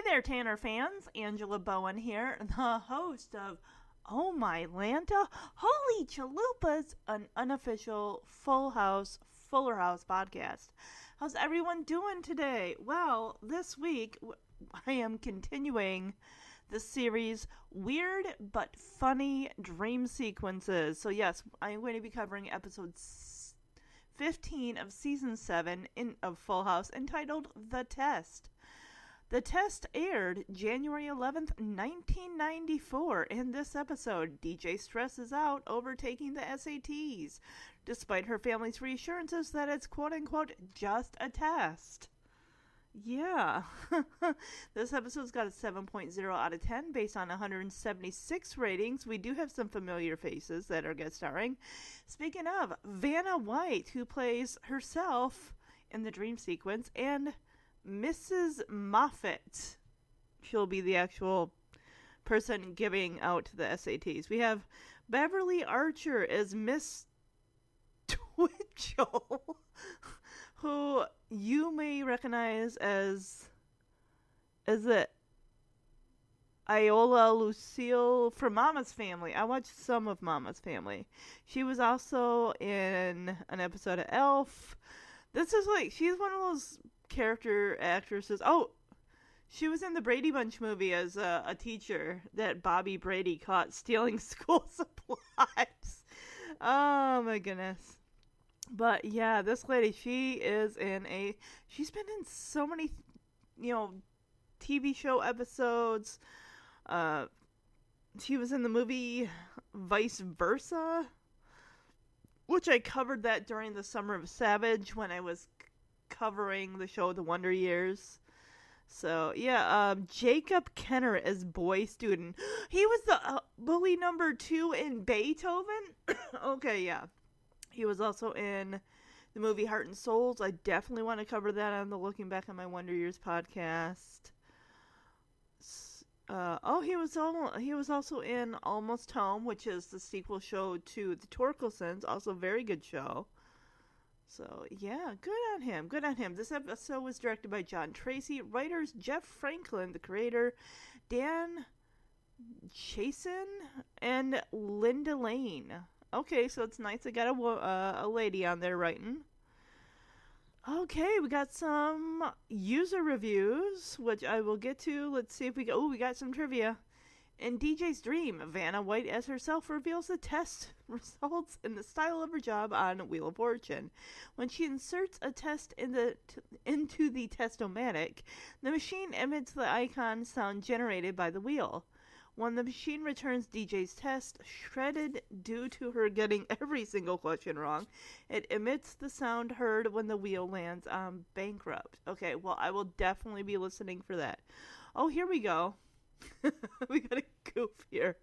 Hey there, Tanner fans. Angela Bowen here, the host of Oh My Lanta Holy Chalupas, an unofficial Full House, Fuller House podcast. How's everyone doing today? Well, this week I am continuing the series Weird but Funny Dream Sequences. So, yes, I'm going to be covering episode 15 of season 7 in, of Full House entitled The Test. The test aired January 11th, 1994. In this episode, DJ stresses out over taking the SATs, despite her family's reassurances that it's quote unquote just a test. Yeah. this episode's got a 7.0 out of 10 based on 176 ratings. We do have some familiar faces that are guest starring. Speaking of, Vanna White, who plays herself in the dream sequence, and Mrs. Moffat. She'll be the actual person giving out the SATs. We have Beverly Archer as Miss Twitchell, who you may recognize as is it Iola Lucille from Mama's Family. I watched some of Mama's Family. She was also in an episode of ALF. This is like she's one of those character actresses. Oh, she was in the Brady Bunch movie as a, a teacher that Bobby Brady caught stealing school supplies. Oh my goodness. But yeah, this lady, she is in a. She's been in so many, you know, TV show episodes. Uh, she was in the movie Vice Versa, which I covered that during the Summer of Savage when I was covering the show The Wonder Years. So yeah, um, Jacob Kenner as boy student. He was the uh, bully number two in Beethoven. okay, yeah. He was also in the movie Heart and Souls. I definitely want to cover that on the Looking Back on My Wonder Years podcast. Uh, oh, he was al- he was also in Almost Home, which is the sequel show to The Torkelsons. Also, a very good show. So yeah, good on him. Good on him. This episode was directed by John Tracy. Writers Jeff Franklin, the creator, Dan Chasen, and Linda Lane. Okay, so it's nice. I got a uh, a lady on there writing. Okay, we got some user reviews, which I will get to. Let's see if we go. Oh, we got some trivia. In DJ's dream, Vanna White as herself reveals the test results in the style of her job on Wheel of Fortune. When she inserts a test in the t- into the testomatic, the machine emits the icon sound generated by the wheel. When the machine returns DJ's test, shredded due to her getting every single question wrong, it emits the sound heard when the wheel lands on bankrupt. Okay, well, I will definitely be listening for that. Oh, here we go. we got a goof here.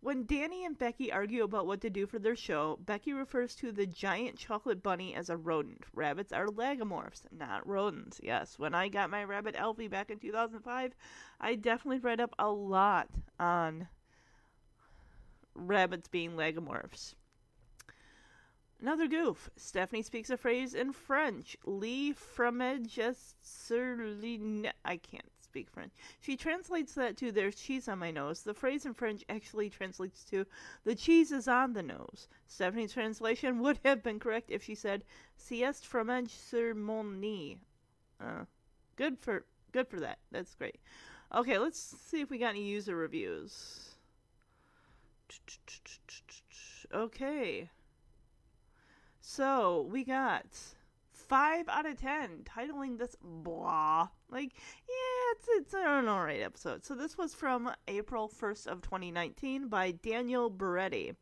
When Danny and Becky argue about what to do for their show, Becky refers to the giant chocolate bunny as a rodent. Rabbits are lagomorphs, not rodents. Yes, when I got my rabbit Elfie back in 2005, I definitely read up a lot on rabbits being lagomorphs. Another goof. Stephanie speaks a phrase in French. Lee fromage. I can't speak French. She translates that to there's cheese on my nose. The phrase in French actually translates to the cheese is on the nose. Stephanie's translation would have been correct if she said sieste fromage sur mon nez. Uh, good for good for that. That's great. Okay, let's see if we got any user reviews. Okay. So we got five out of ten, titling this blah. Like, yeah, it's it's an alright episode. So this was from April first of 2019 by Daniel Beretti.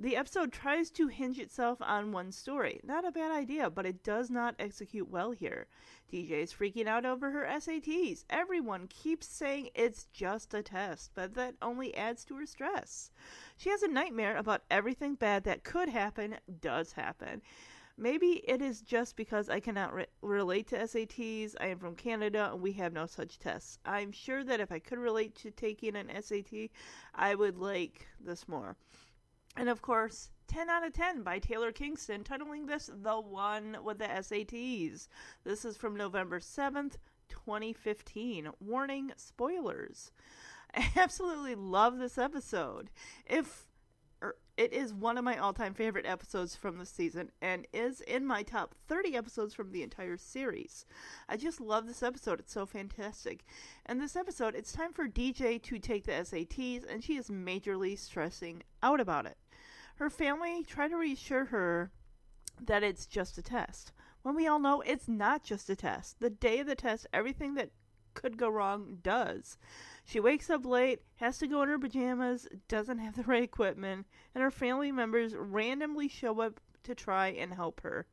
The episode tries to hinge itself on one story. Not a bad idea, but it does not execute well here. DJ is freaking out over her SATs. Everyone keeps saying it's just a test, but that only adds to her stress. She has a nightmare about everything bad that could happen, does happen. Maybe it is just because I cannot re- relate to SATs. I am from Canada and we have no such tests. I'm sure that if I could relate to taking an SAT, I would like this more. And of course, 10 out of 10 by Taylor Kingston, titling this The One with the SATs. This is from November 7th, 2015. Warning spoilers. I absolutely love this episode. If it is one of my all-time favorite episodes from the season and is in my top 30 episodes from the entire series. I just love this episode. It's so fantastic. And this episode, it's time for DJ to take the SATs and she is majorly stressing out about it. Her family try to reassure her that it's just a test. When we all know it's not just a test. The day of the test, everything that could go wrong does. She wakes up late, has to go in her pajamas, doesn't have the right equipment, and her family members randomly show up to try and help her.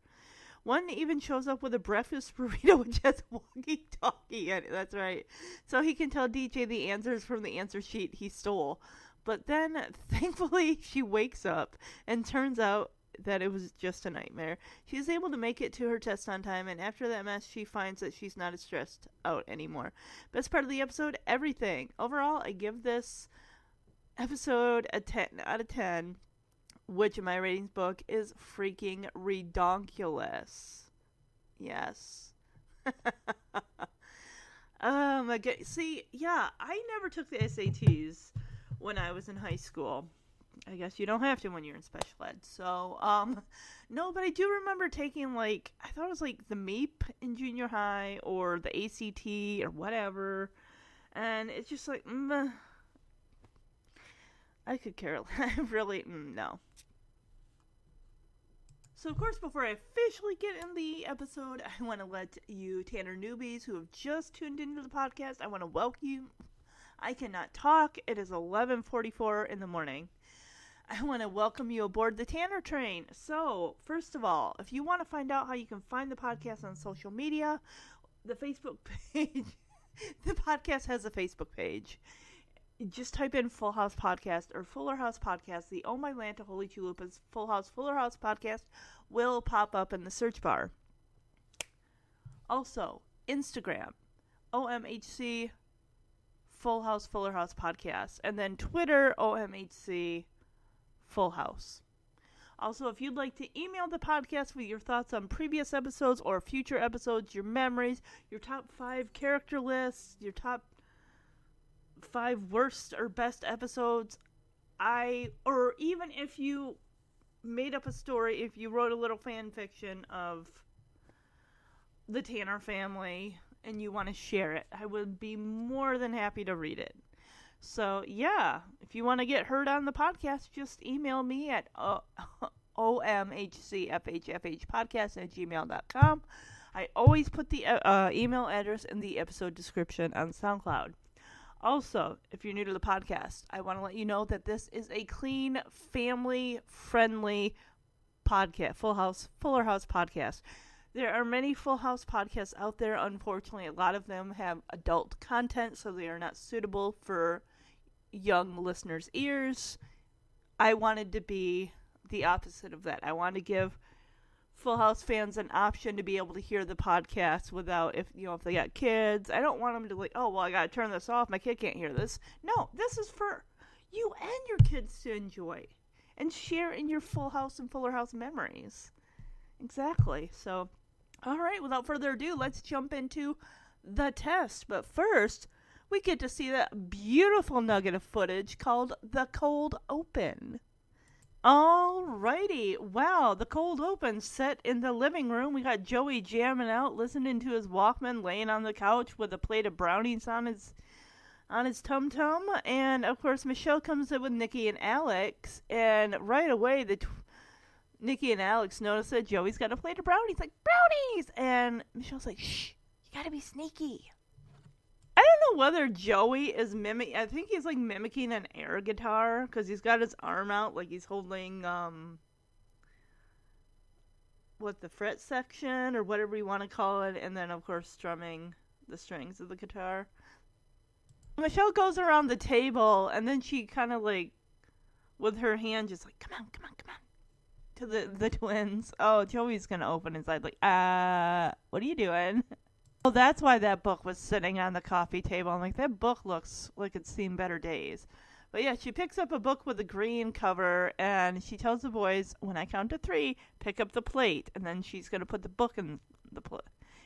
One even shows up with a breakfast burrito which has walkie talkie in it. That's right. So he can tell DJ the answers from the answer sheet he stole. But then, thankfully, she wakes up and turns out that it was just a nightmare. She is able to make it to her test on time, and after that mess, she finds that she's not as stressed out anymore. Best part of the episode everything. Overall, I give this episode a 10 out of 10, which in my ratings book is freaking redonkulous. Yes. oh my god. See, yeah, I never took the SATs when I was in high school. I guess you don't have to when you're in special ed. So, um, no, but I do remember taking like I thought it was like the MEP in junior high or the ACT or whatever, and it's just like mm, I could care. I really mm, no. So, of course, before I officially get in the episode, I want to let you Tanner newbies who have just tuned into the podcast. I want to welcome you I cannot talk. It is 11:44 in the morning. I want to welcome you aboard the Tanner train. So, first of all, if you want to find out how you can find the podcast on social media, the Facebook page, the podcast has a Facebook page. Just type in Full House Podcast or Fuller House Podcast. The Oh My Lanta Holy Chalupas Full House Fuller House Podcast will pop up in the search bar. Also, Instagram, OMHC Full House Fuller House podcast, and then Twitter OMHC Full House. Also, if you'd like to email the podcast with your thoughts on previous episodes or future episodes, your memories, your top five character lists, your top five worst or best episodes, I, or even if you made up a story, if you wrote a little fan fiction of the Tanner family, and you want to share it, I would be more than happy to read it. So, yeah, if you want to get heard on the podcast, just email me at uh, omhcfhfhpodcast at gmail.com. I always put the uh, uh, email address in the episode description on SoundCloud. Also, if you're new to the podcast, I want to let you know that this is a clean, family friendly podcast, Full House, Fuller House podcast. There are many Full House podcasts out there. Unfortunately, a lot of them have adult content, so they are not suitable for young listeners' ears. I wanted to be the opposite of that. I want to give Full House fans an option to be able to hear the podcast without if you know if they got kids. I don't want them to like, oh well, I got to turn this off. My kid can't hear this. No, this is for you and your kids to enjoy and share in your Full House and Fuller House memories. Exactly. So all right, without further ado, let's jump into the test. But first, we get to see that beautiful nugget of footage called the cold open. Alrighty, wow, the cold open set in the living room. We got Joey jamming out, listening to his Walkman, laying on the couch with a plate of brownies on his on his tum tum, and of course Michelle comes in with Nikki and Alex, and right away the tw- Nikki and Alex notice that Joey's got a plate of brownies, like brownies, and Michelle's like, "Shh, you gotta be sneaky." I don't know whether Joey is mimic. I think he's like mimicking an air guitar because he's got his arm out like he's holding um what the fret section or whatever you want to call it, and then of course strumming the strings of the guitar. Michelle goes around the table and then she kind of like with her hand just like come on, come on, come on to the the twins. Oh, Joey's gonna open inside like uh, what are you doing? Well, that's why that book was sitting on the coffee table. I'm like, that book looks like it's seen better days. But yeah, she picks up a book with a green cover and she tells the boys, when I count to three, pick up the plate. And then she's going to put the book in the pl-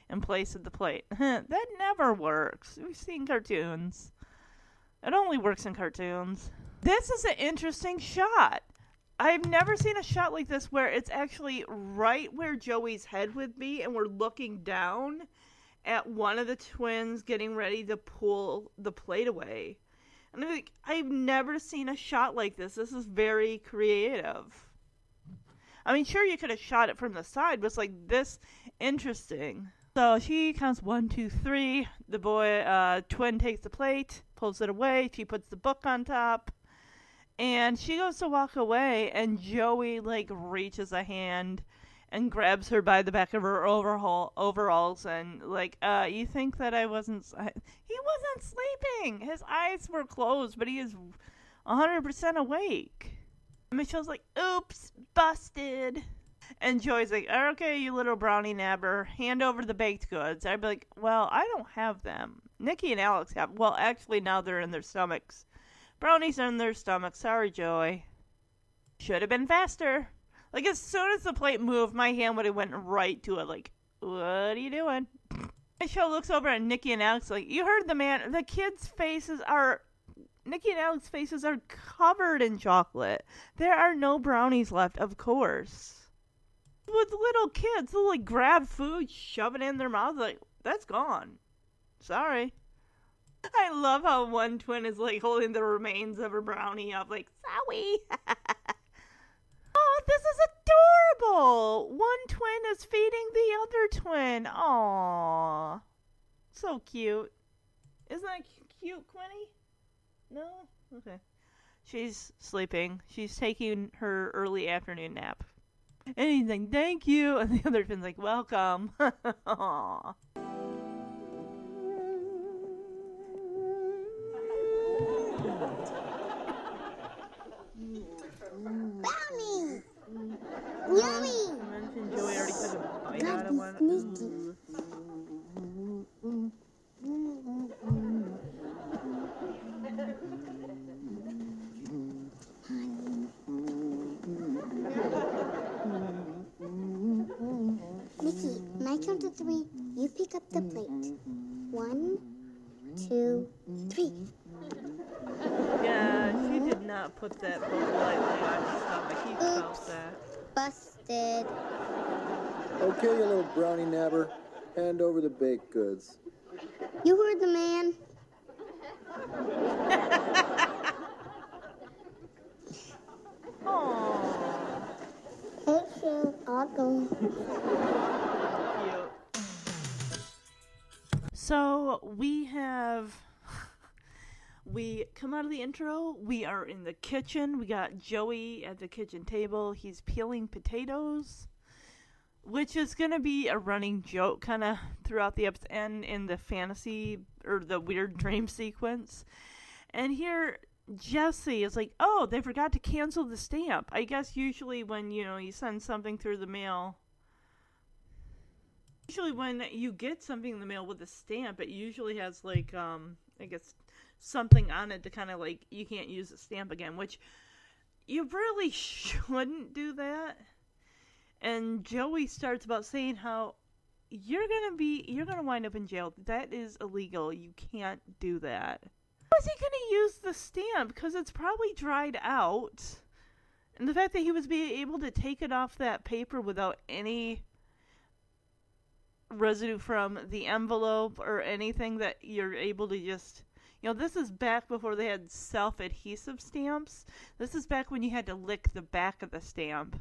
in place of the plate. that never works. We've seen cartoons. It only works in cartoons. This is an interesting shot. I've never seen a shot like this where it's actually right where Joey's head would be and we're looking down at one of the twins getting ready to pull the plate away. And I'm like, I've never seen a shot like this. This is very creative. I mean, sure, you could have shot it from the side, but it's like this interesting. So she counts one, two, three. The boy, uh, twin takes the plate, pulls it away. She puts the book on top. And she goes to walk away, and Joey, like, reaches a hand and grabs her by the back of her overhaul overalls and like uh you think that I wasn't he wasn't sleeping! His eyes were closed but he is 100% awake. Michelle's like oops busted! And Joey's like okay you little brownie nabber hand over the baked goods. I'd be like well I don't have them. Nikki and Alex have well actually now they're in their stomachs. Brownies are in their stomachs. Sorry Joy. should have been faster like as soon as the plate moved, my hand would have went right to it. Like, what are you doing? Michelle looks over at Nikki and Alex. Like, you heard the man. The kids' faces are. Nikki and Alex's faces are covered in chocolate. There are no brownies left, of course. With little kids, they'll like grab food, shove it in their mouth. Like, that's gone. Sorry. I love how one twin is like holding the remains of her brownie up, like, sorry. Oh, this is adorable. One twin is feeding the other twin. Aww. So cute. Isn't that cute, Quinny? No? Okay. She's sleeping. She's taking her early afternoon nap. Anything, thank you. And the other twin's like, welcome. Aww. Okay, you little brownie nabber. Hand over the baked goods. You heard the man. Aww. Hey, Sue, I'll go. Cute. So we have we come out of the intro. We are in the kitchen. We got Joey at the kitchen table. He's peeling potatoes, which is gonna be a running joke kind of throughout the episode and in the fantasy or the weird dream sequence. And here Jesse is like, "Oh, they forgot to cancel the stamp." I guess usually when you know you send something through the mail usually when you get something in the mail with a stamp it usually has like um i guess something on it to kind of like you can't use the stamp again which you really shouldn't do that and joey starts about saying how you're gonna be you're gonna wind up in jail. That is illegal. You can't do that. How is he gonna use the stamp? Because it's probably dried out. And the fact that he was being able to take it off that paper without any residue from the envelope or anything that you're able to just you know this is back before they had self-adhesive stamps. This is back when you had to lick the back of the stamp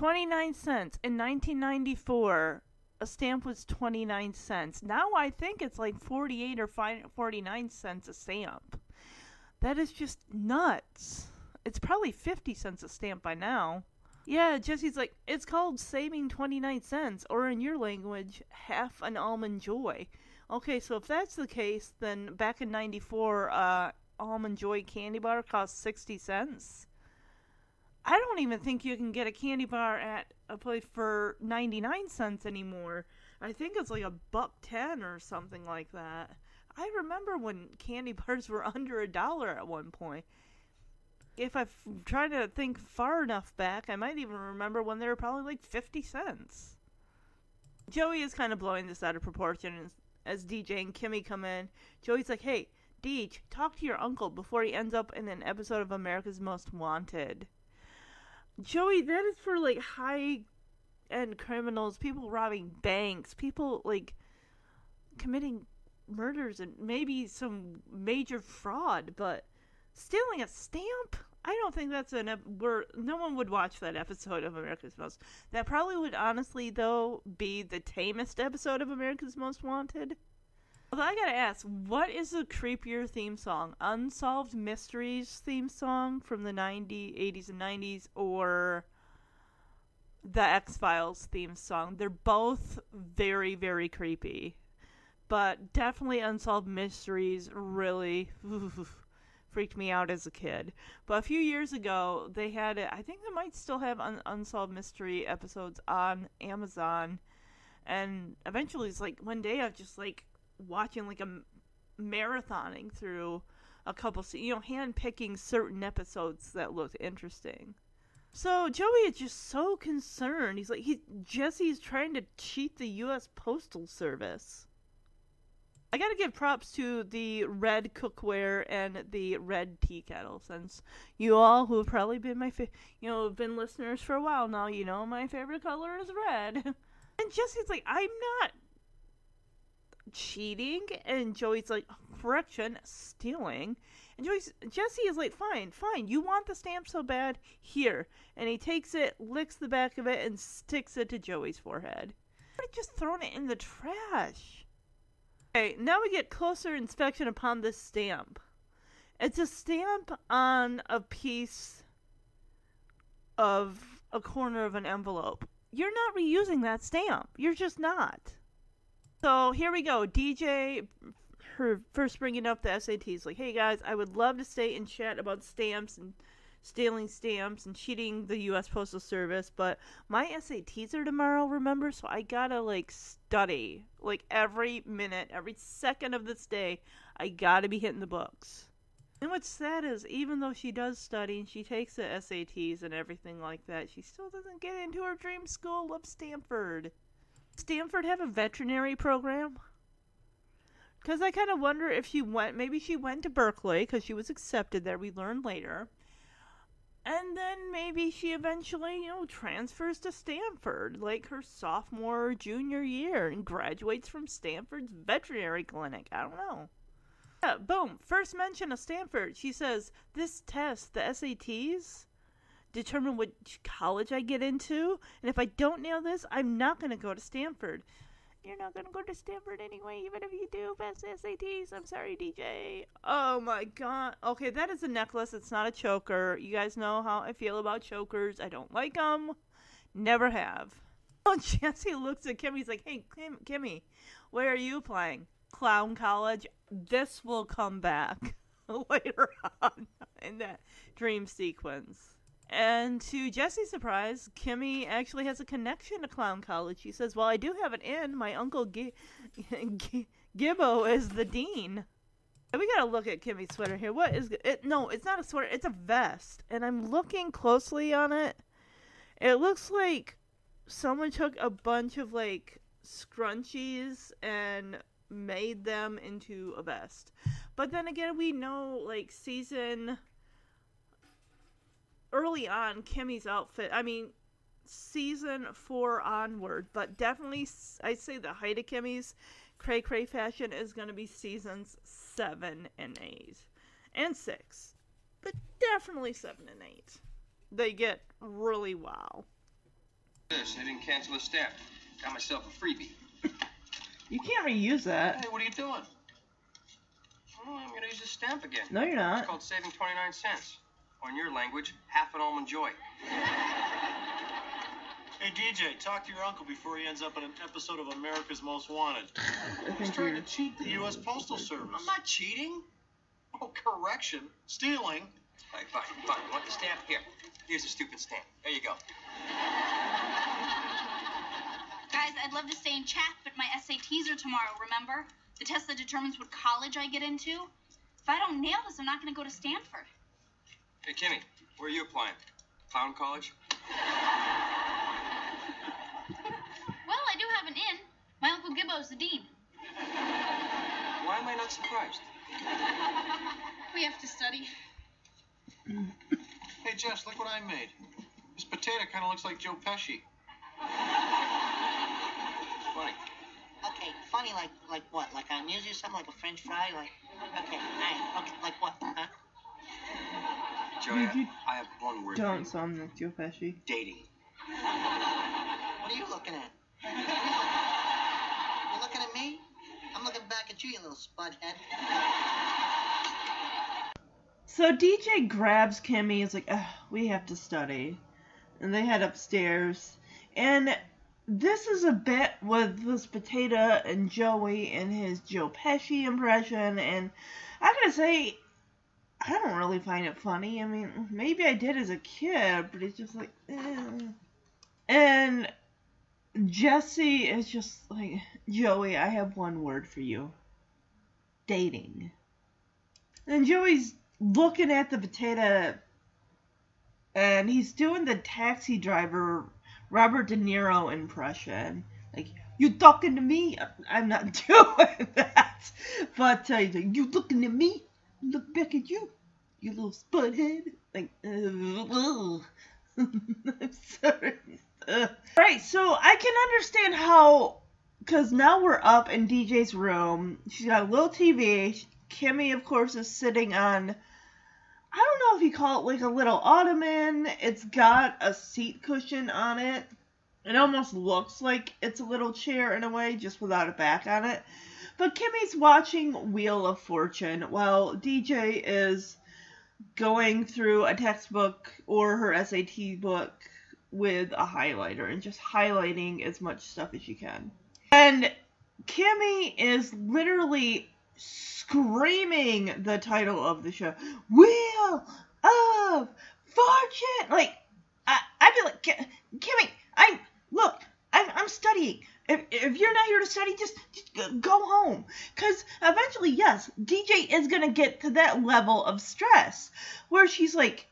29 cents in 1994 a stamp was 29 cents. Now I think it's like 48 or 49 cents a stamp. That is just nuts. It's probably 50 cents a stamp by now. Yeah, Jesse's like, it's called saving 29 cents, or in your language, half an almond joy. Okay, so if that's the case, then back in 94, uh, almond joy candy bar cost 60 cents. I don't even think you can get a candy bar at a place for 99 cents anymore. I think it's like a buck 10 or something like that. I remember when candy bars were under a dollar at one point. If I f- try to think far enough back, I might even remember when they were probably like 50 cents. Joey is kind of blowing this out of proportion as, as DJ and Kimmy come in. Joey's like, hey, Deej, talk to your uncle before he ends up in an episode of America's Most Wanted. Joey, that is for like high end criminals, people robbing banks, people like committing murders and maybe some major fraud, but stealing a stamp? I don't think that's an ep- where no one would watch that episode of America's Most. That probably would honestly though be the tamest episode of America's Most Wanted. I gotta ask, what is the creepier theme song? Unsolved Mysteries theme song from the 90s, 80s, and 90s, or the X Files theme song? They're both very, very creepy. But definitely Unsolved Mysteries really freaked me out as a kid. But a few years ago, they had it. I think they might still have un- Unsolved Mystery episodes on Amazon. And eventually, it's like one day I was just like watching like a marathoning through a couple, se- you know, hand picking certain episodes that looked interesting. So Joey is just so concerned. He's like, he Jesse's trying to cheat the U.S. Postal Service. I gotta give props to the red cookware and the red tea kettle, since you all who have probably been my, fa- you know, been listeners for a while now, you know my favorite color is red. and Jesse's like, I'm not cheating, and Joey's like, correction, stealing. And Joey's, Jesse is like, fine, fine, you want the stamp so bad? Here. And he takes it, licks the back of it, and sticks it to Joey's forehead. Have just thrown it in the trash. Okay, now we get closer inspection upon this stamp. It's a stamp on a piece of a corner of an envelope. You're not reusing that stamp. You're just not. So here we go. DJ, her first bringing up the SATs, like, hey guys, I would love to stay and chat about stamps and stealing stamps and cheating the U.S. Postal Service, but my SATs are tomorrow, remember? So I gotta, like, study. Like, every minute, every second of this day, I gotta be hitting the books. And what's sad is, even though she does study and she takes the SATs and everything like that, she still doesn't get into her dream school of Stanford. Stanford have a veterinary program? Because I kind of wonder if she went, maybe she went to Berkeley because she was accepted there, we learned later. And then maybe she eventually, you know, transfers to Stanford, like her sophomore or junior year, and graduates from Stanford's veterinary clinic. I don't know. Yeah, boom. First mention of Stanford. She says, This test, the SATs, determine which college I get into. And if I don't nail this, I'm not going to go to Stanford. You're not going to go to Stanford anyway, even if you do pass the SATs. I'm sorry, DJ. Oh my god. Okay, that is a necklace. It's not a choker. You guys know how I feel about chokers. I don't like them. Never have. Oh, Jesse looks at Kimmy. He's like, hey, Kim- Kimmy, where are you applying? Clown College. This will come back later on in that dream sequence. And to Jesse's surprise, Kimmy actually has a connection to Clown College. She says, Well, I do have an in. My uncle G- G- Gibbo is the dean. And we gotta look at Kimmy's sweater here. What is it? No, it's not a sweater. It's a vest. And I'm looking closely on it. It looks like someone took a bunch of like scrunchies and made them into a vest. But then again, we know like season early on Kimmy's outfit. I mean, season four onward, but definitely I'd say the height of Kimmy's cray cray fashion is going to be seasons seven and eight, and six, but definitely seven and eight. They get really wow. This, they didn't cancel a stamp. Got myself a freebie. You can't reuse that. Hey, what are you doing? Oh, I'm gonna use this stamp again. No, you're not. It's called saving 29 cents. Or in your language, half an almond joy. Hey DJ, talk to your uncle before he ends up in an episode of America's Most Wanted. He's trying to cheat the U.S. Postal Service. I'm not cheating. Oh, correction. Stealing. All right, fine, fine. You want the stamp? Here. Here's a stupid stamp. There you go. Guys, I'd love to stay and chat, but my SATs are tomorrow, remember? The test that determines what college I get into. If I don't nail this, I'm not going to go to Stanford. Hey, Kimmy, where are you applying? Clown College? Well, I do have an in. My Uncle Gibbo's the dean. Why am I not surprised? We have to study. Hey Jess, look what I made. This potato kind of looks like Joe Pesci. Funny. Okay, funny like like what? Like I amuse you something like a French fry? Like okay, alright, okay, like what? Huh? Joey, Dude, you I have one word Don't you. sound like Joe Pesci. Dating. What are you looking at? You looking at me? I'm looking back at you, you little spudhead. So DJ grabs Kimmy. Is like, Ugh, we have to study, and they head upstairs. And this is a bit with this potato and Joey and his Joe Pesci impression. And I gotta say, I don't really find it funny. I mean, maybe I did as a kid, but it's just like, eh. and Jesse is just like, Joey, I have one word for you: dating. And Joey's looking at the potato and he's doing the taxi driver Robert De Niro impression. Like, you talking to me? I'm not doing that. But uh, you looking at me? Look back at you, you little spudhead. Like, ugh. I'm sorry. Ugh. Right, so I can understand how, because now we're up in DJ's room. She's got a little TV. Kimmy, of course, is sitting on. I don't know if you call it like a little ottoman. It's got a seat cushion on it. It almost looks like it's a little chair in a way, just without a back on it. But Kimmy's watching Wheel of Fortune while DJ is going through a textbook or her SAT book with a highlighter and just highlighting as much stuff as she can. And Kimmy is literally screaming the title of the show Wheel of Fortune! Like, I, I'd be like, Kimmy, I'm, look, I'm, I'm studying. If, if you're not here to study, just, just go- home. Because eventually, yes, DJ is going to get to that level of stress where she's like,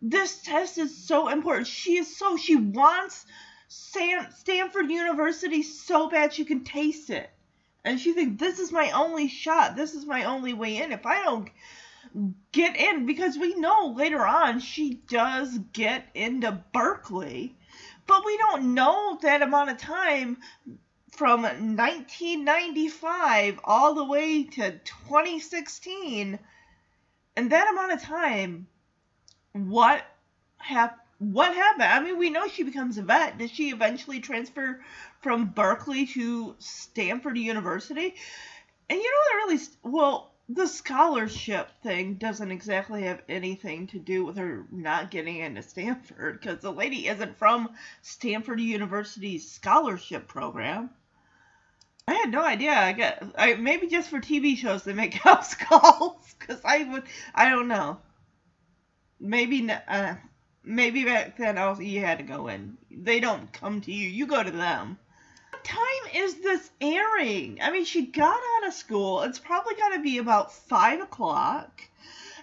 this test is so important. She is so, she wants Stan- Stanford University so bad she can taste it. And she thinks, this is my only shot. This is my only way in. If I don't get in, because we know later on she does get into Berkeley, but we don't know that amount of time from 1995 all the way to 2016. And that amount of time, what happened? What happened? I mean, we know she becomes a vet. Did she eventually transfer from Berkeley to Stanford University? And you know that really, well, the scholarship thing doesn't exactly have anything to do with her not getting into Stanford because the lady isn't from Stanford University's scholarship program. I had no idea. I get I maybe just for TV shows they make house calls because I would I don't know. Maybe uh, maybe back then also you had to go in. They don't come to you. You go to them. Time is this airing? I mean, she got out of school. It's probably got to be about five o'clock.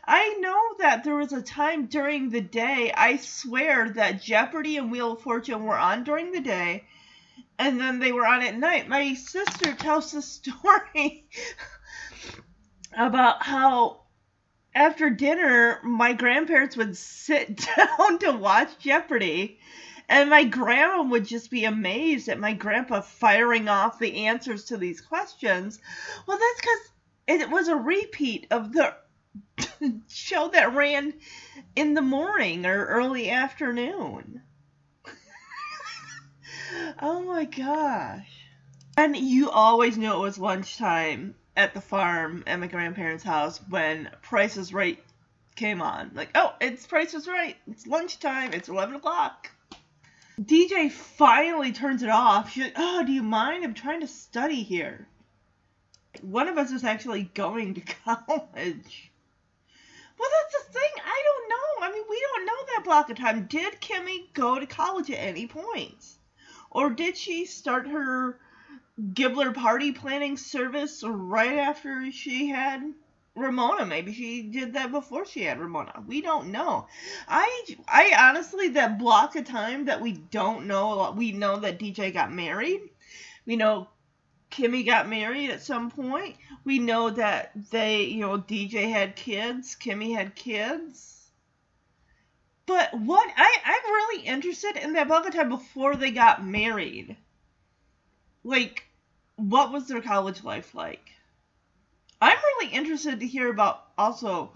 I know that there was a time during the day. I swear that Jeopardy and Wheel of Fortune were on during the day, and then they were on at night. My sister tells the story about how after dinner my grandparents would sit down to watch Jeopardy. And my grandma would just be amazed at my grandpa firing off the answers to these questions. Well, that's because it was a repeat of the show that ran in the morning or early afternoon. Oh my gosh. And you always knew it was lunchtime at the farm at my grandparents' house when Price is Right came on. Like, oh, it's Price is Right. It's lunchtime. It's 11 o'clock. DJ finally turns it off. She's like, oh, do you mind? I'm trying to study here. One of us is actually going to college. Well, that's the thing. I don't know. I mean, we don't know that block of time. Did Kimmy go to college at any point? Or did she start her Gibbler party planning service right after she had Ramona? Maybe she did that before she had Ramona. We don't know. I I honestly that block of time that we don't know. We know that DJ got married. We know Kimmy got married at some point. We know that they, you know, DJ had kids, Kimmy had kids. But what I I'm really interested in that block of time before they got married. Like, what was their college life like? I'm really interested to hear about also,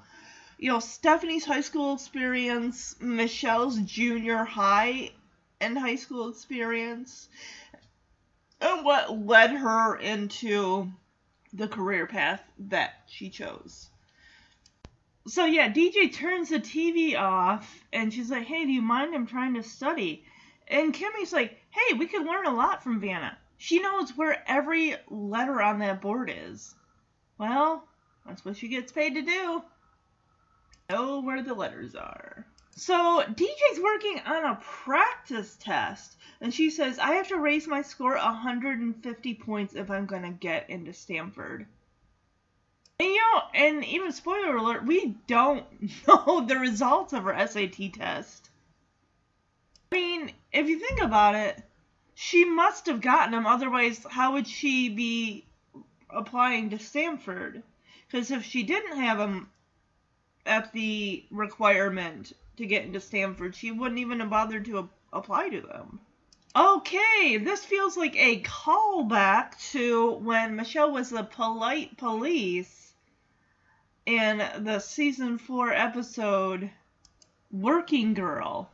you know, Stephanie's high school experience, Michelle's junior high and high school experience, and what led her into the career path that she chose. So yeah, DJ turns the TV off and she's like, "Hey, do you mind? I'm trying to study." And Kimmy's like, "Hey, we could learn a lot from Vanna. She knows where every letter on that board is." Well, that's what she gets paid to do. Know where the letters are. So DJ's working on a practice test, and she says, I have to raise my score 150 points if I'm going to get into Stanford. And, you know, and even spoiler alert, we don't know the results of her SAT test. I mean, if you think about it, she must have gotten them, otherwise, how would she be applying to Stanford? Because if she didn't have them at the requirement to get into Stanford, she wouldn't even have bothered to a- apply to them. Okay, this feels like a callback to when Michelle was the polite police in the season 4 episode Working Girl.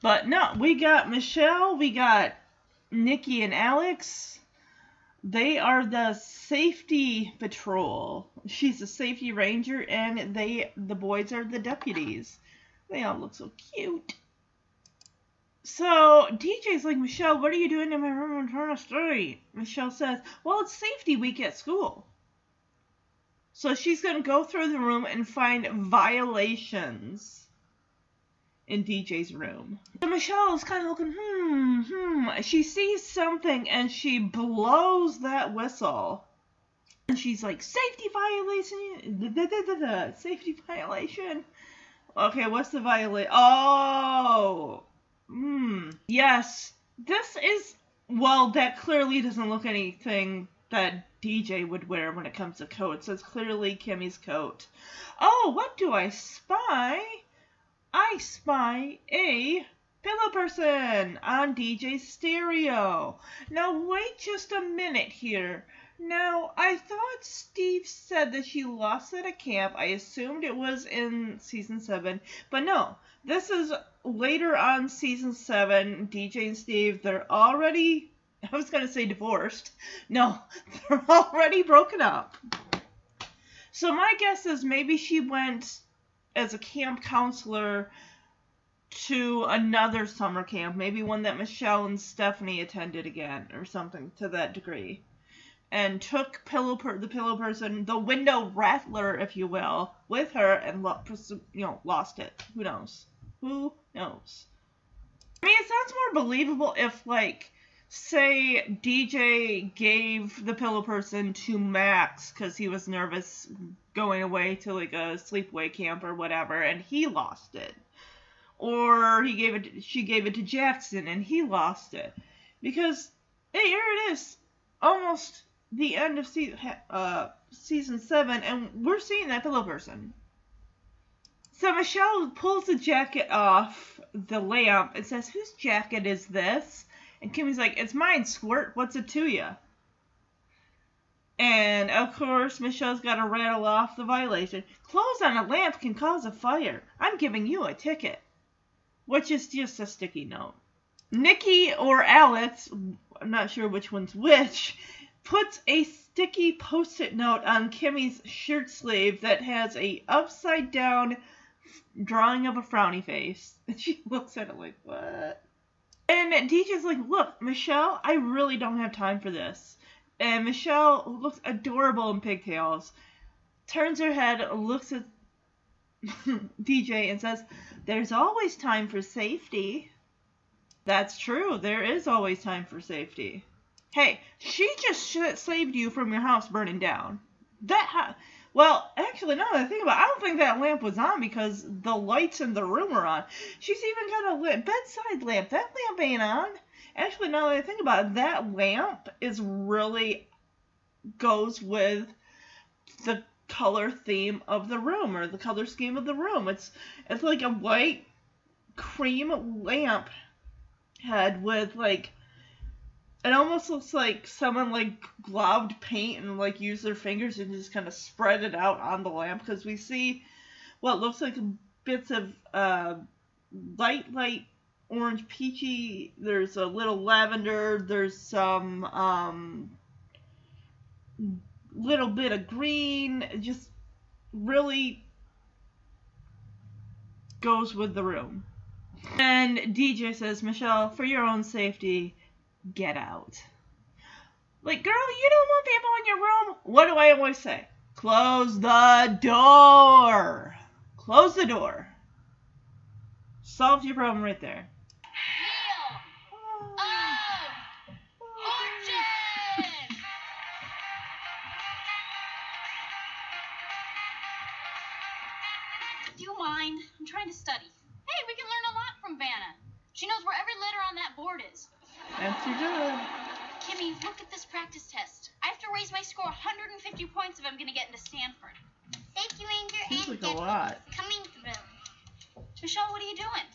But no, we got Michelle, we got Nikki and Alex. They are the safety patrol. She's a safety ranger and they the boys are the deputies. They all look so cute. So DJ's like, Michelle, what are you doing in my room? Trying to study. Michelle says, Well, it's safety week at school. So she's going to go through the room and find violations in DJ's room. So Michelle's kind of looking, hmm, hmm. She sees something and she blows that whistle. And she's like, safety violation, da, da, da, safety violation. Okay, what's the violation? Oh, hmm. Yes, this is. Well, that clearly doesn't look anything that DJ would wear when it comes to coats. It's clearly Kimmy's coat. Oh, what do I spy? I spy a pillow person on DJ's stereo. Now, wait just a minute here. Now, I thought Steve said that she lost at a camp. I assumed it was in season 7. But no, this is later on season 7. DJ and Steve, they're already, I was going to say divorced. No, they're already broken up. So my guess is maybe she went as a camp counselor to another summer camp, maybe one that Michelle and Stephanie attended again, or something to that degree and took pillow per- the pillow person, the window rattler, if you will, with her and lo- you know lost it. Who knows? Who knows? I mean, it sounds more believable if like say DJ gave the pillow person to Max because he was nervous going away to like a sleepaway camp or whatever, and he lost it. Or he gave it, she gave it to Jackson and he lost it, because hey, here it is, almost the end of season uh, season seven, and we're seeing that pillow person. So Michelle pulls the jacket off the lamp and says, "Whose jacket is this?" And Kimmy's like, "It's mine, Squirt. What's it to you?" And of course, Michelle's got to rattle off the violation. Clothes on a lamp can cause a fire. I'm giving you a ticket. Which is just a sticky note. Nikki or Alex, I'm not sure which one's which, puts a sticky post-it note on Kimmy's shirt sleeve that has a upside down drawing of a frowny face. And she looks at it like, what? And DJ's like, look, Michelle, I really don't have time for this. And Michelle who looks adorable in pigtails. Turns her head, looks at DJ and says, There's always time for safety. That's true. There is always time for safety. Hey, she just saved you from your house burning down. That ha- well, actually, that I think about it, I don't think that lamp was on because the lights in the room are on. She's even got a bedside lamp. That lamp ain't on. Actually, now that I think about it, that lamp is really goes with the color theme of the room or the color scheme of the room. It's it's like a white cream lamp head with like it almost looks like someone like gloved paint and like used their fingers and just kind of spread it out on the lamp because we see what looks like bits of uh, light light orange peachy there's a little lavender there's some um, little bit of green just really goes with the room. And dj says michelle for your own safety get out like girl you don't want people in your room what do i always say close the door close the door solves your problem right there! Do you mind? I'm trying to study. Hey, we can learn a lot from Vanna. She knows where every letter on that board is. Answer good. Kimmy, look at this practice test. I have to raise my score 150 points if I'm going to get into Stanford. Safety Ranger Seems and like a lot. coming through. Michelle, what are you doing?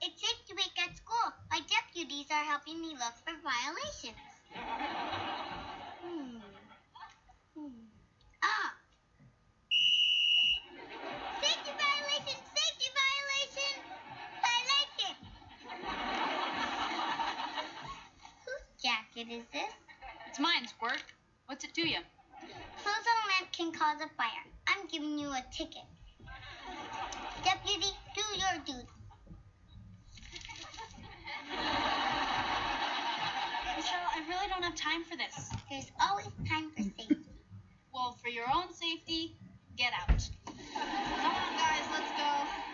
It's safety week at school. My deputies are helping me look for violations. Hmm. Hmm. Ah. Safety violation! Safety violation! Violation! Whose jacket is this? It's mine, Squirt. What's it to you? Closing a lamp can cause a fire. I'm giving you a ticket. Deputy, do your duty. Michelle, I really don't have time for this. There's always time for safety. Well, for your own safety, get out. Come on, guys, let's go.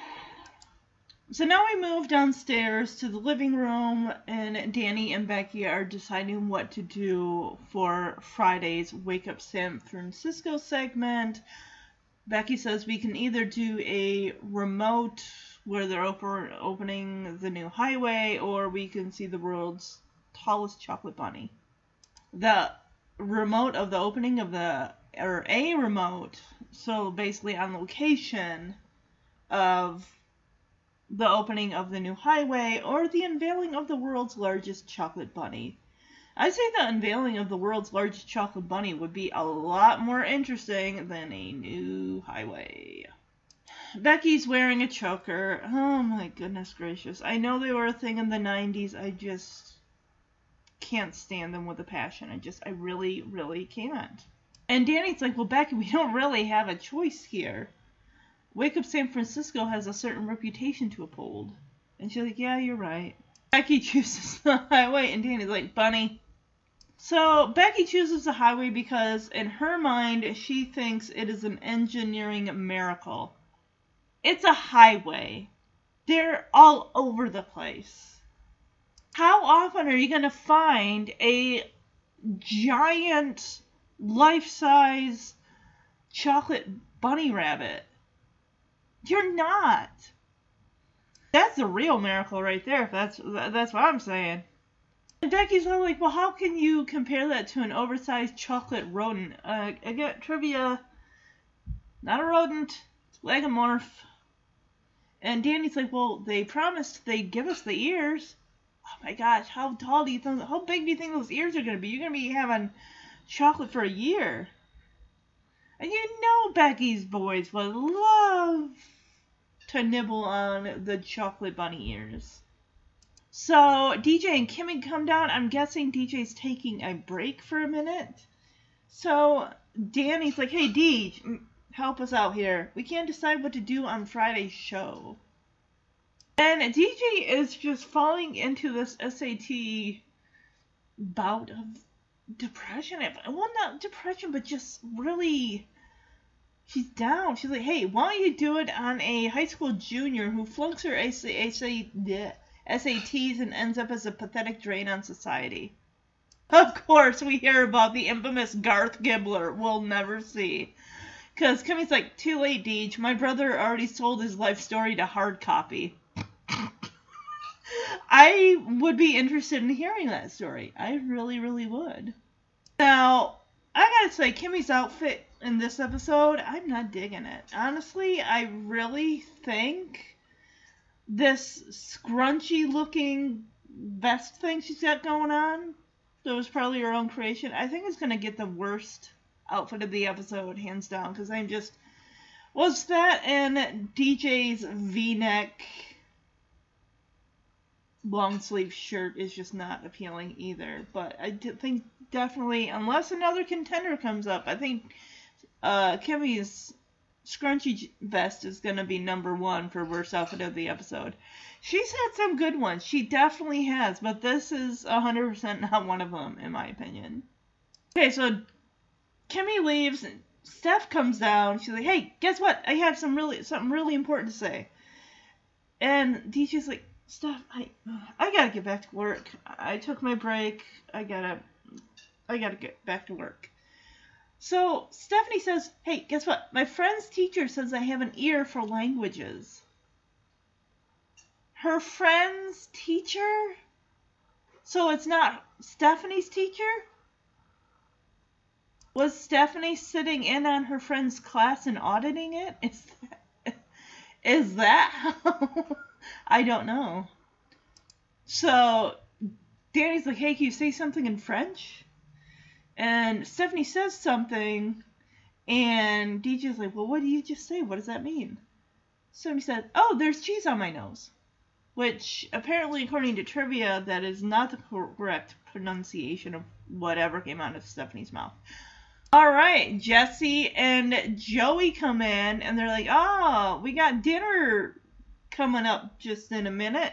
So now we move downstairs to the living room, and Danny and Becky are deciding what to do for Friday's Wake Up San Francisco segment. Becky says we can either do a remote where they're open, opening the new highway, or we can see the world's tallest chocolate bunny. The remote of the opening of the, or a remote, so basically on location of the opening of the new highway or the unveiling of the world's largest chocolate bunny. I'd say the unveiling of the world's largest chocolate bunny would be a lot more interesting than a new highway. Becky's wearing a choker. Oh my goodness gracious. I know they were a thing in the 90s. I just can't stand them with a passion. I just, I really, really can't. And Danny's like, well, Becky, we don't really have a choice here. Wake Up San Francisco has a certain reputation to uphold. And she's like, yeah, you're right. Becky chooses the highway, and Danny's like, Bunny. So Becky chooses the highway because, in her mind, she thinks it is an engineering miracle. It's a highway. They're all over the place. How often are you going to find a giant, life size chocolate bunny rabbit? You're not. That's the real miracle right there. If that's that's what I'm saying. And Becky's all like, well, how can you compare that to an oversized chocolate rodent? Uh, get trivia. Not a rodent. It's lagomorph. And Danny's like, well, they promised they'd give us the ears. Oh my gosh, how tall do you think? How big do you think those ears are gonna be? You're gonna be having chocolate for a year. And you know Becky's boys would love to nibble on the chocolate bunny ears. So DJ and Kimmy come down. I'm guessing DJ's taking a break for a minute. So Danny's like, "Hey, DJ, help us out here. We can't decide what to do on Friday's show." And DJ is just falling into this SAT bout of depression. Well, not depression, but just really. She's down. She's like, hey, why don't you do it on a high school junior who flunks her SA, SA, SATs and ends up as a pathetic drain on society? Of course, we hear about the infamous Garth Gibbler we'll never see. Because Kimmy's like, too late, Deej. My brother already sold his life story to hard copy. I would be interested in hearing that story. I really, really would. Now, I gotta say, Kimmy's outfit in this episode, I'm not digging it. Honestly, I really think this scrunchy looking vest thing she's got going on, that was probably her own creation, I think is gonna get the worst outfit of the episode, hands down, because I'm just. Was that and DJ's v neck long sleeve shirt is just not appealing either. But I think definitely, unless another contender comes up, I think uh, Kimmy's scrunchy vest is going to be number one for worst outfit of the episode. She's had some good ones. She definitely has, but this is 100% not one of them, in my opinion. Okay, so Kimmy leaves. and Steph comes down. She's like, "Hey, guess what? I have some really something really important to say." And DJ's like, Steph, I I gotta get back to work. I took my break. I gotta I gotta get back to work. So Stephanie says, Hey, guess what? My friend's teacher says I have an ear for languages. Her friend's teacher? So it's not Stephanie's teacher? Was Stephanie sitting in on her friend's class and auditing it? Is that, is that how? I don't know. So Danny's like, hey, can you say something in French? And Stephanie says something, and DJ's like, well, what did you just say? What does that mean? Stephanie said, oh, there's cheese on my nose. Which, apparently, according to trivia, that is not the correct pronunciation of whatever came out of Stephanie's mouth. All right, Jesse and Joey come in, and they're like, oh, we got dinner coming up just in a minute.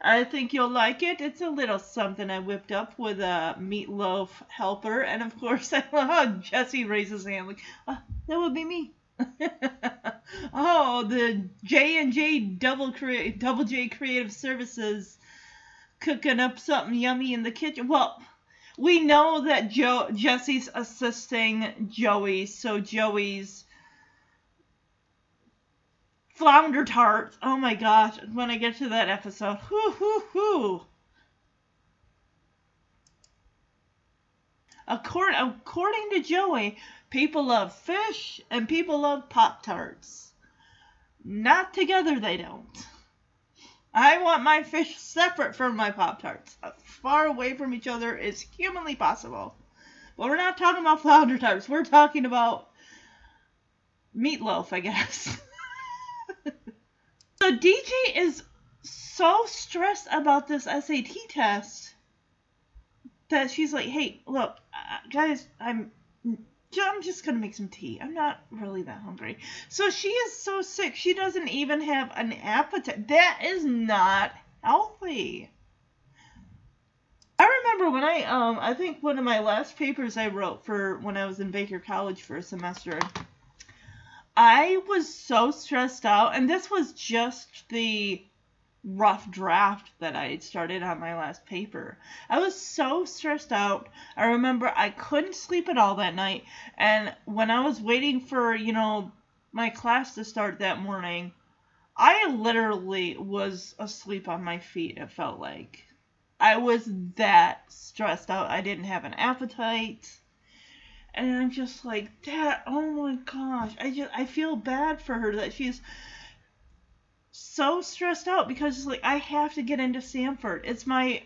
I think you'll like it. It's a little something I whipped up with a meatloaf helper, and of course, I love how Jesse raises his hand like, oh, "That would be me." oh, the J and J double crea- double J Creative Services cooking up something yummy in the kitchen. Well, we know that Jesse's assisting Joey, so Joey's flounder tarts. Oh my gosh, when I get to that episode. Whoo hoo hoo. According, according to Joey, people love fish and people love Pop Tarts. Not together, they don't. I want my fish separate from my Pop Tarts, uh, far away from each other as humanly possible. But we're not talking about flounder tarts. We're talking about meatloaf, I guess. So DJ is so stressed about this SAT test that she's like, "Hey, look, uh, guys, I'm I'm just gonna make some tea. I'm not really that hungry." So she is so sick. She doesn't even have an appetite. That is not healthy. I remember when I um I think one of my last papers I wrote for when I was in Baker College for a semester. I was so stressed out, and this was just the rough draft that I started on my last paper. I was so stressed out. I remember I couldn't sleep at all that night, and when I was waiting for, you know, my class to start that morning, I literally was asleep on my feet, it felt like. I was that stressed out. I didn't have an appetite and I'm just like, that. oh my gosh, I just I feel bad for her that she's so stressed out because it's like I have to get into Stanford. It's my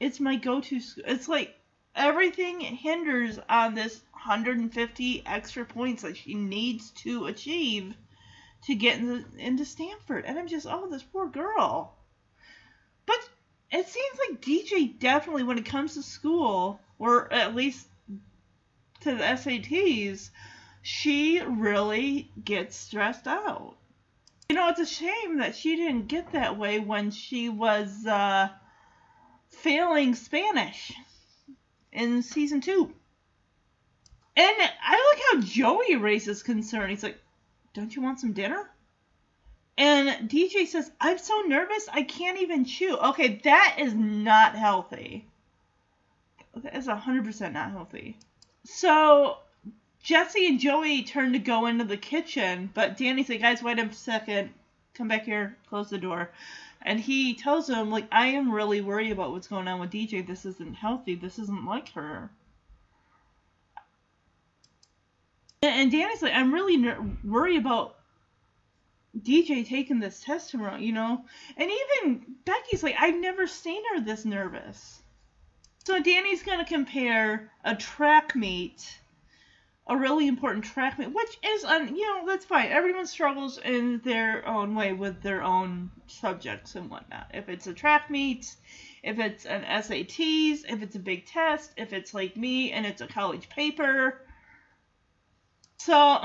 it's my go-to school. It's like everything hinders on this 150 extra points that she needs to achieve to get into, into Stanford. And I'm just, oh, this poor girl. But it seems like DJ definitely, when it comes to school, or at least to the SATs, she really gets stressed out. You know, it's a shame that she didn't get that way when she was uh, failing Spanish in season two. And I like how Joey raises concern. He's like, Don't you want some dinner? And DJ says, I'm so nervous I can't even chew. Okay, that is not healthy. That is 100% not healthy. So Jesse and Joey turn to go into the kitchen, but Danny's like, guys, wait a second. Come back here. Close the door. And he tells them, like, I am really worried about what's going on with DJ. This isn't healthy. This isn't like her. And Danny's like, I'm really ner- worried about DJ taking this test tomorrow, you know? And even Becky's like, I've never seen her this nervous. So Danny's going to compare a track meet, a really important track meet, which is, un, you know, that's fine. Everyone struggles in their own way with their own subjects and whatnot. If it's a track meet, if it's an SATs, if it's a big test, if it's like me and it's a college paper. So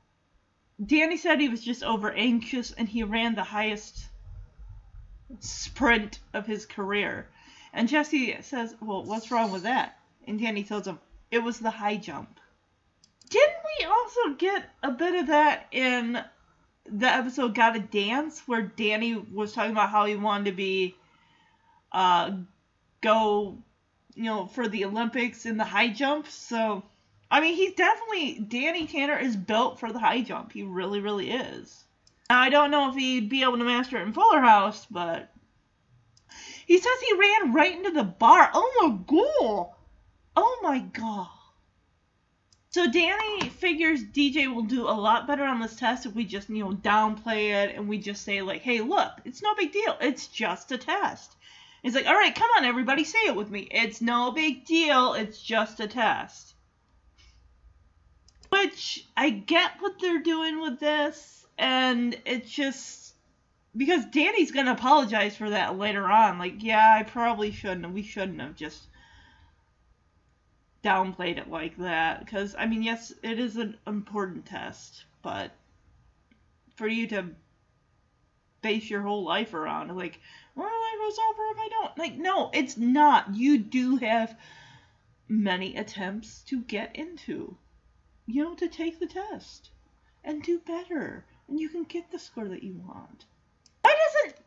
Danny said he was just over anxious and he ran the highest sprint of his career. And Jesse says, Well, what's wrong with that? And Danny tells him, It was the high jump. Didn't we also get a bit of that in the episode Gotta Dance, where Danny was talking about how he wanted to be, uh, go, you know, for the Olympics in the high jump? So I mean, he's definitely Danny Tanner is built for the high jump. He really, really is. Now, I don't know if he'd be able to master it in Fuller House, but he says he ran right into the bar. Oh my god! Oh my god! So Danny figures DJ will do a lot better on this test if we just, you know, downplay it and we just say like, "Hey, look, it's no big deal. It's just a test." He's like, "All right, come on, everybody, say it with me. It's no big deal. It's just a test." Which I get what they're doing with this, and it's just because Danny's gonna apologize for that later on. Like, yeah, I probably shouldn't. We shouldn't have just downplayed it like that. Because I mean, yes, it is an important test, but for you to base your whole life around, like, well, life goes over if I don't. Like, no, it's not. You do have many attempts to get into you know, to take the test and do better, and you can get the score that you want. Why doesn't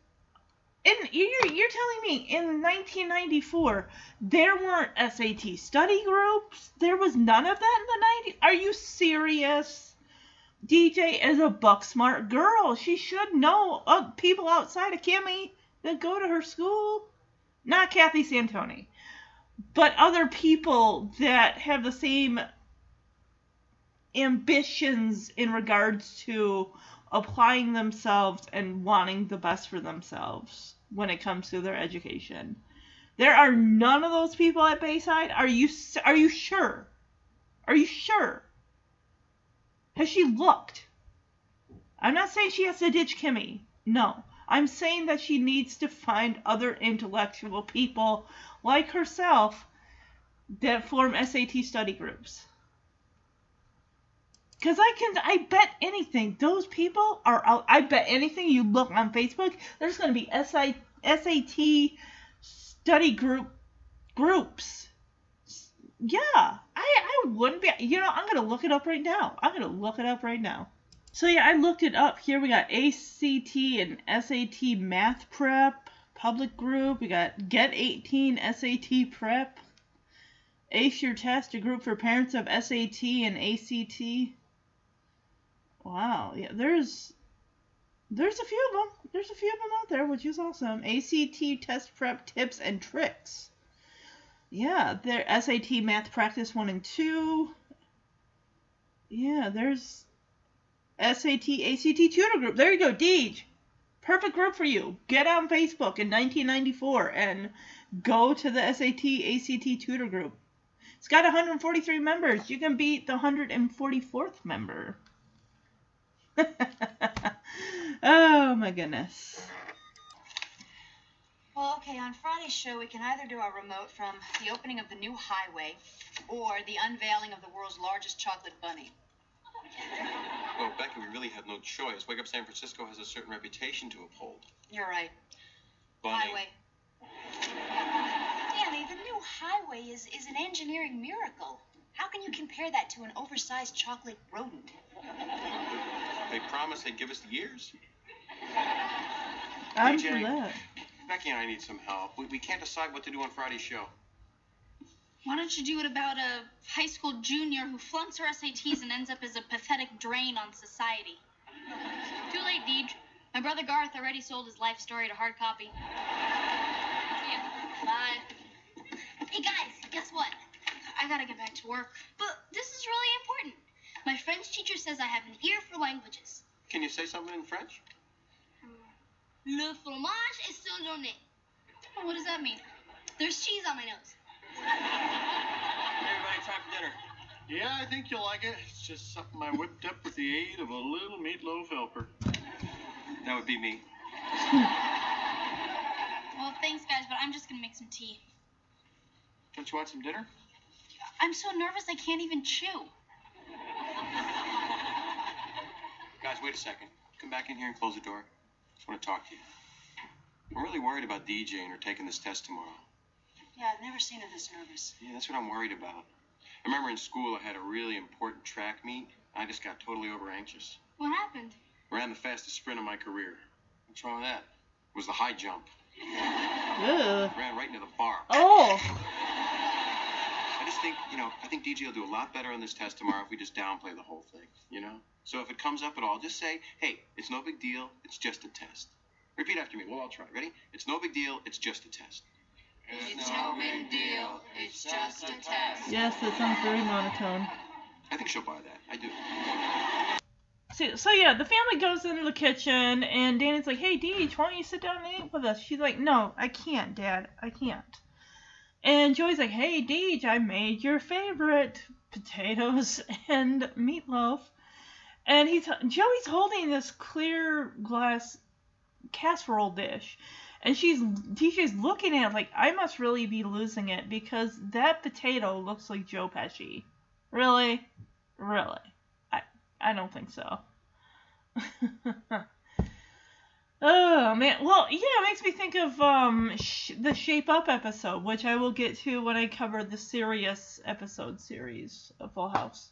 and you're, you're telling me in 1994 there weren't SAT study groups? There was none of that in the 90s? Are you serious? DJ is a buck smart girl. She should know uh, people outside of Kimmy that go to her school. Not Kathy Santoni, but other people that have the same ambitions in regards to applying themselves and wanting the best for themselves when it comes to their education. There are none of those people at Bayside. Are you are you sure? Are you sure? Has she looked? I'm not saying she has to ditch Kimmy. No. I'm saying that she needs to find other intellectual people like herself that form SAT study groups. Because I can, I bet anything. Those people are out. I bet anything you look on Facebook, there's going to be SI, SAT study group groups. Yeah, I, I wouldn't be. You know, I'm going to look it up right now. I'm going to look it up right now. So yeah, I looked it up. Here we got ACT and SAT math prep, public group. We got Get 18 SAT prep. Ace Your Test, a group for parents of SAT and ACT. Wow, yeah, there's there's a few of them. There's a few of them out there, which is awesome. ACT test prep tips and tricks. Yeah, there SAT math practice one and two. Yeah, there's SAT ACT tutor group. There you go, Deej. Perfect group for you. Get on Facebook in 1994 and go to the SAT ACT tutor group. It's got 143 members. You can beat the 144th member. oh my goodness. Well, okay, on Friday's show, we can either do our remote from the opening of the new highway or the unveiling of the world's largest chocolate bunny. Well, Becky, we really have no choice. Wake Up San Francisco has a certain reputation to uphold. You're right. Bunny. Highway. Danny, the new highway is, is an engineering miracle. How can you compare that to an oversized chocolate rodent? They promised they'd give us the years. I'm DJ. for that. Becky and I need some help. We, we can't decide what to do on Friday's show. Why don't you do it about a high school junior who flunks her SATs and ends up as a pathetic drain on society? Too late, Deej. My brother Garth already sold his life story to hard copy. Yeah. Bye. Hey guys, guess what? I gotta get back to work. But this is really important. My French teacher says I have an ear for languages. Can you say something in French? Le fromage est sur le nez. What does that mean? There's cheese on my nose. Everybody, time for dinner. Yeah, I think you'll like it. It's just something I whipped up with the aid of a little meatloaf helper. That would be me. Well, thanks, guys, but I'm just gonna make some tea. Don't you want some dinner? I'm so nervous I can't even chew. Guys, wait a second. Come back in here and close the door. Just want to talk to you. I'm really worried about DJ and her taking this test tomorrow. Yeah, I've never seen her this nervous. Yeah, that's what I'm worried about. I remember in school I had a really important track meet. I just got totally over anxious. What happened? Ran the fastest sprint of my career. What's wrong with that? It was the high jump. Ugh. Ran right into the bar. Oh. I think, you know, I think DJ will do a lot better on this test tomorrow if we just downplay the whole thing, you know? So if it comes up at all, just say, hey, it's no big deal, it's just a test. Repeat after me. We'll all try. Ready? It's no big deal, it's just a test. It's no big deal. It's just a test. Yes, that sounds very monotone. I think she'll buy that. I do. So, so yeah, the family goes into the kitchen, and Danny's like, "Hey, Deej, why don't you sit down and eat with us?" She's like, "No, I can't, Dad. I can't." And Joey's like, "Hey, Deej, I made your favorite potatoes and meatloaf." And he's Joey's holding this clear glass casserole dish, and she's DJ's looking at it like, "I must really be losing it because that potato looks like Joe Pesci." Really, really. I I don't think so. oh man, well yeah, it makes me think of um sh- the Shape Up episode, which I will get to when I cover the serious episode series of Full House.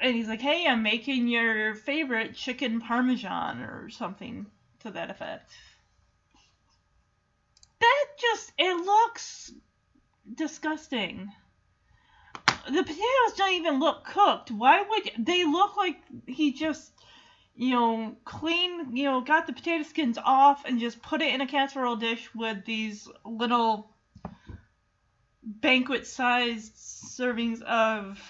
And he's like, "Hey, I'm making your favorite chicken parmesan or something to that effect." That just it looks disgusting the potatoes don't even look cooked. Why would they look like he just, you know, clean, you know, got the potato skins off and just put it in a casserole dish with these little banquet sized servings of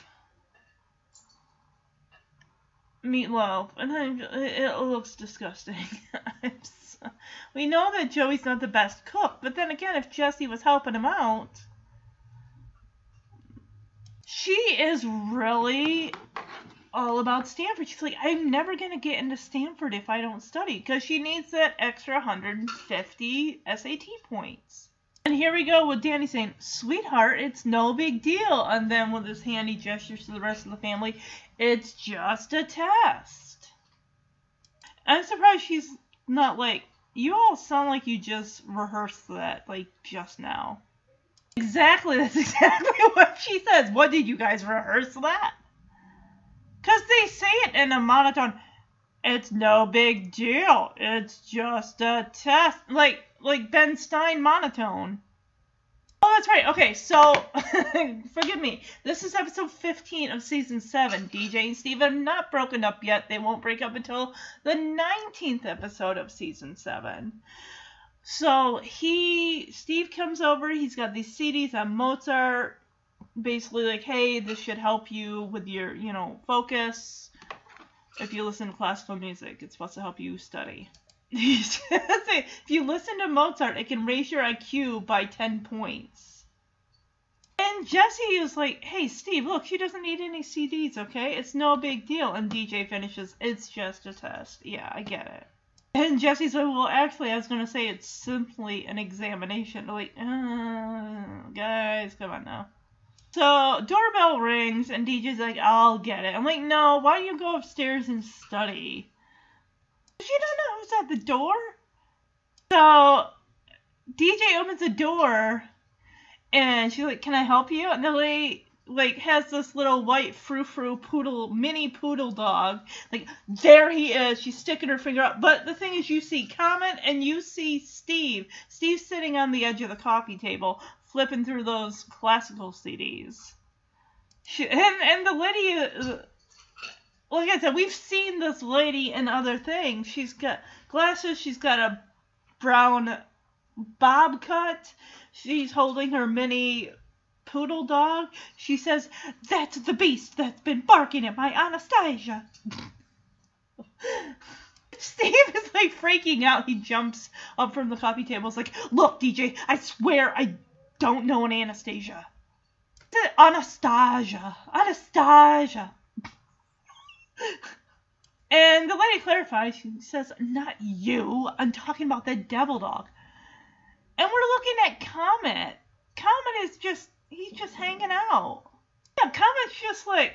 meatloaf, and then it, looks disgusting. We know that Joey's not the best cook, but then again, if Jesse was helping him out she is really all about Stanford. She's like, I'm never going to get into Stanford if I don't study because she needs that extra 150 SAT points. And here we go with Danny saying, Sweetheart, it's no big deal. And then with his handy gestures to the rest of the family, It's just a test. I'm surprised she's not like, You all sound like you just rehearsed that, like, just now. Exactly, that's exactly what she says. What did you guys rehearse that? Because they say it in a monotone. It's no big deal. It's just a test. Like like Ben Stein monotone. Oh, that's right. Okay, so forgive me. This is episode 15 of season 7. DJ and Steve have not broken up yet. They won't break up until the 19th episode of season 7. So he Steve comes over, he's got these CDs on Mozart, basically like, hey, this should help you with your, you know, focus. If you listen to classical music, it's supposed to help you study. if you listen to Mozart, it can raise your IQ by 10 points. And Jesse is like, hey, Steve, look, she doesn't need any CDs, okay? It's no big deal. And DJ finishes, it's just a test. Yeah, I get it. And Jesse's like, well, actually, I was gonna say it's simply an examination. Like, uh, guys, come on now. So doorbell rings and DJ's like, I'll get it. I'm like, no, why don't you go upstairs and study? She don't know who's at the door. So DJ opens the door and she's like, Can I help you? And the lady like has this little white frou frou poodle mini poodle dog. Like there he is. She's sticking her finger up. But the thing is you see Comet and you see Steve. Steve's sitting on the edge of the coffee table flipping through those classical CDs. She, and and the lady uh, like I said, we've seen this lady in other things. She's got glasses, she's got a brown bob cut. She's holding her mini poodle dog. She says, That's the beast that's been barking at my Anastasia. Steve is like freaking out. He jumps up from the coffee table. It's like, Look, DJ, I swear I don't know an Anastasia. Anastasia. Anastasia. And the lady clarifies, she says, Not you. I'm talking about the devil dog. And we're looking at Comet. Comet is just, he's just hanging out. Yeah, Comet's just like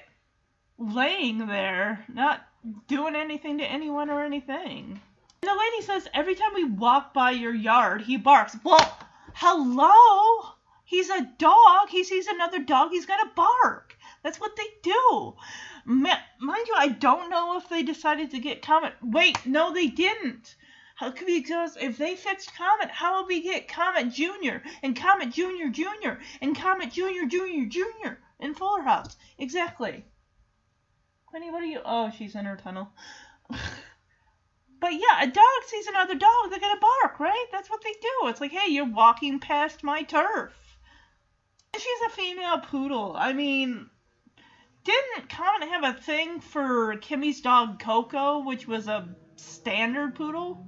laying there, not doing anything to anyone or anything. And the lady says, Every time we walk by your yard, he barks. Well, hello? He's a dog. He sees another dog, he's going to bark. That's what they do. Mind you, I don't know if they decided to get Comet. Wait, no, they didn't. How could we because if they fixed Comet, how would we get Comet Junior and Comet Junior Junior and Comet Junior Junior Junior in Fuller House? Exactly. Quinny, what are you? Oh, she's in her tunnel. but yeah, a dog sees another dog, they're gonna bark, right? That's what they do. It's like, hey, you're walking past my turf. She's a female poodle. I mean, didn't Comet have a thing for Kimmy's dog Coco, which was a standard poodle?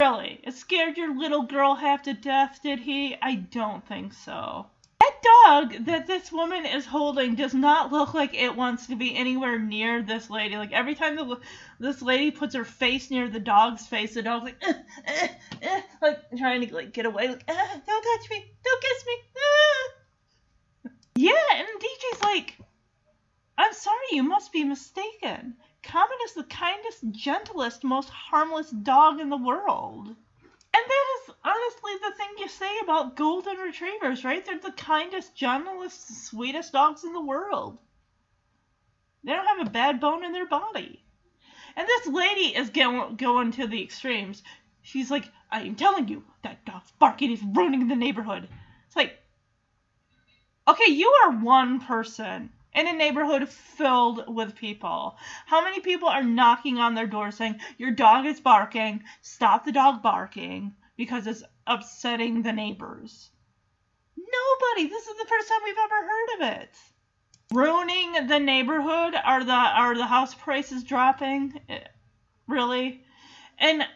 Really? It scared your little girl half to death, did he? I don't think so. That dog that this woman is holding does not look like it wants to be anywhere near this lady. Like every time the, this lady puts her face near the dog's face, the dog's like, uh, uh, uh, like trying to like get away. Like, don't touch me, don't kiss me. Yeah, and DJ's like, I'm sorry, you must be mistaken. Comet is the kindest, gentlest, most harmless dog in the world. And that is honestly the thing you say about golden retrievers, right? They're the kindest, gentlest, sweetest dogs in the world. They don't have a bad bone in their body. And this lady is go- going to the extremes. She's like, I am telling you, that dog's barking is ruining the neighborhood. It's like, okay, you are one person in a neighborhood filled with people. How many people are knocking on their door saying, Your dog is barking, stop the dog barking because it's upsetting the neighbors? Nobody. This is the first time we've ever heard of it. Ruining the neighborhood? Are the are the house prices dropping? Eh, Really? And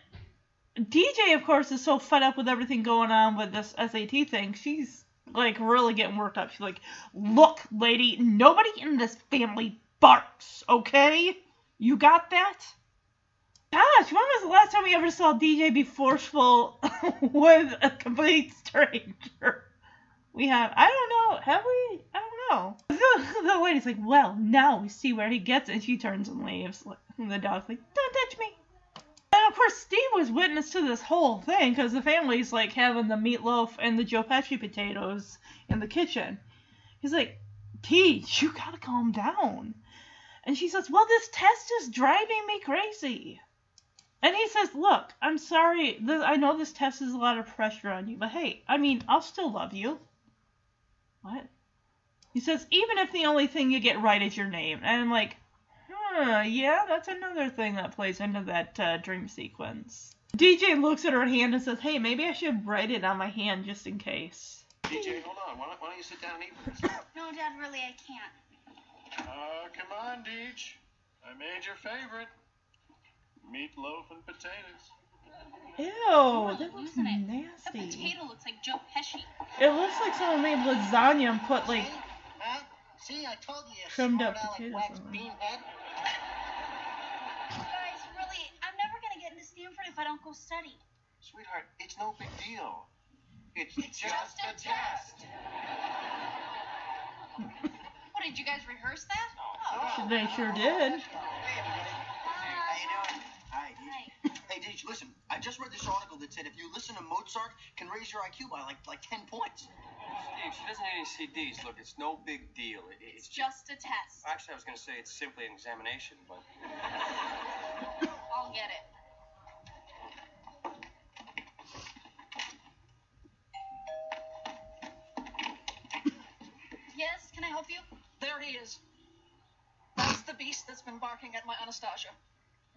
DJ, of course, is so fed up with everything going on with this SAT thing. She's like really getting worked up. She's like, "Look, lady, nobody in this family barks, okay? You got that?" Gosh, when was the last time we ever saw DJ be forceful with a complete stranger? We have. I don't know. Have we? I don't know. The, the lady's like, "Well, now we see where he gets," it. and she turns and leaves. The dog's like, "Don't touch me." Of course, Steve was witness to this whole thing because the family's like having the meatloaf and the Joe Pesci potatoes in the kitchen. He's like, Deej, you gotta calm down. And she says, Well, this test is driving me crazy. And he says, Look, I'm sorry. I know this test is a lot of pressure on you, but hey, I mean, I'll still love you. What? He says, Even if the only thing you get right is your name. And I'm like, Huh, yeah, that's another thing that plays into that uh, dream sequence. DJ looks at her hand and says, Hey, maybe I should write it on my hand just in case. DJ, hold on. Why don't, why don't you sit down and eat with us? No, Dad, really, I can't. Oh, come on, Deej. I made your favorite. Meatloaf and potatoes. Ew, I'm that looks losing it. That nasty. potato looks like Joe Pesci. It looks like someone made lasagna and put like Huh? See, I told you, you Trimmed up smart potatoes wax on there. beanhead. Guys, really, I'm never gonna get into Stanford if I don't go study. Sweetheart, it's no big deal. It's, just a test. What, did you guys rehearse that? Oh, they sure did. How you doing? Hi, Deej. Hey, Deej, listen. I just read this article that said if you listen to Mozart, can raise your IQ by like like ten points. Steve, she doesn't need any CDs. Look, it's no big deal. It, It's just a test. Actually, I was going to say it's simply an examination, but. I'll get it. Yes, can I help you? There he is. That's the beast that's been barking at my Anastasia.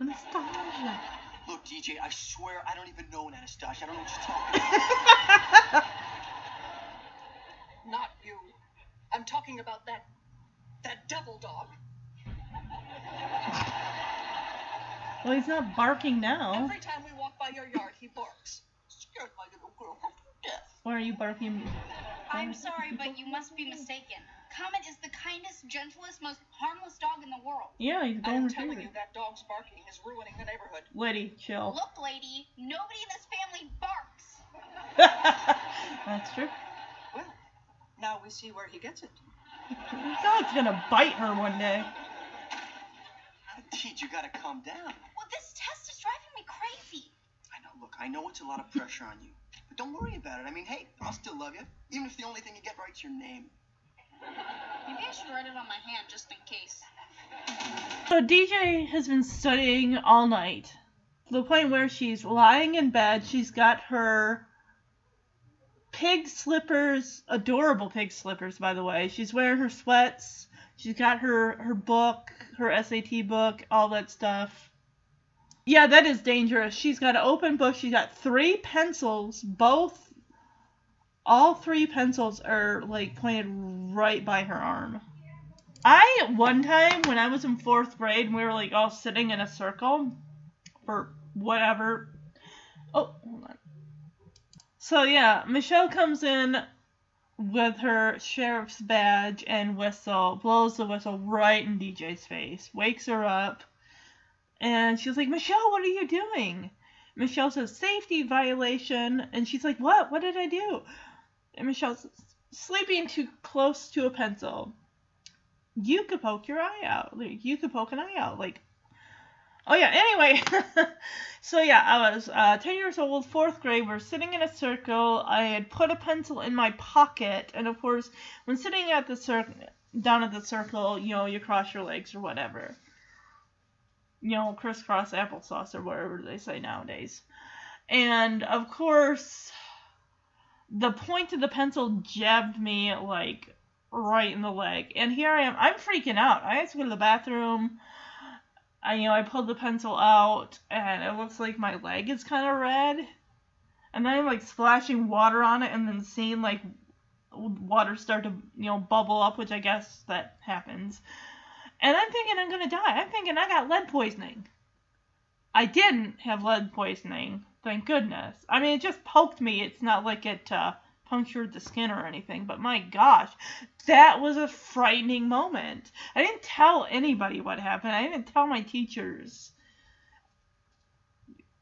Anastasia. Look, DJ, I swear I don't even know an Anastasia. I don't know what you're talking about. Not you. I'm talking about that that devil dog. Well, he's not barking now. Every time we walk by your yard, he barks. Scared my little girl to death. Why are you barking? I'm sorry, but you must be mistaken. Comet is the kindest, gentlest, most harmless dog in the world. Yeah, he's I'm telling you, that dog's barking is ruining the neighborhood. Lady, chill. Look, lady, nobody in this family barks. That's true. Well, now we see where he gets it. Dog's gonna bite her one day. Deej, you gotta calm down. Well, this test is driving me crazy. I know. Look, I know it's a lot of pressure on you, but don't worry about it. I mean, hey, I'll still love you, even if the only thing you get right's your name. Maybe I should write it on my hand just in case. So DJ has been studying all night. To the point where she's lying in bed, she's got her pig slippers, adorable pig slippers by the way. She's wearing her sweats. She's got her her book, her SAT book, all that stuff. Yeah, that is dangerous. She's got an open book. She's got three pencils, both all three pencils are like pointed right by her arm. I one time when I was in fourth grade and we were like all sitting in a circle for whatever. Oh, hold on. So yeah, Michelle comes in with her sheriff's badge and whistle, blows the whistle right in DJ's face, wakes her up, and she's like, Michelle, what are you doing? Michelle says, safety violation, and she's like, what? What did I do? And Michelle's sleeping too close to a pencil you could poke your eye out. Like, you could poke an eye out. Like, oh yeah. Anyway, so yeah, I was uh, 10 years old, fourth grade. We're sitting in a circle. I had put a pencil in my pocket, and of course, when sitting at the circle, down at the circle, you know, you cross your legs or whatever. You know, crisscross applesauce or whatever they say nowadays. And of course, the point of the pencil jabbed me like right in the leg. And here I am. I'm freaking out. I had to go to the bathroom. I, you know, I pulled the pencil out, and it looks like my leg is kind of red. And then I'm like splashing water on it, and then seeing like water start to, you know, bubble up, which I guess that happens. And I'm thinking I'm gonna die. I'm thinking I got lead poisoning. I didn't have lead poisoning, thank goodness. I mean, it just poked me. It's not like it uh, punctured the skin or anything, but my gosh, that was a frightening moment. I didn't tell anybody what happened. I didn't tell my teachers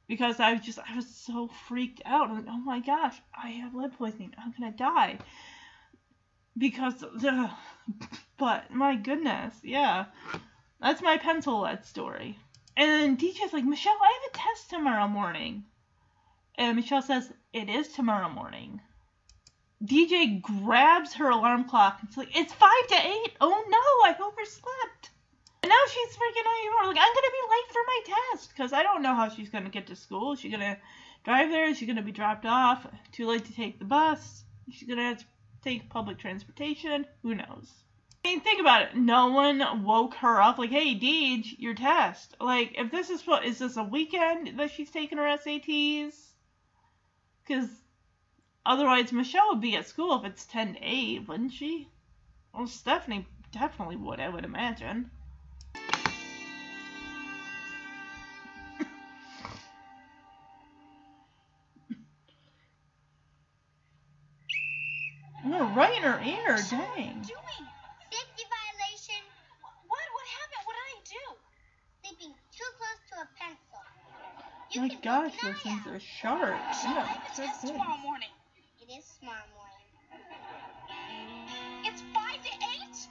because I was just I was so freaked out. Oh my gosh, I have lead poisoning. I'm gonna die because. Ugh. But my goodness, yeah, that's my pencil lead story. And DJ's like, Michelle, I have a test tomorrow morning. And Michelle says, it is tomorrow morning. DJ grabs her alarm clock and it's like, it's five to eight. Oh no, I overslept. And now she's freaking out even more. Like, I'm gonna be late for my test because I don't know how she's gonna get to school. Is she gonna drive there? Is she gonna be dropped off? Too late to take the bus? She's gonna have to take public transportation? Who knows? I mean, think about it. No one woke her up like, "Hey, Deej, your test." Like, if this is what is this a weekend that she's taking her SATs? Because otherwise, Michelle would be at school if it's ten to eight, wouldn't she? Well, Stephanie definitely would, I would imagine. No, right in her ear, dang. Doing? Safety violation. What? What happened? What did I do? Sleeping too close to a pencil. Oh my gosh, those things are sharp. Yeah, so test good. tomorrow morning. It is tomorrow morning. It's five to eight?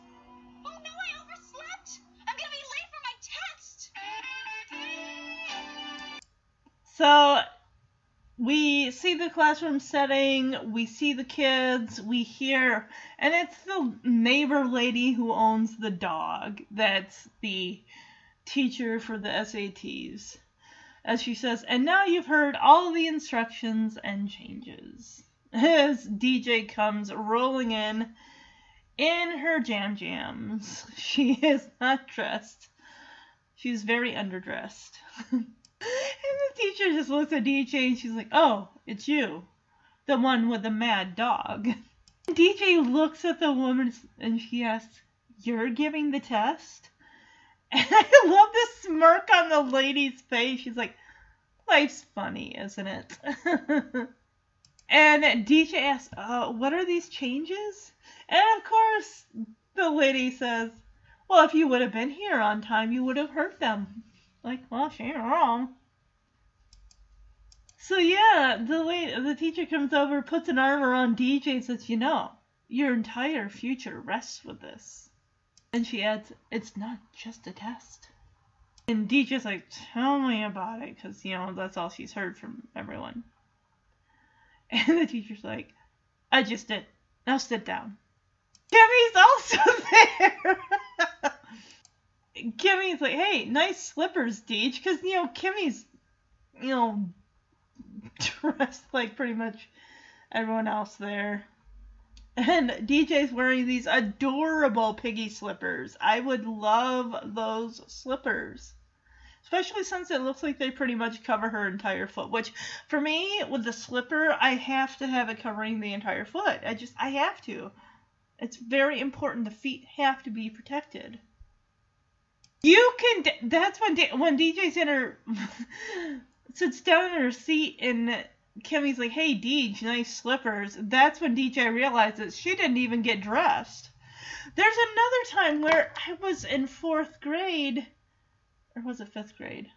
Oh no, I overslept. I'm gonna be late for my test. So we see the classroom setting, we see the kids, we hear, and it's the neighbor lady who owns the dog that's the teacher for the SATs. As she says, and now you've heard all the instructions and changes. As DJ comes rolling in in her jam jams. She is not dressed. She's very underdressed. and the teacher just looks at DJ and she's like, Oh, it's you. The one with the mad dog. DJ looks at the woman and she asks, You're giving the test? And I love the smirk on the lady's face. She's like, Life's funny, isn't it? and DJ asks, uh, What are these changes? And of course, the lady says, Well, if you would have been here on time, you would have heard them. Like, well, she ain't wrong. So yeah, the lady, the teacher comes over, puts an arm around DJ, and says, "You know, your entire future rests with this." And she adds, "It's not just a test." And DJ's like, "Tell me about it," because you know that's all she's heard from everyone. And the teacher's like, "I just did. Now sit down." Kimmy's also there. Kimmy's like, "Hey, nice slippers, Deej," because you know Kimmy's, you know, dressed like pretty much everyone else there. And DJ's wearing these adorable piggy slippers. I would love those slippers. Especially since it looks like they pretty much cover her entire foot. Which, for me, with the slipper, I have to have it covering the entire foot. I just, I have to. It's very important. The feet have to be protected. You can. That's when when DJ's in her sits down in her seat and Kimmy's like, "Hey, Deej, nice slippers." That's when DJ realizes she didn't even get dressed. There's another time where I was in fourth grade, or was it fifth grade?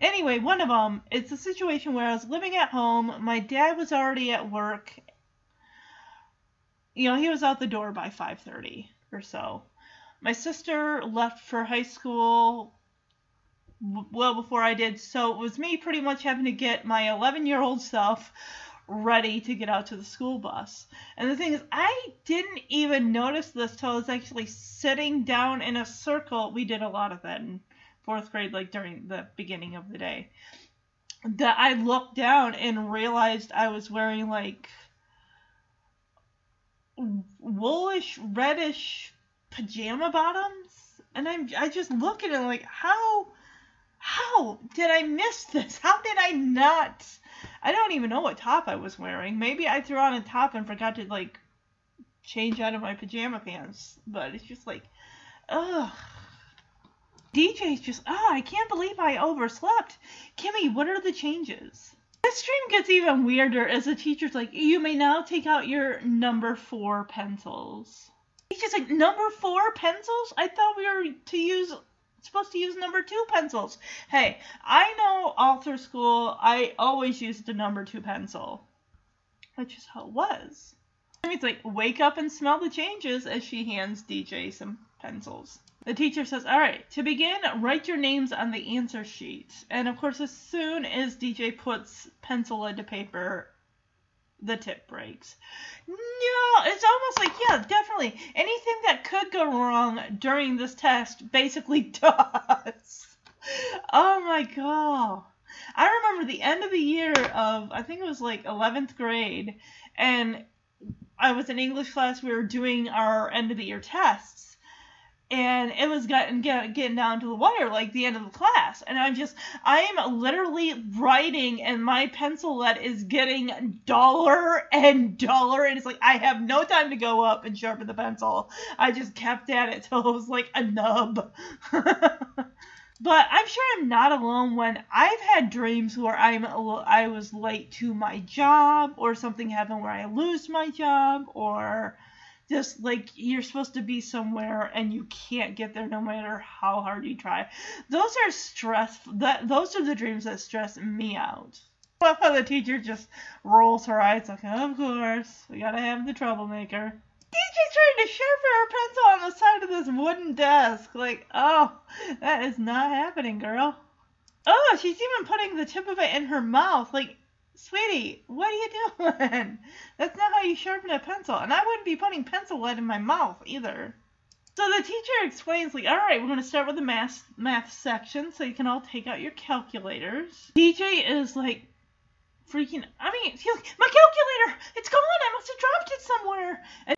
Anyway, one of them. It's a situation where I was living at home. My dad was already at work. You know, he was out the door by 5:30 or so. My sister left for high school well before I did, so it was me pretty much having to get my 11 year old self ready to get out to the school bus. And the thing is, I didn't even notice this till I was actually sitting down in a circle. We did a lot of that in fourth grade, like during the beginning of the day. That I looked down and realized I was wearing like woolish, reddish pajama bottoms. And I'm I just look at it like how how did I miss this? How did I not? I don't even know what top I was wearing. Maybe I threw on a top and forgot to like change out of my pajama pants. But it's just like, ugh. DJ's just, oh, I can't believe I overslept. Kimmy, what are the changes? This stream gets even weirder as the teacher's like, you may now take out your number four pencils. He's just like, number four pencils? I thought we were to use supposed to use number two pencils. Hey, I know all through school I always used the number two pencil. Which is how it was. It's like, wake up and smell the changes as she hands DJ some pencils. The teacher says, All right, to begin, write your names on the answer sheet. And of course, as soon as DJ puts pencil into paper, the tip breaks. No, it's almost like, yeah, definitely. Anything that could go wrong during this test basically does. Oh my god. I remember the end of the year of, I think it was like 11th grade, and I was in English class, we were doing our end of the year tests and it was getting getting down to the wire like the end of the class. And i'm just i'm literally writing and my pencil lead is getting duller and duller and it's like i have no time to go up and sharpen the pencil. I just kept at it till it was like a nub. But i'm sure i'm not alone when i've had dreams where i'm i was late to my job or something happened where i lose my job or just like you're supposed to be somewhere and you can't get there no matter how hard you try. Those are stressful. That those are the dreams that stress me out. How the teacher just rolls her eyes like, of course, we gotta have the troublemaker. Teacher's trying to sharpen her pencil on the side of this wooden desk. Like, oh, that is not happening, girl. Oh, she's even putting the tip of it in her mouth. Like, sweetie, what are you doing? That's not how you sharpen a pencil. And I wouldn't be putting pencil lead in my mouth either. So the teacher explains, like, all right, we're going to start with the math math section, so you can all take out your calculators. DJ is like freaking. I mean, he's like, my calculator, it's gone. I must have dropped it somewhere. And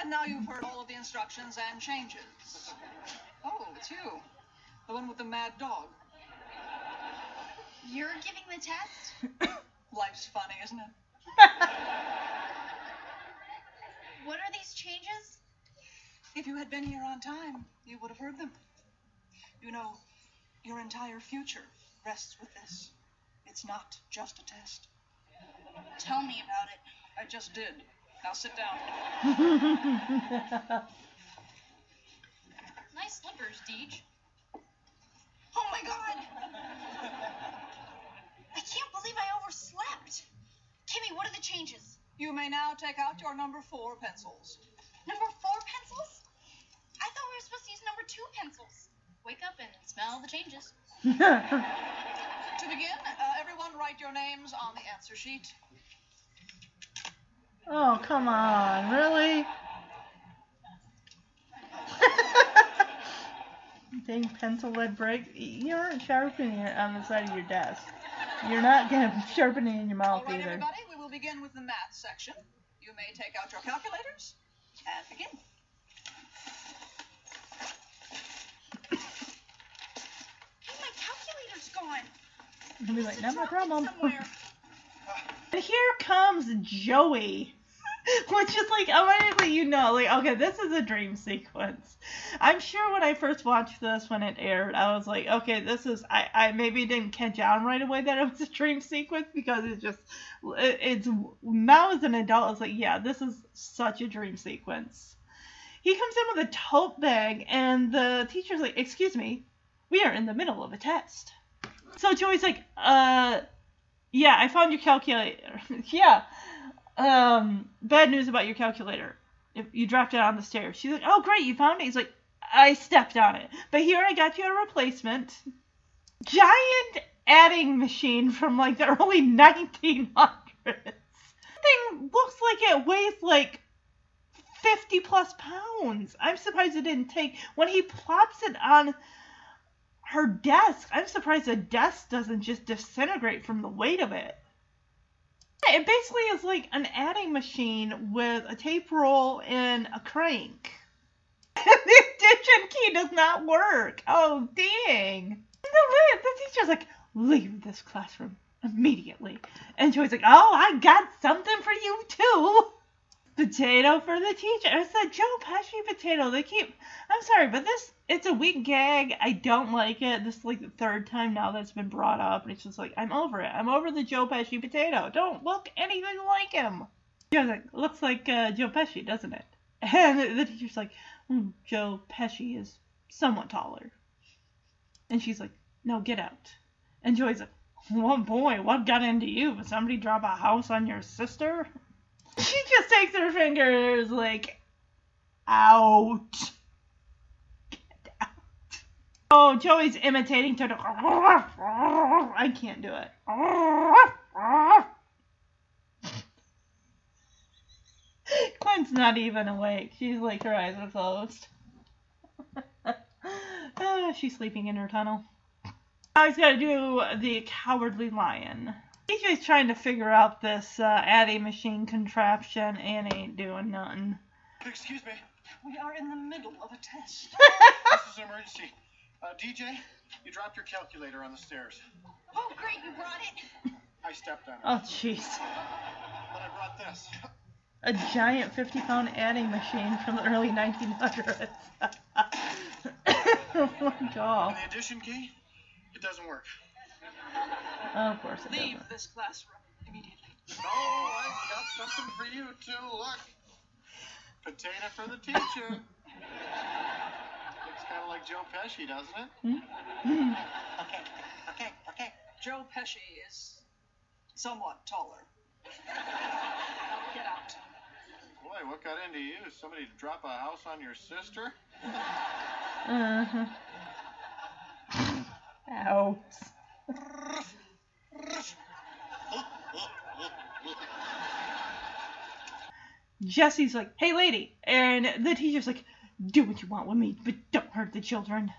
And now you've heard all of the instructions and changes. Oh, it's you. The one with the mad dog. You're giving the test? Life's funny, isn't it? What are these changes? If you had been here on time, you would have heard them. You know, your entire future rests with this. It's not just a test. Tell me about it. I just did. Now sit down. Nice slippers, Deej. Oh my god! I can't believe I overslept. Kimmy, what are the changes? You may now take out your number four pencils. Number four pencils? I thought we were supposed to use number two pencils. Wake up and smell the changes. To begin, uh, everyone write your names on the answer sheet. oh, come on, really? Dang pencil lead break. You aren't sharpening it on the side of your desk. You're not gonna sharpen it in your mouth All right, either. everybody, we will begin with the math section. You may take out your calculators and begin. Hey, my calculator's gone. I'll be like, not my problem. somewhere. And here comes Joey. Which is like I wanted to let you know, like, okay, this is a dream sequence. I'm sure when I first watched this when it aired, I was like, okay, this is I, I maybe didn't catch on right away that it was a dream sequence because it just it, it's now as an adult, it's like, yeah, this is such a dream sequence. He comes in with a tote bag and the teacher's like, excuse me, we are in the middle of a test. So Joey's like, uh yeah, I found your calculator. yeah. Um, bad news about your calculator. If you dropped it on the stairs. She's like, oh, great, you found it. He's like, I stepped on it. But here I got you a replacement. Giant adding machine from like the early 1900s. Thing looks like it weighs like 50 plus pounds. I'm surprised it didn't take. When he plops it on her desk, I'm surprised the desk doesn't just disintegrate from the weight of it. It basically is like an adding machine with a tape roll and a crank. the addition key does not work. Oh, dang. The, the teacher's like, leave this classroom immediately. And Joey's like, oh, I got something for you too. Potato for the teacher. It's a Joe Pesci potato. They keep. I'm sorry, but this it's a weak gag. I don't like it. This is like the third time now that's been brought up, and it's just like I'm over it. I'm over the Joe Pesci potato. Don't look anything like him. Joe's like, looks like uh, Joe Pesci, doesn't it? And the teacher's like, "Hmm, Hmm, Joe Pesci is somewhat taller. And she's like, no, get out. And Joey's like, oh boy, what got into you? Did somebody drop a house on your sister? She just takes her fingers like out. Get out. Oh, Joey's imitating Toto. I can't do it. Quinn's not even awake. She's like her eyes are closed. Ah, she's sleeping in her tunnel. Now he's got to do the cowardly lion. DJ's trying to figure out this uh, adding machine contraption and ain't doing nothing. Excuse me. We are in the middle of a test. This is an emergency. Uh, DJ, you dropped your calculator on the stairs. Oh, great, you brought it. I stepped on it. Oh, jeez. But I brought this. A giant 50 pound adding machine from the early 1900s. oh my And god. the addition key, it doesn't work. of course it Leave doesn't. this classroom immediately. No, I've got something for you too. Look. Potato for the teacher. Looks kind of like Joe Pesci, doesn't it? Hmm. Okay, okay, okay. Joe Pesci is somewhat taller. Get out. Boy, what got into you? Somebody drop a house on your sister? Uh-huh. Ouch. Jesse's like, hey lady. And the teacher's like, do what you want with me, but don't hurt the children.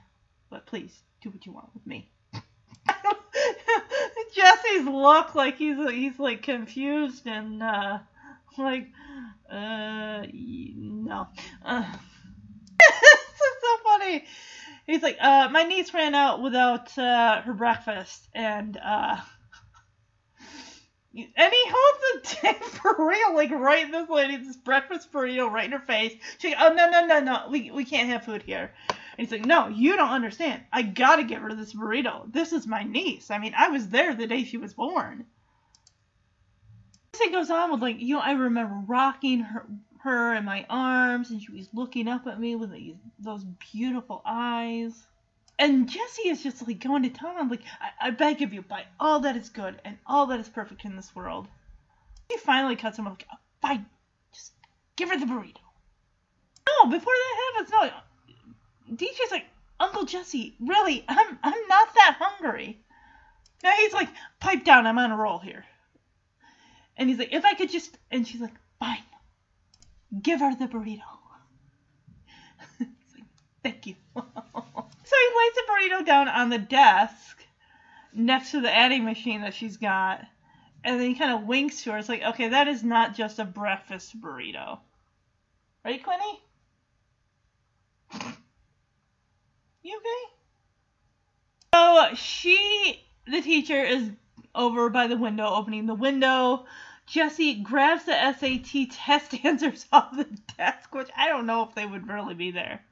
But please, do what you want with me. Jesse's look like he's he's like confused and uh like uh no. Uh, it's so funny. He's like, uh, my niece ran out without uh, her breakfast, and uh, and he holds a tin real, like right in this lady's breakfast burrito right in her face. She's like, oh no no no no, we we can't have food here. And he's like, no, you don't understand. I gotta get rid of this burrito. This is my niece. I mean, I was there the day she was born. He goes on with like, you know, I remember rocking her her in my arms, and she was looking up at me with these, those beautiful eyes. And Jesse is just like going to town. like, I, I beg of you, by all that is good and all that is perfect in this world. He finally cuts him off. Like, oh, fine, just give her the burrito. No, before that happens, no. DJ's like, Uncle Jesse, really, I'm I'm not that hungry. Now he's like, pipe down, I'm on a roll here. And he's like, if I could just, and she's like, fine, give her the burrito. Like, Thank you. so he lays the burrito down on the desk next to the adding machine that she's got. And then he kind of winks to her. It's like, okay, that is not just a breakfast burrito. Right, Quinny? You okay? So she, the teacher, is over by the window, opening the window. Jesse grabs the SAT test answers off the desk, which I don't know if they would really be there.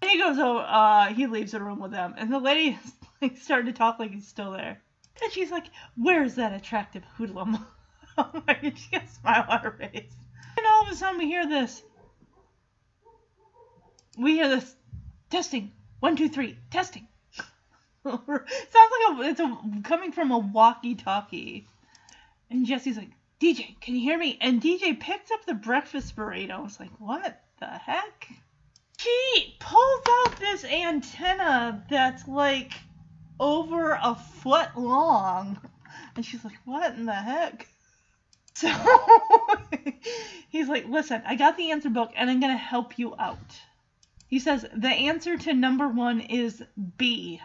And he goes, oh, uh, he leaves the room with them, and the lady is like starting to talk like he's still there. And she's like, "Where's that attractive hoodlum?" oh my god, she got a smile on her face. And all of a sudden, we hear this. We hear this testing. One, two, three, testing. Sounds like a, it's a, coming from a walkie-talkie. And Jesse's like, DJ, can you hear me? And DJ picks up the breakfast burrito. I was like, what the heck? She pulls out this antenna that's like over a foot long. And she's like, what in the heck? So he's like, listen, I got the answer book and I'm going to help you out. He says, the answer to number one is B.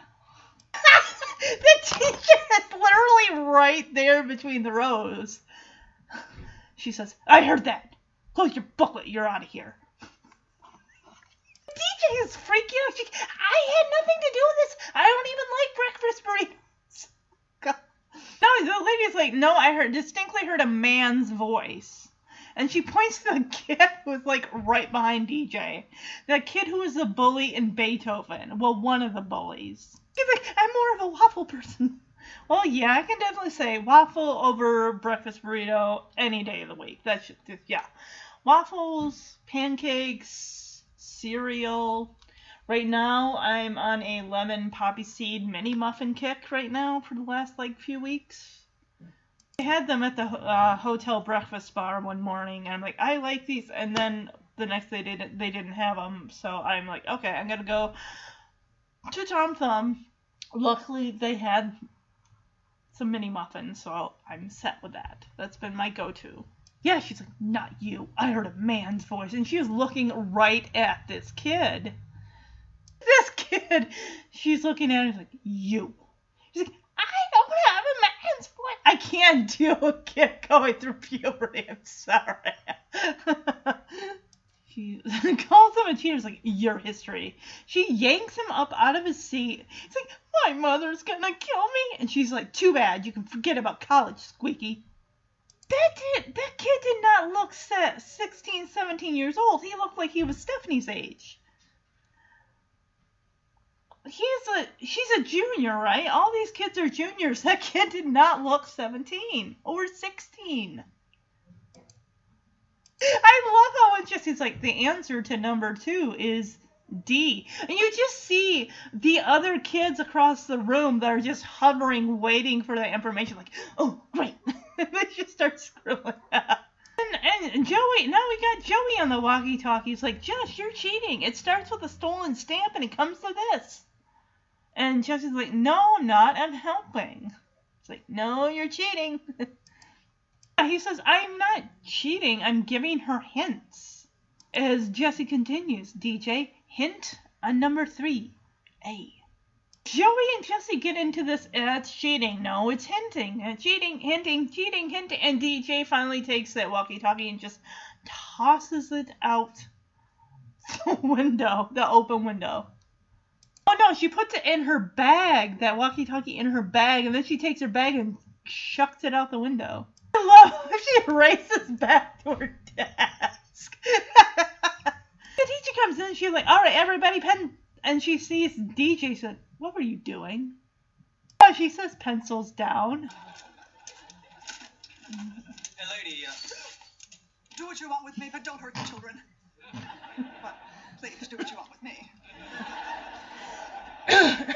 is literally right there between the rows. She says, I heard that. Close your booklet. You're out of here. DJ is freaking out. She, I had nothing to do with this. I don't even like breakfast burritos. No, the lady's like, no, I heard distinctly heard a man's voice. And she points to the kid who was like right behind DJ. The kid who was the bully in Beethoven. Well, one of the bullies. He's like, I'm more of a waffle person. Well, yeah, I can definitely say waffle over breakfast burrito any day of the week. That's just, yeah. Waffles, pancakes, cereal. Right now, I'm on a lemon poppy seed mini muffin kick right now for the last like few weeks. I had them at the uh, hotel breakfast bar one morning, and I'm like, I like these, and then the next day they didn't, they didn't have them, so I'm like, okay, I'm gonna go to Tom Thumb. Luckily, they had some mini muffins, so I'm set with that. That's been my go-to. Yeah, she's like, not you. I heard a man's voice, and she was looking right at this kid. This kid, she's looking at him, like, you. She's like, I don't have a man's voice. I can't deal with kid going through puberty. I'm sorry. she calls him a cheater. She's like, your history. She yanks him up out of his seat. He's like, my mother's gonna kill me. And she's like, too bad. You can forget about college, Squeaky. That did, that kid did not look set 16, 17 years old. He looked like he was Stephanie's age. He's a she's a junior, right? All these kids are juniors. That kid did not look 17 or 16. I love how it's just, it's like the answer to number two is D. And you just see the other kids across the room that are just hovering, waiting for the information, like, oh, great. they just start scribbling. And, and Joey, now we got Joey on the walkie talkie. He's like, Josh, you're cheating. It starts with a stolen stamp and it comes to this. And Josh is like, no, I'm not. I'm helping. It's like, no, you're cheating. he says, I'm not cheating. I'm giving her hints. As Jesse continues, DJ, hint on number three, A. Joey and Jesse get into this. That's cheating. No, it's hinting. Uh, cheating, hinting, cheating, hinting. And DJ finally takes that walkie-talkie and just tosses it out the window, the open window. Oh no, she puts it in her bag, that walkie-talkie in her bag, and then she takes her bag and chucks it out the window. I love how she races back to her desk. the teacher comes in she's like, all right, everybody, pen. And she sees DJ, said, what were you doing? Oh, she says pencils down. Hey, lady, uh, Do what you want with me, but don't hurt the children. But please do what you want with me.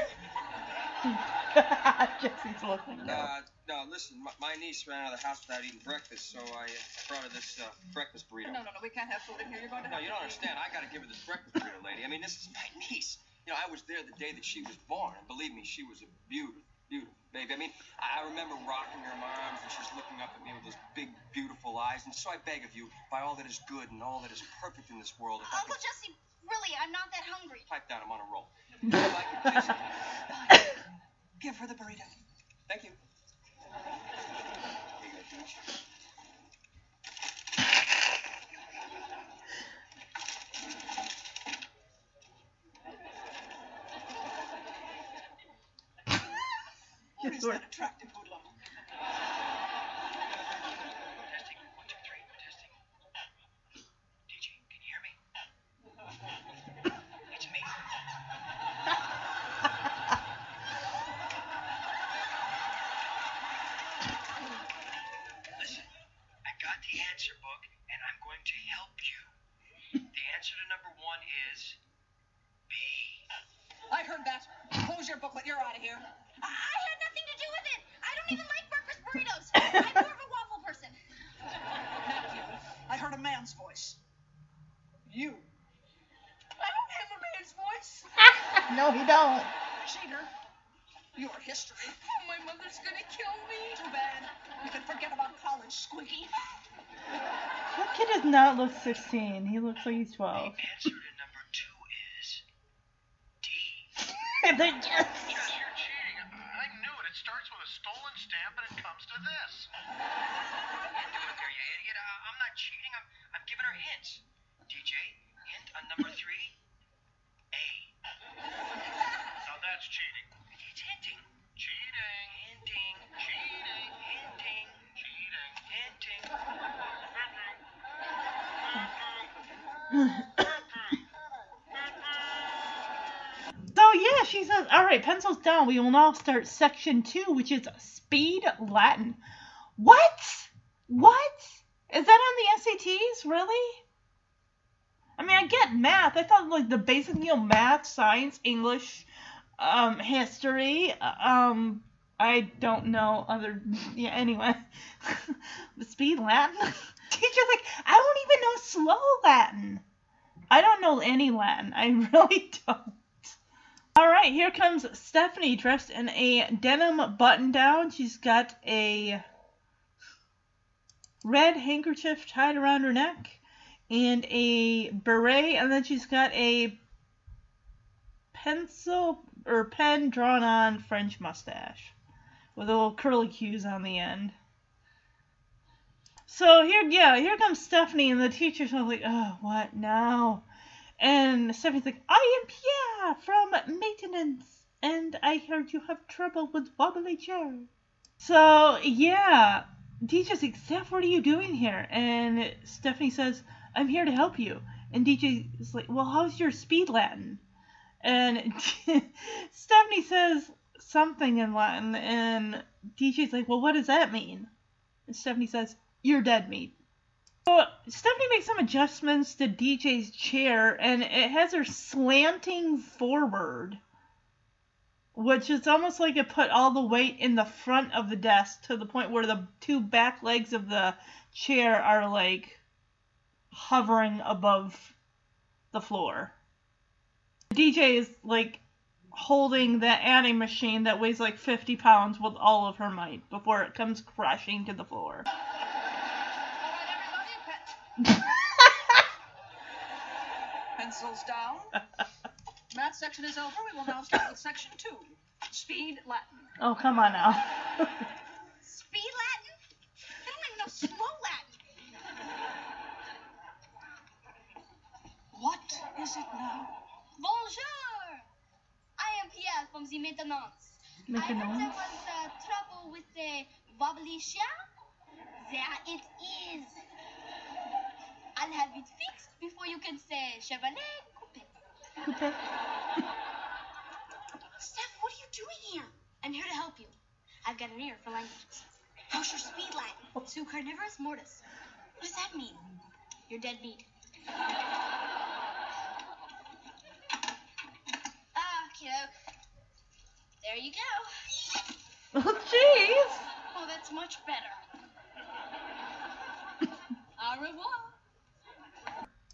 Jesse's looking now. uh, no, listen, my, my niece ran out of the house without eating breakfast, so I uh, brought her this uh, breakfast burrito. No, no, no, we can't have food in here. You're going to No, you don't understand. I gotta give her this breakfast burrito, lady. I mean, this is my niece. You know, I was there the day that she was born, and believe me, she was a beautiful, beautiful baby. I mean, I remember rocking her in my arms, and she's looking up at me with those big, beautiful eyes. And so I beg of you, by all that is good and all that is perfect in this world, if I Uncle could Jesse, really, I'm not that hungry. pipe down, I'm on a roll. If I could just Give her the burrito. Thank you. Is that attractive hoodlum? 16. He looks like he's 12. Pencils. We will now start section two, which is speed Latin." What? What? Is that on the SATs? Really? I mean, I get math. I thought like the basic, you know, math, science, English, um, history. Um, I don't know other. Yeah. Anyway, speed Latin. Teacher's like, I don't even know slow Latin. I don't know any Latin. I really don't. All right, here comes Stephanie dressed in a denim button down. She's got a red handkerchief tied around her neck and a beret, and then she's got a pencil or pen drawn on French mustache with little curly cues on the end. So here, yeah, here comes Stephanie, and the teacher's all like, "Oh, what now?" Um, and Stephanie's like, "I am Pierre from maintenance, and I heard you have trouble with wobbly chair." So yeah, DJ's like, "Steph, what are you doing here?" And Stephanie says, "I'm here to help you." And DJ is like, "Well, how's your speed Latin?" And Stephanie says something in Latin, and DJ's like, "Well, what does that mean?" And Stephanie says, "You're dead meat." So Stephanie makes some adjustments to DJ's chair, and it has her slanting forward, which is almost like it put all the weight in the front of the desk to the point where the two back legs of the chair are like hovering above the floor. DJ is like holding the adding machine that weighs like 50 pounds with all of her might before it comes crashing to the floor. Pencils down. Math section is over. We will now start with section two. Speed Latin. Oh, come on now. Speed Latin? I don't even know slow Latin. What is it now? Bonjour! I am Pierre from the maintenance. I heard there Maintenance? was uh, trouble with the wobbly chair. There it is. I'll have it fixed before you can say Chevrolet Coupe. Coupe. Steph, what are you doing here? I'm here to help you. I've got an ear for languages. How's your speed Latin? Su carnivorous mortis. What does that mean? You're dead meat. Ah, kiddo. There you go. Oh, jeez. Oh, that's much better. Au revoir.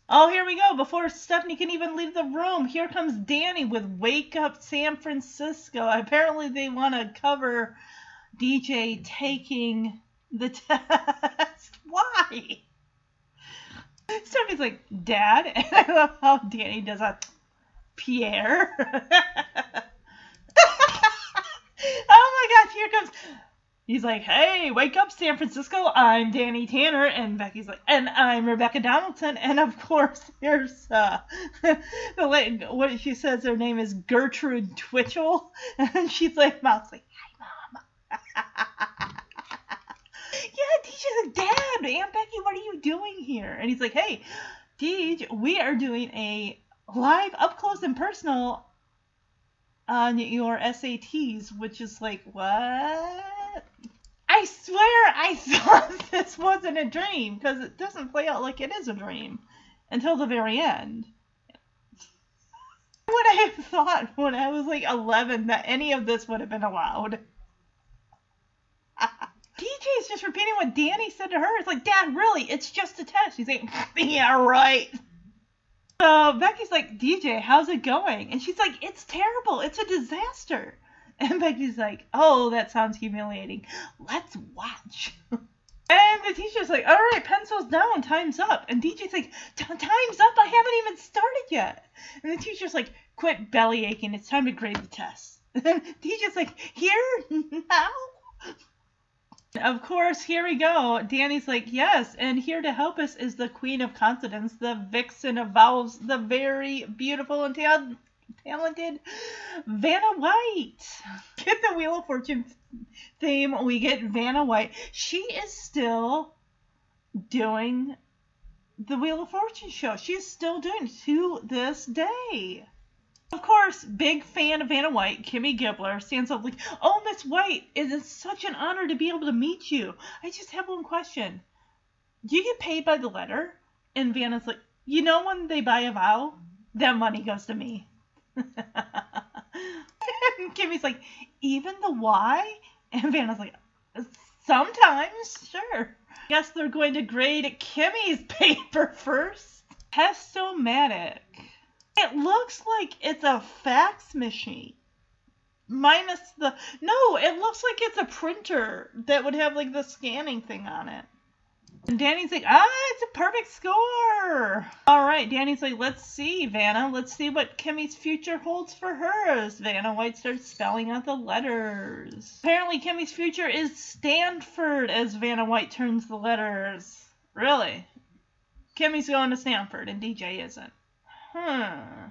Oh, here we go. Before Stephanie can even leave the room, here comes Danny with Wake Up San Francisco. Apparently, they want to cover DJ taking the test. Why? Stephanie's like, Dad? And I love how Danny does a Pierre. oh my gosh, here comes. He's like, hey, wake up, San Francisco. I'm Danny Tanner. And Becky's like, and I'm Rebecca Donaldson. And of course, there's uh, the lady, what she says her name is Gertrude Twitchell. And she's like, Mom's like, hi, Mom. yeah, DJ's like, Dad, Aunt Becky, what are you doing here? And he's like, hey, DJ, we are doing a live, up close and personal on your SATs, which is like, what? I swear I thought this wasn't a dream because it doesn't play out like it is a dream until the very end. Would I have thought when I was like 11 that any of this would have been allowed? DJ is just repeating what Danny said to her. It's like, Dad, really? It's just a test. She's like, Yeah, right. So Becky's like, DJ, how's it going? And she's like, It's terrible. It's a disaster. And Becky's like, Oh, that sounds humiliating. Let's watch. And the teacher's like, All right, pencils down, time's up. And DJ's like, Time's up. I haven't even started yet. And the teacher's like, Quit belly aching. It's time to grade the test. And DJ's like, Here? Now? Of course, here we go. Danny's like, yes, and here to help us is the queen of consonants, the vixen of vowels, the very beautiful and tal- talented Vanna White. Get the Wheel of Fortune theme, we get Vanna White. She is still doing the Wheel of Fortune show. She is still doing it to this day. Of course, big fan of Vanna White, Kimmy Gibbler, stands up like, Oh, Miss White, it is such an honor to be able to meet you. I just have one question. Do you get paid by the letter? And Vanna's like, You know when they buy a vow? That money goes to me. Kimmy's like, Even the why? And Vanna's like, Sometimes, sure. Guess they're going to grade Kimmy's paper first. Testomatic. It looks like it's a fax machine. Minus the. No, it looks like it's a printer that would have like the scanning thing on it. And Danny's like, ah, it's a perfect score. All right, Danny's like, let's see, Vanna. Let's see what Kimmy's future holds for her. Vanna White starts spelling out the letters. Apparently, Kimmy's future is Stanford as Vanna White turns the letters. Really? Kimmy's going to Stanford and DJ isn't. Hmm.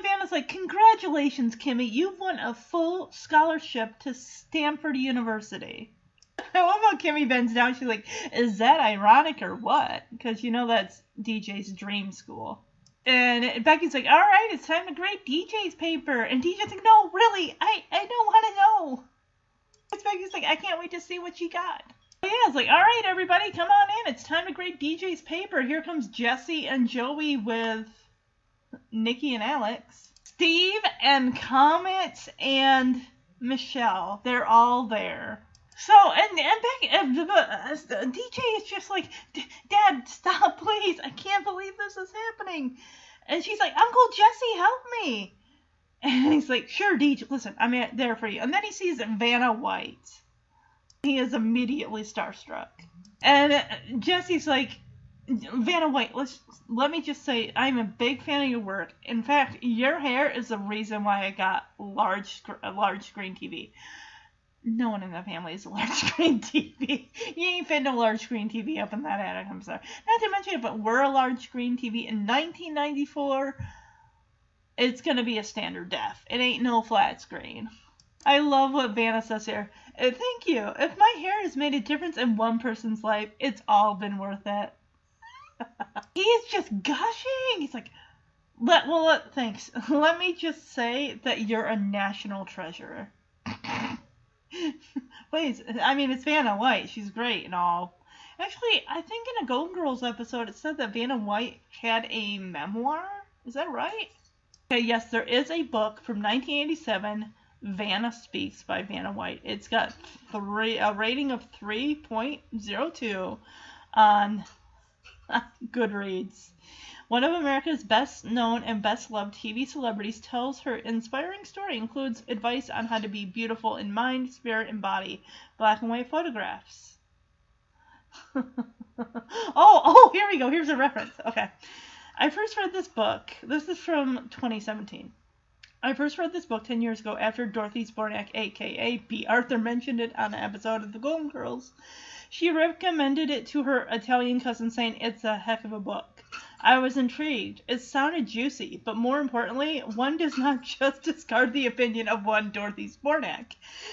Vanna's like, Congratulations, Kimmy. You've won a full scholarship to Stanford University. I love how Kimmy bends down. She's like, Is that ironic or what? Because you know that's DJ's dream school. And Becky's like, All right, it's time to grade DJ's paper. And DJ's like, No, really, I, I don't want to know. Becky's like, I can't wait to see what you got. Yeah, it's like, all right, everybody, come on in. It's time to grade DJ's paper. Here comes Jesse and Joey with Nikki and Alex. Steve and Comet and Michelle. They're all there. So and and Becky, and the, uh, DJ is just like, Dad, stop, please! I can't believe this is happening. And she's like, Uncle Jesse, help me! And he's like, Sure, DJ, listen, I'm there for you. And then he sees Vanna White. He is immediately starstruck. And uh, Jesse's like, Vanna White, let's let me just say I'm a big fan of your work. In fact, your hair is the reason why I got large a large screen TV. No one in the family is a large screen TV. You ain't fit no large screen TV up in that attic. I'm sorry. Not to mention, if it were a large screen TV in 1994, it's gonna be a standard def. It ain't no flat screen. I love what Vanna says here. Uh, thank you. If my hair has made a difference in one person's life, it's all been worth it. he is just gushing. He's like, let well, let, thanks. Let me just say that you're a national treasure. Please, I mean it's Vanna White. She's great and all. Actually, I think in a Golden Girls episode it said that Vanna White had a memoir. Is that right? Okay, yes, there is a book from 1987, Vanna Speaks by Vanna White. It's got three a rating of 3.02 on Goodreads. One of America's best known and best loved TV celebrities tells her inspiring story includes advice on how to be beautiful in mind, spirit, and body. Black and white photographs. oh, oh, here we go. Here's a reference. Okay. I first read this book. This is from 2017. I first read this book 10 years ago after Dorothy Zbornak, aka Bea Arthur, mentioned it on an episode of The Golden Girls. She recommended it to her Italian cousin, saying it's a heck of a book. I was intrigued. It sounded juicy, but more importantly, one does not just discard the opinion of one Dorothy Zbornak.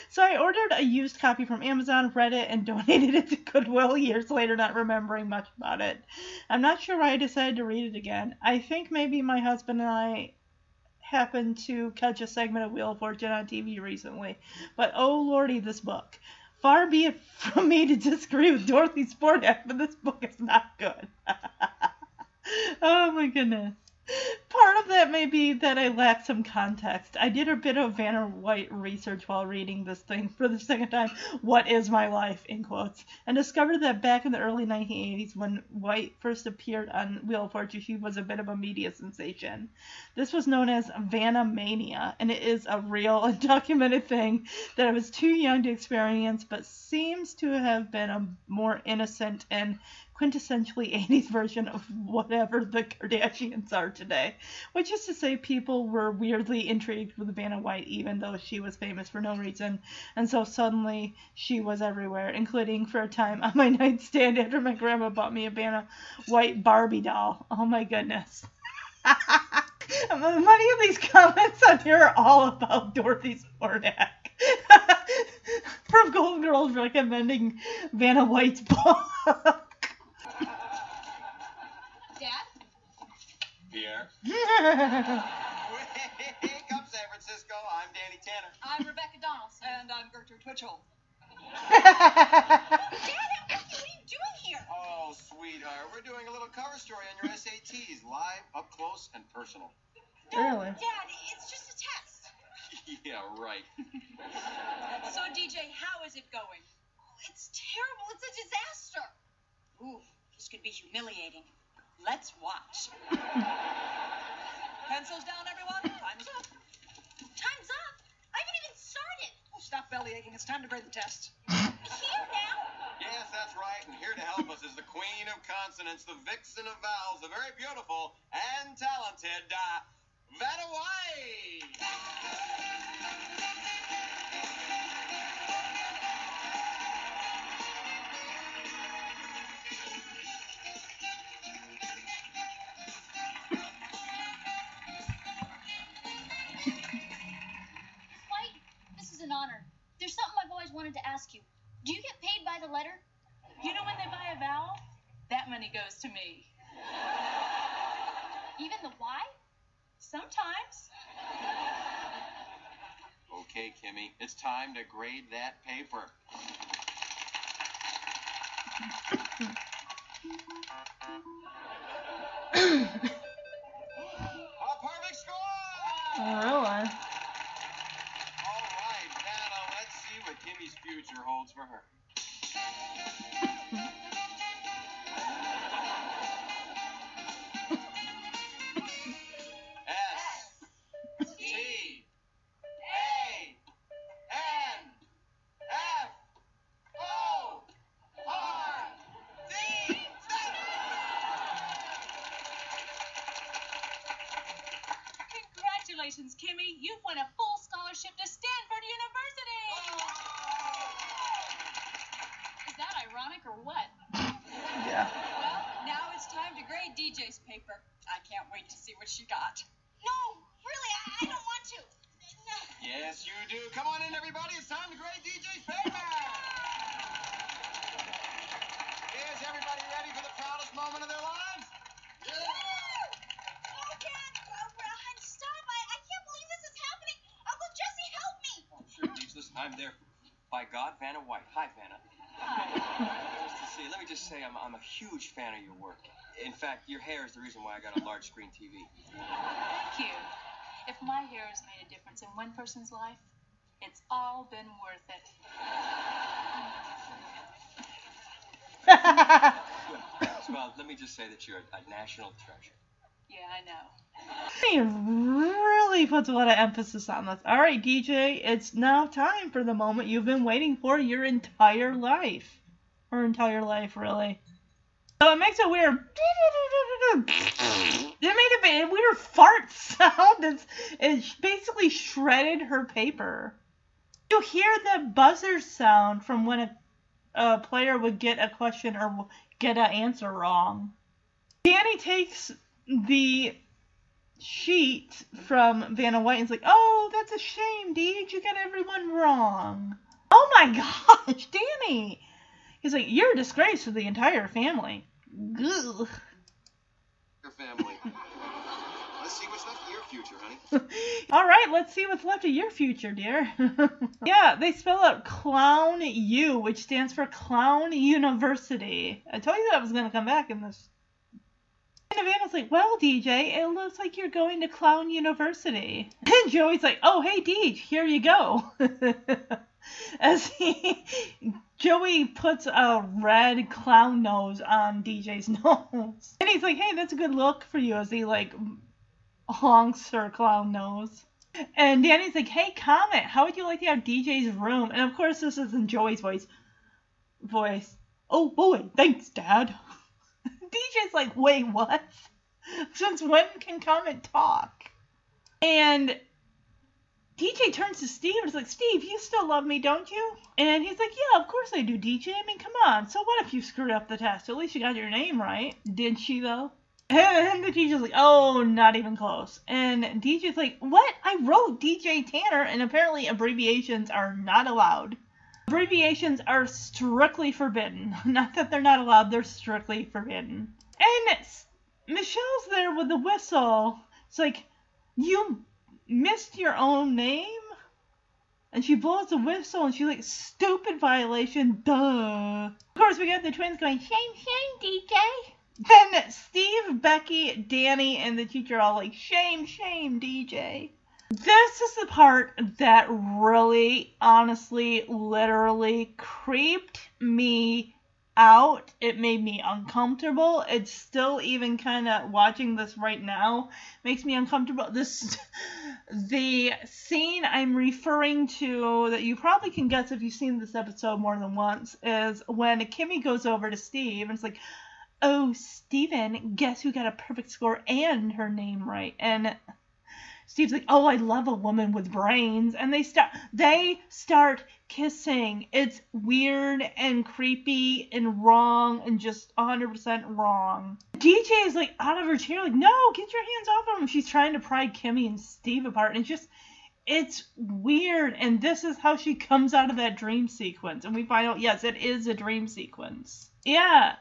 So I ordered a used copy from Amazon, read it, and donated it to Goodwill years later, not remembering much about it. I'm not sure why I decided to read it again. I think maybe my husband and I happened to catch a segment of Wheel of Fortune on TV recently. But oh lordy, this book. Far be it from me to disagree with Dorothy Zbornak, but this book is not good. Oh my goodness. Part of that may be that I lack some context. I did a bit of Vanna White research while reading this thing for the second time. What is my life? In quotes. And discovered that back in the early 1980s, when White first appeared on Wheel of Fortune, she was a bit of a media sensation. This was known as Vanna Mania, and it is a real and documented thing that I was too young to experience, but seems to have been a more innocent and quintessentially 80s version of whatever the Kardashians are today. Which is to say, people were weirdly intrigued with Vanna White, even though she was famous for no reason. And so suddenly she was everywhere, including for a time on my nightstand after my grandma bought me a Vanna White Barbie doll. Oh my goodness. Many of these comments on here are all about Dorothy Zbornak. From Golden Girls recommending Vanna White's book. Dad? Pierre. Hey, come San Francisco. I'm Danny Tanner. I'm Rebecca Donaldson. And I'm Gertrude Twitchell. Dad, what are you doing here? Oh, sweetheart, we're doing a little cover story on your SATs, live, up close, and personal. Really? Dad, it's just a test. yeah, right. So, DJ, how is it going? Oh, it's terrible. It's a disaster. Ooh, this could be humiliating. Let's watch. Pencils down, everyone. Time's up. Time's up. I haven't even started. Oh, stop belly aching. It's time to grade the test. Here now. Yes, that's right. And here to help us is the queen of consonants, the vixen of vowels, the very beautiful and talented uh, Vanna White. White, honor. There's something I've always wanted to ask you. Do you get paid by the letter? You know when they buy a vowel? That money goes to me. Even the Y? Sometimes. Okay, Kimmy, it's time to grade that paper. A perfect score! Oh, really? All right, Vanna, let's see what Kimmy's future holds for her. Say, I'm, I'm a huge fan of your work. In fact, your hair is the reason why I got a large screen TV. Thank you. If my hair has made a difference in one person's life, it's all been worth it. well, let me just say that you're a, a national treasure. Yeah, I know. He really puts a lot of emphasis on this. All right, DJ, it's now time for the moment you've been waiting for your entire life. Her entire life, really. So it makes a weird. It made a, a weird fart sound. It's, it basically shredded her paper. You hear the buzzer sound from when a, a player would get a question or get an answer wrong. Danny takes the sheet from Vanna White and is like, "Oh, that's a shame, Deej. You got everyone wrong." Oh my gosh, Danny! He's like, "You're a disgrace to the entire family." Ugh. Your family. Let's see what's left of your future, honey. All right, let's see what's left of your future, dear. yeah, they spell out Clown U, which stands for Clown University. I told you that was going to come back in this. And Vanna's like, well, DJ, it looks like you're going to Clown University. And Joey's like, oh, hey, Deej, here you go. As he, Joey puts a red clown nose on DJ's nose. And he's like, hey, that's a good look for you as he, like, honks her clown nose. And Danny's like, hey, Comet, how would you like to have DJ's room? And of course, this is in Joey's voice. Voice. Oh boy, thanks, Dad. DJ's like, wait, what? Since when can Comet talk? And DJ turns to Steve and is like, Steve, you still love me, don't you? And he's like, Yeah, of course I do, DJ. I mean, come on. So what if you screwed up the test? At least you got your name right. Did she, though? And the teacher's like, Oh, not even close. And DJ's like, What? I wrote DJ Tanner, and apparently abbreviations are not allowed. Abbreviations are strictly forbidden. Not that they're not allowed, they're strictly forbidden. And Michelle's there with the whistle. It's like, You missed your own name? And she blows the whistle and she's like, stupid violation, duh. Of course, we got the twins going, shame, shame, DJ. Then Steve, Becky, Danny, and the teacher all like, shame, shame, DJ. This is the part that really, honestly, literally creeped me out. It made me uncomfortable. It's still even kind of watching this right now makes me uncomfortable. This the scene I'm referring to that you probably can guess if you've seen this episode more than once is when Kimmy goes over to Steve and it's like, "Oh, Steven, guess who got a perfect score and her name right?" And Steve's like, "Oh, I love a woman with brains," and they start they start kissing. It's weird and creepy and wrong and just 100% wrong. DJ is like out of her chair, like, "No, get your hands off of him!" She's trying to pry Kimmy and Steve apart, and it's just it's weird. And this is how she comes out of that dream sequence, and we find out, yes, it is a dream sequence. Yeah,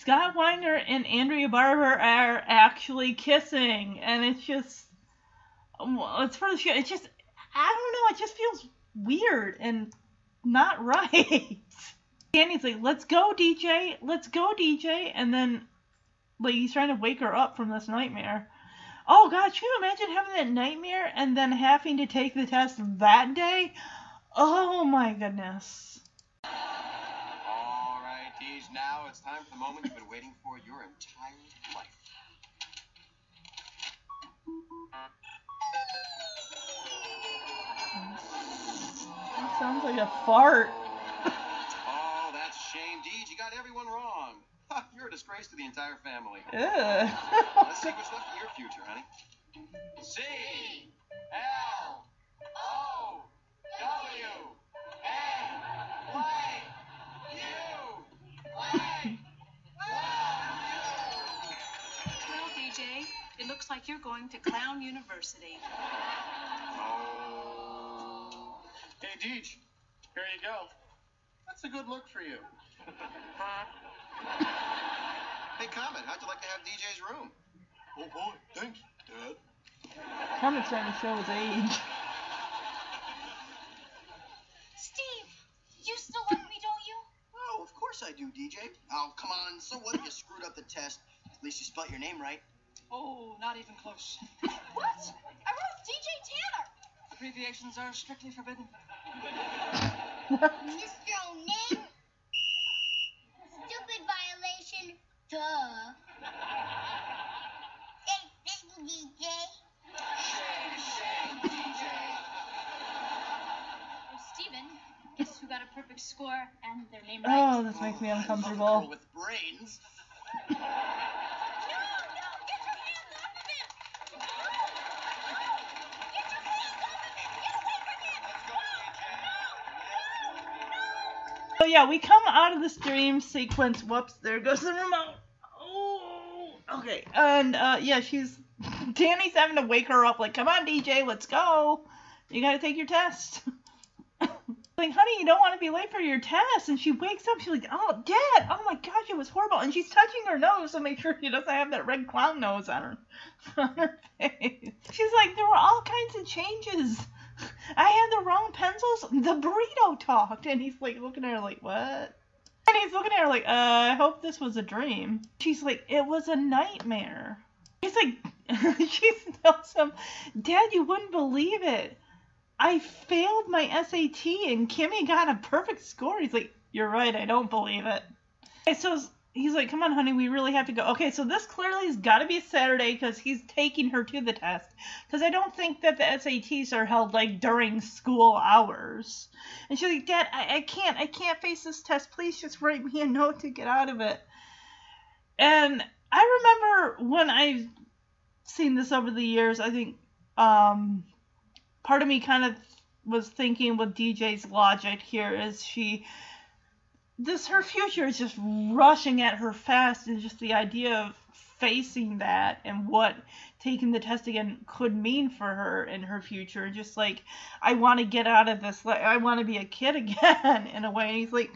Scott Weinger and Andrea Barber are actually kissing, and it's just well, it's for the show. It just, I don't know. It just feels weird and not right. Danny's like, let's go, DJ, let's go, DJ. And then, like, he's trying to wake her up from this nightmare. Oh, God, can you imagine having that nightmare and then having to take the test that day? Oh, my goodness. All right, Deej, now it's time for the moment you've been waiting for your entire life. That sounds like a fart. Oh, that's shame. Deej, You got everyone wrong. You're a disgrace to the entire family. Ugh. Let's see what's left in your future, honey. C L O W N Y U Well, DJ, it looks like you're going to Clown University. Oh. Hey, Deej, here you go. That's a good look for you. Hey, Comet, how'd you like to have DJ's room? Oh boy, thanks, Dad. Comet's trying to show his age. Steve, you still love me, don't you? Oh, of course I do, DJ. Oh, come on. So what if you screwed up the test? At least you spelt your name right. Oh, not even close. What? I wrote DJ Tanner. Abbreviations are strictly forbidden. Mr. O'Neill? Stupid violation. Duh. Say thank you, DJ. Oh, Steven, guess who got a perfect score and their name oh, right? Oh, this makes me oh, uncomfortable. With brains. yeah, we come out of this dream sequence. Whoops, there goes the remote. Oh, okay. And uh, yeah, she's Danny's having to wake her up. Like, come on, DJ, let's go. You gotta take your test. like, honey, you don't want to be late for your test. And she wakes up. She's like, oh, Dad, oh my gosh, it was horrible. And she's touching her nose to make sure she doesn't have that red clown nose on her, on her face. She's like, there were all kinds of changes. I had the wrong pencils. The burrito talked. And he's like looking at her like, what? And he's looking at her like, uh, I hope this was a dream. She's like, it was a nightmare. He's like, she tells him, Dad, you wouldn't believe it. I failed my SAT and Kimmy got a perfect score. He's like, You're right, I don't believe it. Okay, so he's like, Come on, honey, we really have to go. Okay, so this clearly has got to be Saturday because he's taking her to the test. Because I don't think that the SATs are held like during school hours. And she's like, Dad, I, I can't, I can't face this test. Please just write me a note to get out of it. And I remember when I've seen this over the years, I think um, part of me kind of was thinking with DJ's logic here is she this her future is just rushing at her fast and just the idea of facing that and what taking the test again could mean for her in her future just like I want to get out of this like I want to be a kid again in a way and he's like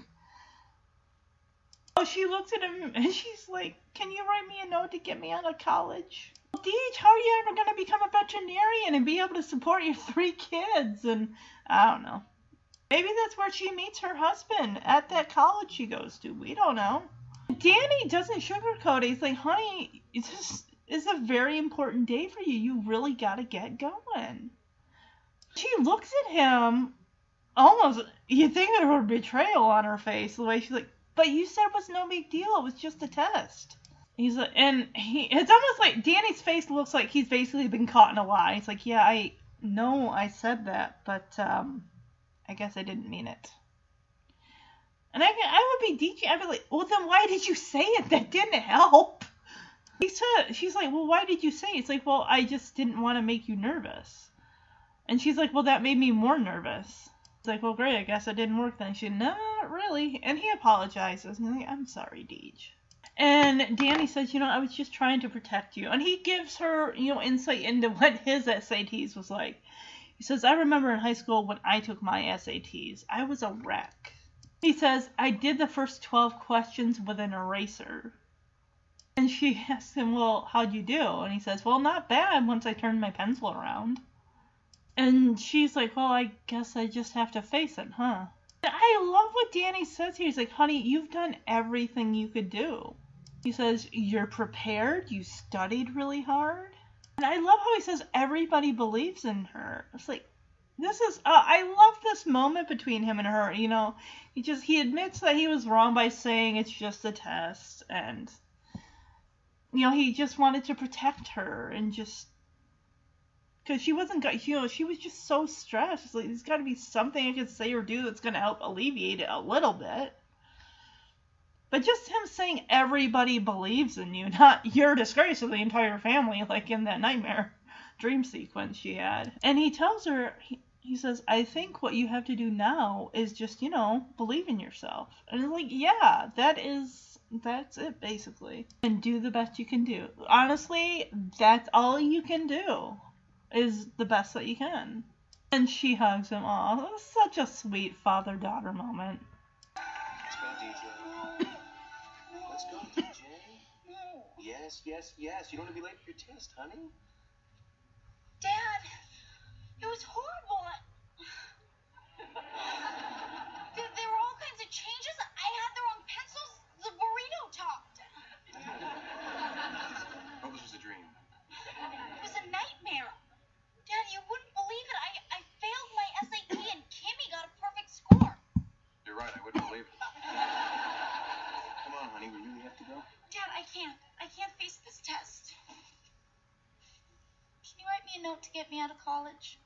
Oh, she looks at him and she's like, Can you write me a note to get me out of college? Deej, how are you ever going to become a veterinarian and be able to support your three kids? And I don't know. Maybe that's where she meets her husband at that college she goes to. We don't know. Danny doesn't sugarcoat it. He's like, honey, this is a very important day for you. You really got to get going. She looks at him almost, you think of her betrayal on her face, the way she's like, but you said it was no big deal. It was just a test. He's like, and he, it's almost like Danny's face looks like he's basically been caught in a lie. He's like, yeah, I know I said that, but um, I guess I didn't mean it. And I, I would be DJ. I'd be like, well, then why did you say it? That didn't help. He said, she's like, well, why did you say it? It's like, well, I just didn't want to make you nervous. And she's like, well, that made me more nervous. It's like, well, great. I guess it didn't work then. She, no, not really. And he apologizes. And he's like, I'm sorry, Deej. And Danny says, you know, I was just trying to protect you. And he gives her, you know, insight into what his SATs was like. He says, I remember in high school when I took my SATs, I was a wreck. He says, I did the first 12 questions with an eraser. And she asks him, well, how'd you do? And he says, well, not bad once I turned my pencil around. And she's like, well, I guess I just have to face it, huh? I love what Danny says here. He's like, honey, you've done everything you could do. He says, you're prepared, you studied really hard. And I love how he says, everybody believes in her. It's like, this is, uh, I love this moment between him and her. You know, he just, he admits that he was wrong by saying it's just a test. And, you know, he just wanted to protect her and just because she wasn't you know she was just so stressed It's like there's got to be something i could say or do that's to help alleviate it a little bit but just him saying everybody believes in you not your disgrace of the entire family like in that nightmare dream sequence she had and he tells her he, he says i think what you have to do now is just you know believe in yourself and it's like yeah that is that's it basically and do the best you can do honestly that's all you can do is the best that you can. And she hugs him. Aw, such a sweet father daughter moment. Yes, yes, yes. You don't want to be late for your test, honey. Dad, it was horrible. there, there were all kinds of changes. I had the wrong pencils. The burrito talked. Oh, this was a dream. It was a nightmare. Dad, you wouldn't believe it. I, I failed my SAT and Kimmy got a perfect score. You're right. I wouldn't believe it. Come on, honey. We really have to go. Dad, I can't. I can't face this test. Can you write me a note to get me out of college?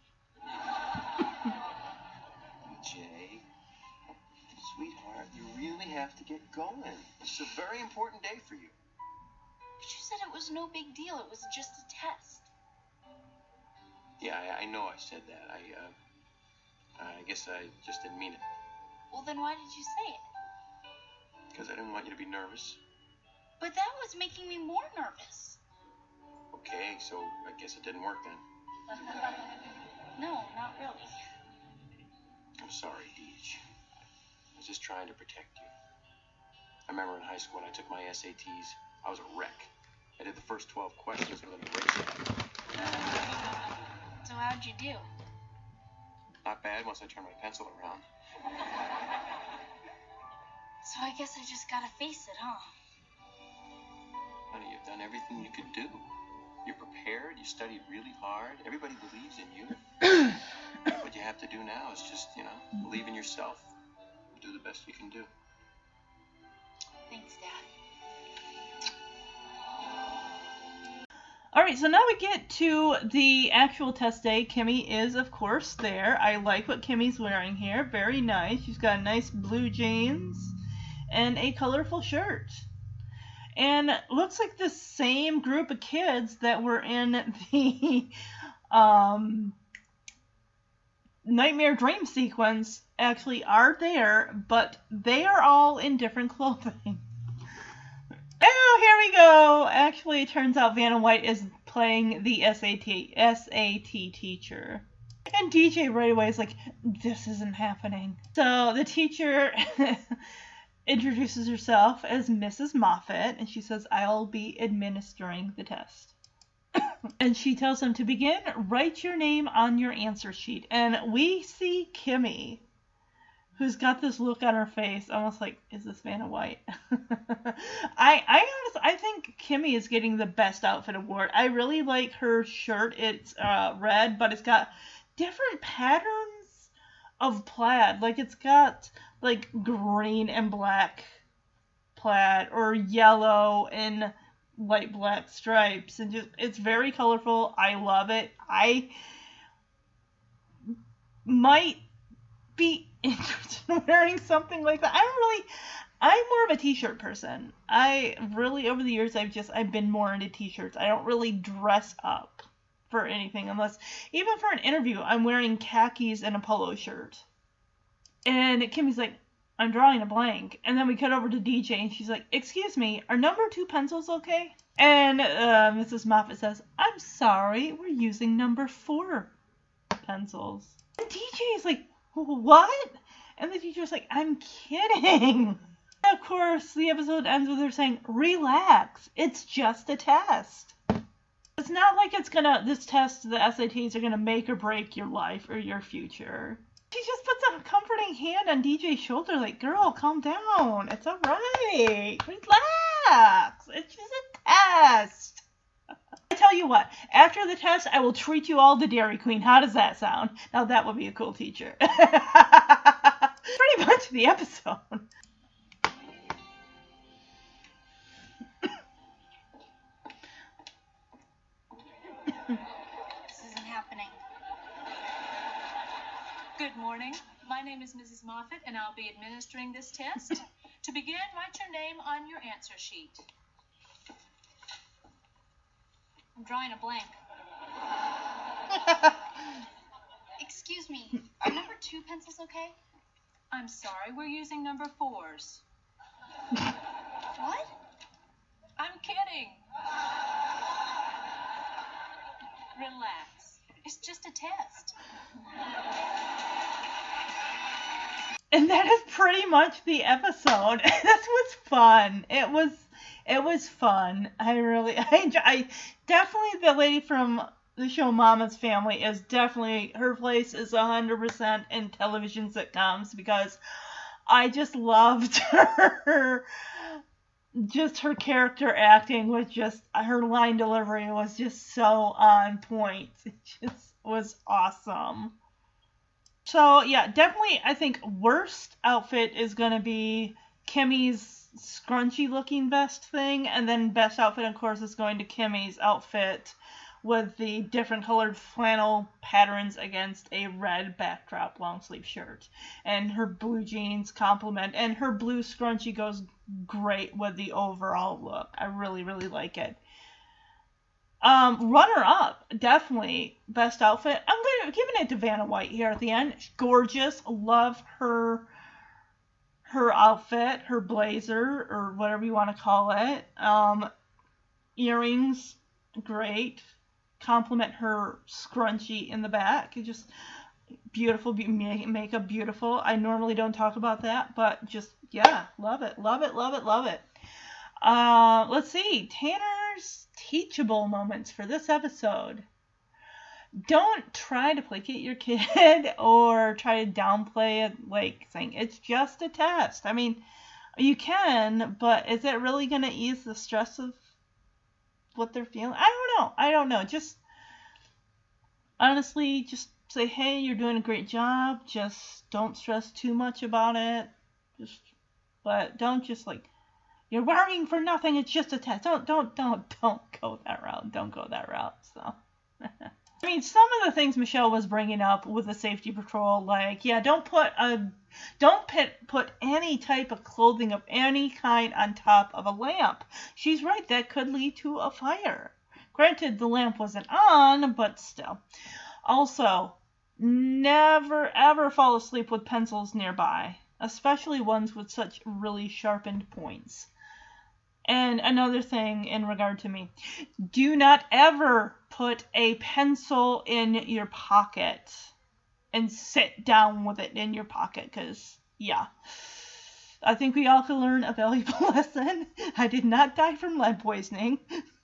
Jay, sweetheart, you really have to get going. This is a very important day for you. But you said it was no big deal. It was just a test. Yeah, I, I know I said that. I, uh, I guess I just didn't mean it. Well, then why did you say it? Because I didn't want you to be nervous. But that was making me more nervous. Okay, so I guess it didn't work then. no, not really. I'm sorry, Deej. I was just trying to protect you. I remember in high school when I took my SATs, I was a wreck. I did the first 12 questions with an erase So how'd you do? Not bad once I turned my pencil around. So I guess I just gotta face it, huh? Honey, you've done everything you could do. You're prepared, you studied really hard, everybody believes in you. what you have to do now is just, you know, believe in yourself. Do the best you can do. Thanks, Dad. All right, so now we get to the actual test day. Kimmy is, of course, there. I like what Kimmy's wearing here. Very nice. She's got nice blue jeans and a colorful shirt. And looks like the same group of kids that were in the um, Nightmare Dream sequence actually are there, but they are all in different clothing. Oh, here we go. Actually, it turns out Vanna White is playing the SAT SAT teacher. And DJ right away is like, this isn't happening. So the teacher introduces herself as Mrs. Moffat, and she says, I'll be administering the test. and she tells them to begin, write your name on your answer sheet. And we see Kimmy who's got this look on her face, almost like, is this Vanna White? I I honestly, I think Kimmy is getting the best outfit award. I really like her shirt. It's uh, red, but it's got different patterns of plaid. Like it's got like green and black plaid, or yellow and light black stripes, and just it's very colorful. I love it. I might be interested in wearing something like that. I don't really I'm more of a t-shirt person. I really over the years I've just I've been more into t-shirts. I don't really dress up for anything unless even for an interview I'm wearing khakis and a polo shirt. And Kimmy's like, I'm drawing a blank. And then we cut over to DJ and she's like, Excuse me, are number two pencils okay? And uh, Mrs. Moffat says, I'm sorry, we're using number four pencils. And DJ is like, what? And the teacher's like, I'm kidding. And of course, the episode ends with her saying, relax, it's just a test. It's not like it's gonna, this test, the SATs are gonna make or break your life or your future. She just puts a comforting hand on DJ's shoulder, like, girl, calm down. It's all right. Relax. It's just a test. I tell you what, after the test, I will treat you all to Dairy Queen. How does that sound? Now, that would be a cool teacher. Pretty much the episode. Good morning. My name is Mrs. Moffat, and I'll be administering this test. to begin, write your name on your answer sheet. I'm drawing a blank. Excuse me. Are number two pencils okay? I'm sorry, we're using number fours. What? I'm kidding. Relax. It's just a test. and that is pretty much the episode. this was fun. It was it was fun. I really I I definitely the lady from the show Mama's Family is definitely her place is 100% in television sitcoms because I just loved her just her character acting was just her line delivery was just so on point. It just was awesome. So yeah, definitely I think worst outfit is gonna be Kimmy's scrunchy looking vest thing, and then best outfit of course is going to Kimmy's outfit with the different colored flannel patterns against a red backdrop long sleeve shirt. And her blue jeans complement and her blue scrunchie goes great with the overall look. I really, really like it. Um, runner up, definitely best outfit. I'm gonna giving it to Vanna White here at the end. Gorgeous, love her her outfit, her blazer, or whatever you want to call it. Um, earrings, great. Compliment her scrunchie in the back. It just beautiful be- makeup, beautiful. I normally don't talk about that, but just yeah, love it, love it, love it, love it. Uh, let's see, Tanner's teachable moments for this episode. Don't try to placate your kid or try to downplay it, like saying it's just a test. I mean, you can, but is it really going to ease the stress of what they're feeling? I don't. I don't know. Just honestly, just say, hey, you're doing a great job. Just don't stress too much about it. Just, but don't just like, you're worrying for nothing. It's just a test. Don't, don't, don't, don't go that route. Don't go that route. So. I mean, some of the things Michelle was bringing up with the safety patrol, like, yeah, don't put a, don't put put any type of clothing of any kind on top of a lamp. She's right, that could lead to a fire. Granted, the lamp wasn't on, but still. Also, never ever fall asleep with pencils nearby, especially ones with such really sharpened points. And another thing in regard to me, do not ever put a pencil in your pocket and sit down with it in your pocket because, yeah. I think we all can learn a valuable lesson. I did not die from lead poisoning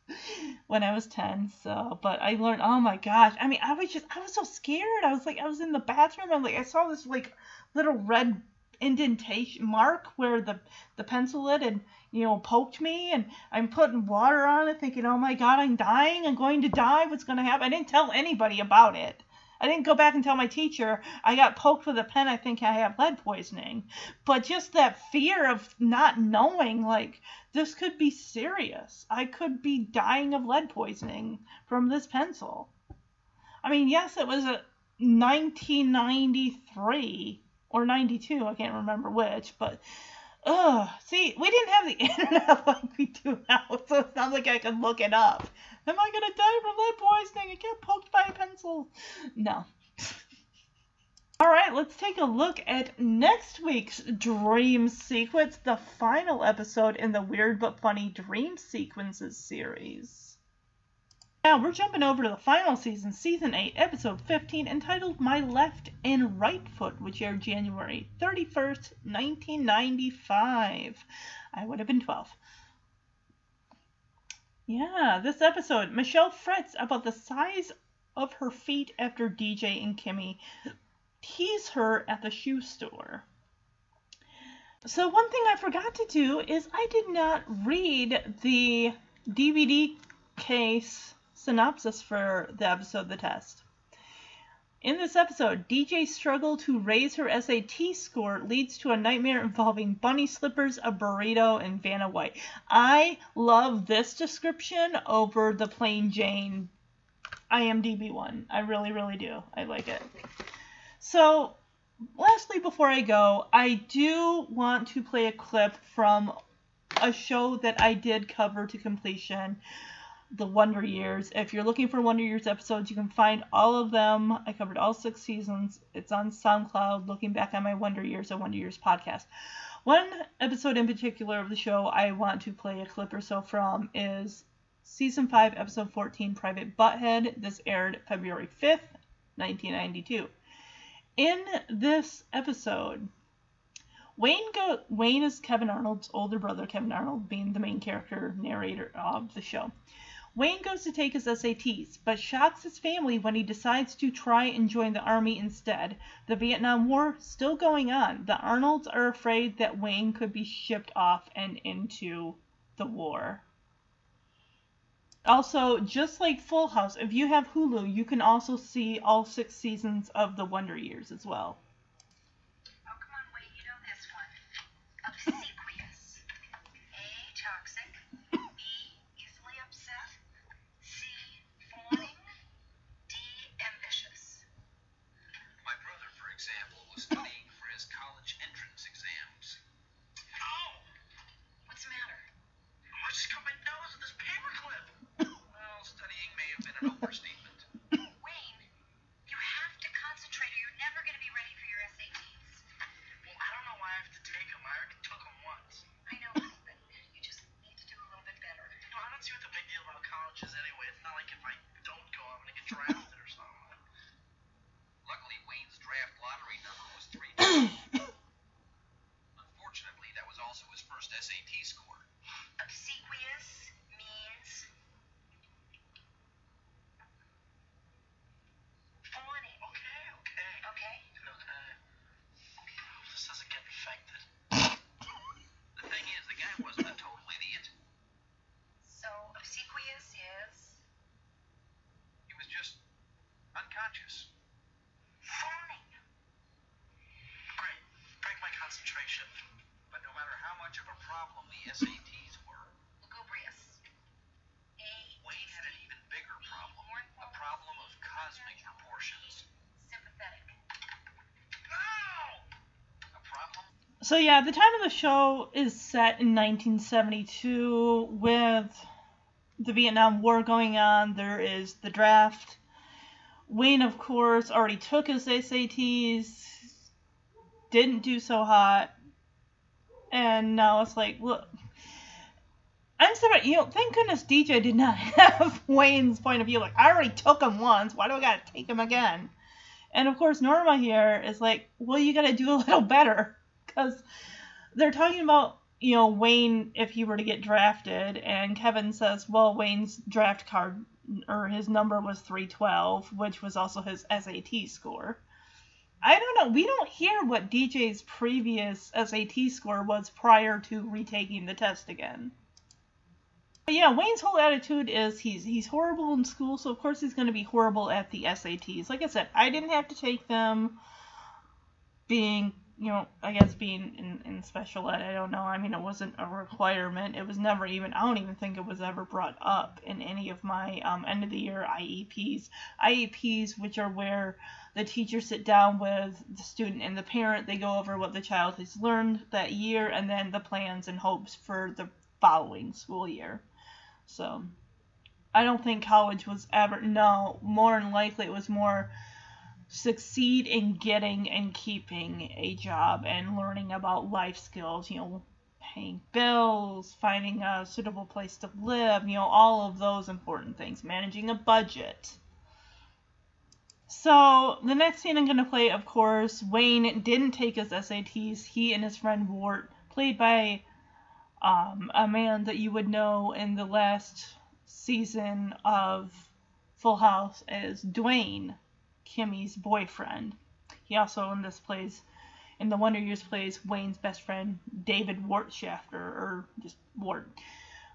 when I was 10, so, but I learned, oh my gosh. I mean, I was just, I was so scared. I was like, I was in the bathroom and like, I saw this like little red indentation mark where the the pencil lid and, you know poked me and i'm putting water on it thinking oh my god i'm dying i'm going to die what's going to happen i didn't tell anybody about it i didn't go back and tell my teacher. I got poked with a pen i think i have lead poisoning. But just that fear of not knowing like this could be serious. I could be dying of lead poisoning from this pencil. I mean yes it was a 1993 or 92, I can't remember which, but ugh, see, we didn't have the internet like we do now, so it's not like I can look it up. Am I gonna die from lead poisoning? I get poked by a pencil. No. All right, let's take a look at next week's dream sequence, the final episode in the Weird but Funny Dream Sequences series. Now we're jumping over to the final season, season 8, episode 15, entitled My Left and Right Foot, which aired January 31st, 1995. I would have been 12. Yeah, this episode, Michelle frets about the size of her feet after DJ and Kimmy tease her at the shoe store. So, one thing I forgot to do is I did not read the DVD case synopsis for the episode The Test. In this episode, DJ's struggle to raise her SAT score leads to a nightmare involving bunny slippers, a burrito, and Vanna White. I love this description over the plain Jane IMDb one. I really, really do. I like it. So, lastly, before I go, I do want to play a clip from a show that I did cover to completion the Wonder Years. If you're looking for Wonder Years episodes, you can find all of them. I covered all six seasons. It's on SoundCloud, looking back on my Wonder Years and Wonder Years podcast. One episode in particular of the show I want to play a clip or so from is season 5, episode 14, Private Butthead. This aired February 5th, 1992. In this episode, Wayne go Wayne is Kevin Arnold's older brother, Kevin Arnold being the main character narrator of the show. Wayne goes to take his SATs, but shocks his family when he decides to try and join the army instead. The Vietnam War still going on. The Arnolds are afraid that Wayne could be shipped off and into the war. Also, just like Full House, if you have Hulu, you can also see all six seasons of The Wonder Years as well. Obsequious. A. Toxic. B. Easily upset. C. Fawning. D. Ambitious. My brother, for example, was studying for his college entrance exams. Oh! What's the matter? I just cut my nose with this paperclip. well, studying may have been an overstatement. Wayne, you have to concentrate or you're never going to be ready for your SATs. Well, I don't know why I have to take them. I already took them once. I know, but you just need to do a little bit better. You know, I don't see what the big deal about college is anyway. It's not like if I don't go, I'm gonna get drafted or something. Luckily, Wayne's draft lottery number was three. Unfortunately, that was also his first SAT score. Obsequious means fawning. Okay, okay. Okay? Okay. This doesn't get infected. the thing is, the guy wasn't a total idiot. So obsequious is He was just unconscious. fawning. Great. Break my concentration. But no matter how much of a problem the SATs were, Lugubrious. A. Wayne had an even bigger problem. A problem of cosmic proportions. Sympathetic. No! A problem So yeah, the time of the show is set in 1972 with the Vietnam War going on. There is the draft. Wayne, of course, already took his SATs, didn't do so hot, and now it's like, look. I'm sorry, you know, thank goodness DJ did not have Wayne's point of view. Like, I already took him once. Why do I gotta take him again? And of course, Norma here is like, well, you gotta do a little better because they're talking about you know Wayne if he were to get drafted, and Kevin says, well, Wayne's draft card or his number was 312, which was also his SAT score. I don't know. We don't hear what DJ's previous SAT score was prior to retaking the test again. But yeah, Wayne's whole attitude is he's he's horrible in school, so of course he's going to be horrible at the SATs. Like I said, I didn't have to take them. Being, you know, I guess being in, in special ed, I don't know. I mean, it wasn't a requirement. It was never even. I don't even think it was ever brought up in any of my um, end of the year IEPs. IEPs, which are where the teacher sit down with the student and the parent. They go over what the child has learned that year, and then the plans and hopes for the following school year. So I don't think college was ever no, more than likely it was more succeed in getting and keeping a job and learning about life skills, you know, paying bills, finding a suitable place to live, you know, all of those important things, managing a budget. So, the next scene I'm going to play, of course, Wayne didn't take his SATs. He and his friend Wart, played by um, a man that you would know in the last season of Full House as Dwayne, Kimmy's boyfriend. He also in this plays, in the Wonder Years plays Wayne's best friend David Wartshafter or just Wart.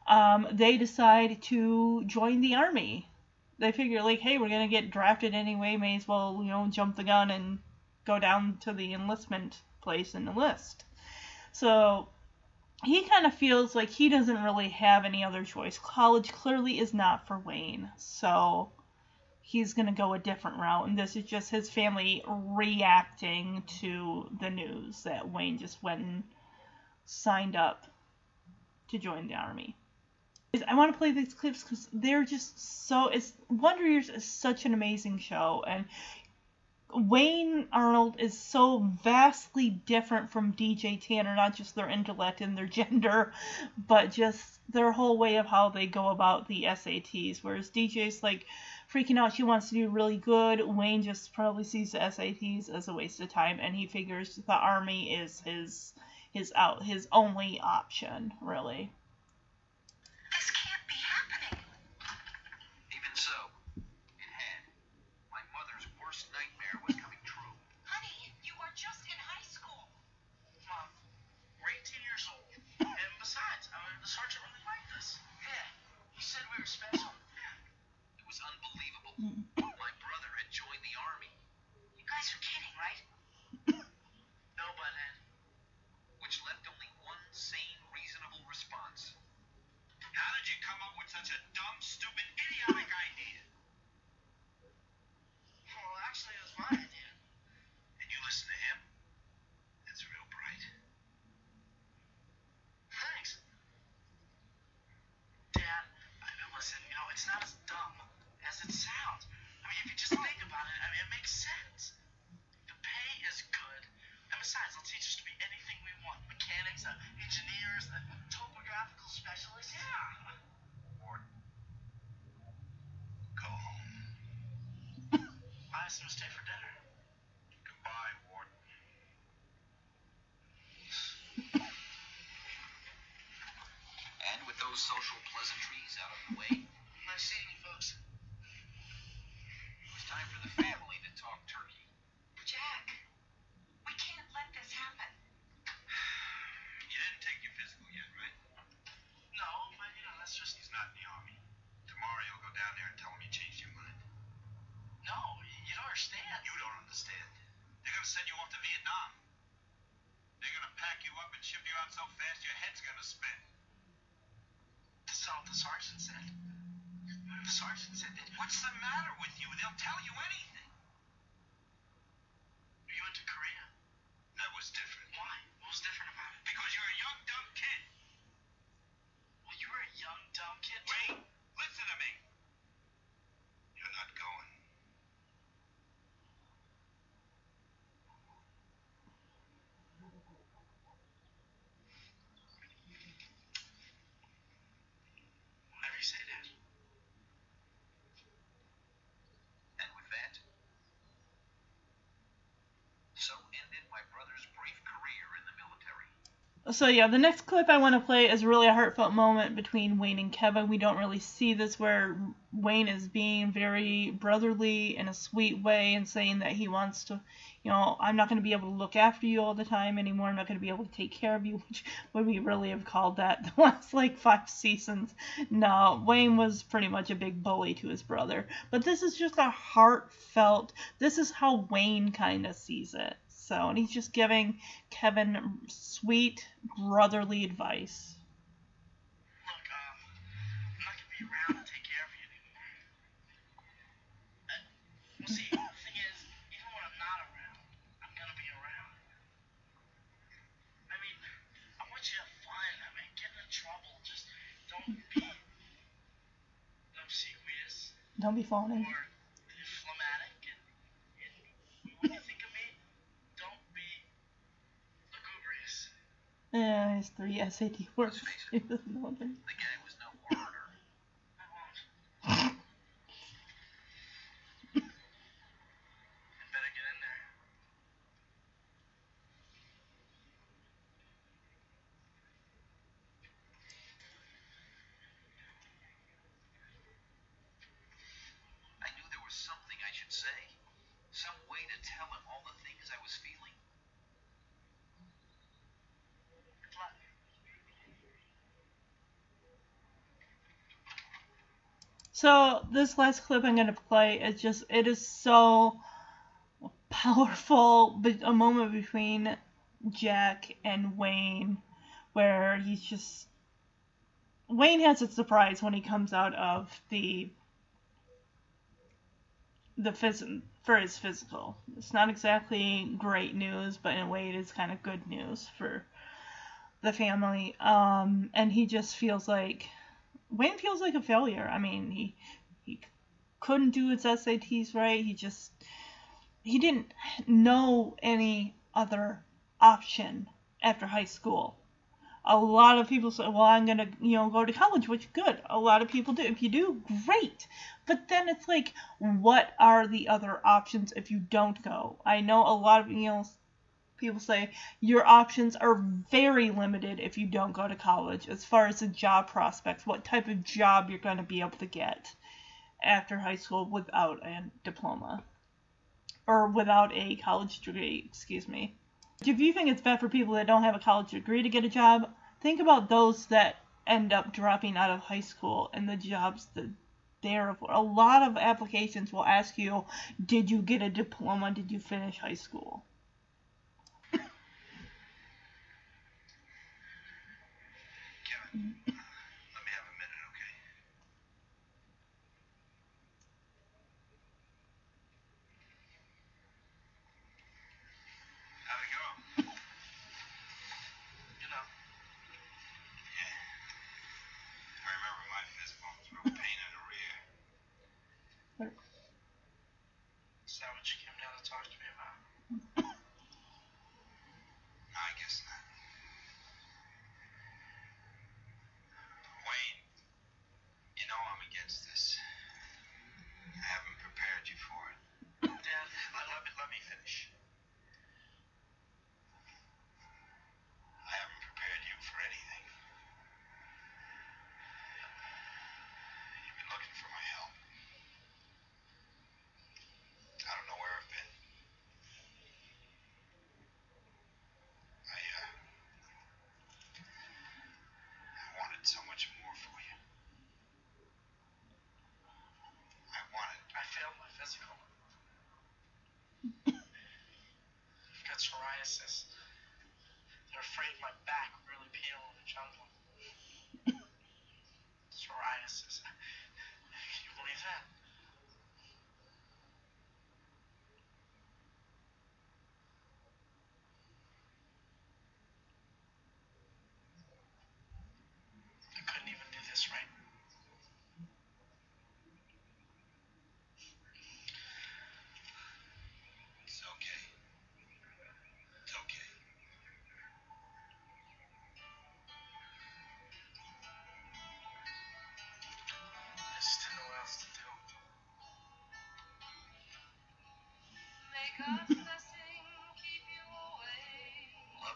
Um, they decide to join the army. They figure like, hey, we're gonna get drafted anyway. May as well you know jump the gun and go down to the enlistment place and enlist. So he kind of feels like he doesn't really have any other choice. College clearly is not for Wayne, so he's going to go a different route. And this is just his family reacting to the news that Wayne just went and signed up to join the army. I want to play these clips because they're just so. It's Wonder Years is such an amazing show, and Wayne Arnold is so vastly different from DJ Tanner, not just their intellect and their gender, but just their whole way of how they go about the SATs. Whereas DJ's like freaking out, she wants to do really good. Wayne just probably sees the SATs as a waste of time, and he figures the army is his his out his only option, really. Even so, it had. My mother's worst nightmare was coming true. Honey, you are just in high school. Mom, we're 18 years old. And besides, I mean, the sergeant really liked us. Yeah, he said we were special. It was unbelievable. My brother had joined the army. You guys are kidding, right? No, butthead. Which left only one sane, reasonable response. How did you come up with such a dumb, stupid, idiotic idea? Well, actually, it was my idea. And you listen to him? That's real bright. Thanks. Dad, I mean, listen, you know, it's not as dumb as it sounds. I mean, if you just think about it, I mean, it makes sense. The pay is good. And besides, they'll teach us to be anything we want. Mechanics, uh, engineers, the topographical specialists. Yeah. Ward. Go home. I asked him to stay for dinner. Goodbye, Ward. And with those social pleasantries out of the way, Nice seeing you folks. it was time for the family to talk turkey. Jack, we can't let this happen. You didn't take your physical yet, right? No, but you know, that's just he's not in the army. Tomorrow you'll go down there and tell him you changed your mind. No, you don't understand. You don't understand. They're gonna send you off to Vietnam. They're gonna pack you up and ship you out so fast your head's gonna spin. That's what the sergeant said. The sergeant said that. What's the matter with you? They'll tell you anything. Are you went to Korea. That was different. Why? What was different about it? Because you're a young, dumb kid. Well, you were a young, dumb kid. Wait, listen to me. You're not going. Whatever you say, Dad. And with that, so ended my brother's brief career in the military. So yeah, the next clip I want to play is really a heartfelt moment between Wayne and Kevin. We don't really see this where Wayne is being very brotherly in a sweet way and saying that he wants to, you know, I'm not going to be able to look after you all the time anymore. I'm not going to be able to take care of you, which would we really have called that the last like five seasons? No, Wayne was pretty much a big bully to his brother. But this is just a heartfelt. This is how Wayne kind of sees it. So, and he's just giving Kevin sweet brotherly advice. Look, um, I'm not gonna be around to take care of you anymore. Uh, well, see, the thing is, even when I'm not around, I'm gonna be around. I mean, I want you to have fun. I mean, get in trouble. Just don't be obsequious Don't be phoning. or phlegmatic. And, and when you think of me, don't be lugubrious. Yeah, his three SAT words know them. The guy was no orator. I won't. I better get in there. I knew there was something I should say. Some way to tell him all the things was feeling. Good luck. So this last clip I'm gonna play is just it is so powerful, but a moment between Jack and Wayne where he's just Wayne has a surprise when he comes out of the the phys- for his physical. It's not exactly great news, but in a way it is kind of good news for the family. Um, and he just feels like Wayne feels like a failure. I mean, he he couldn't do his SATs right. He just he didn't know any other option after high school. A lot of people say, "Well, I'm gonna, you know, go to college," which good. A lot of people do. If you do, great. But then it's like, what are the other options if you don't go? I know a lot of you know people say your options are very limited if you don't go to college as far as the job prospects, what type of job you're going to be able to get after high school without a diploma or without a college degree, excuse me. If you think it's bad for people that don't have a college degree to get a job, think about those that end up dropping out of high school and the jobs that they're for. A lot of applications will ask you, did you get a diploma? Did you finish high school? Mm-hmm. Love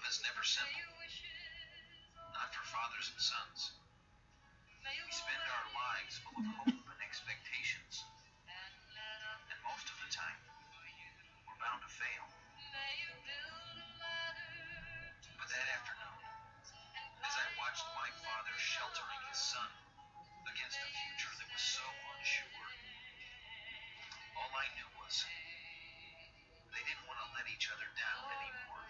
is never simple. Not for fathers and sons. We spend our lives full of hope and expectations. And most of the time, we're bound to fail. But that afternoon, as I watched my father sheltering his son against a future that was so unsure, all I knew was they didn't want to let each other down anymore.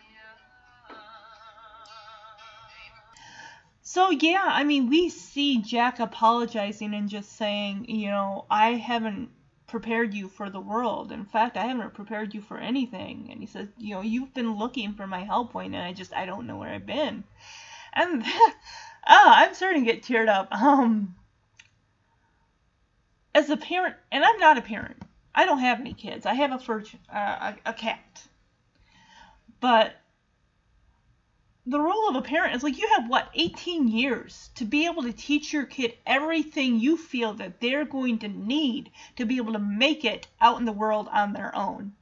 So yeah, I mean, we see Jack apologizing and just saying, you know, I haven't prepared you for the world. In fact, I haven't prepared you for anything. And he says, you know, you've been looking for my help, and I just I don't know where I've been. And ah, I'm starting to get teared up. Um, as a parent, and I'm not a parent. I don't have any kids. I have a fur, uh, a, a cat. But the role of a parent is like you have what 18 years to be able to teach your kid everything you feel that they're going to need to be able to make it out in the world on their own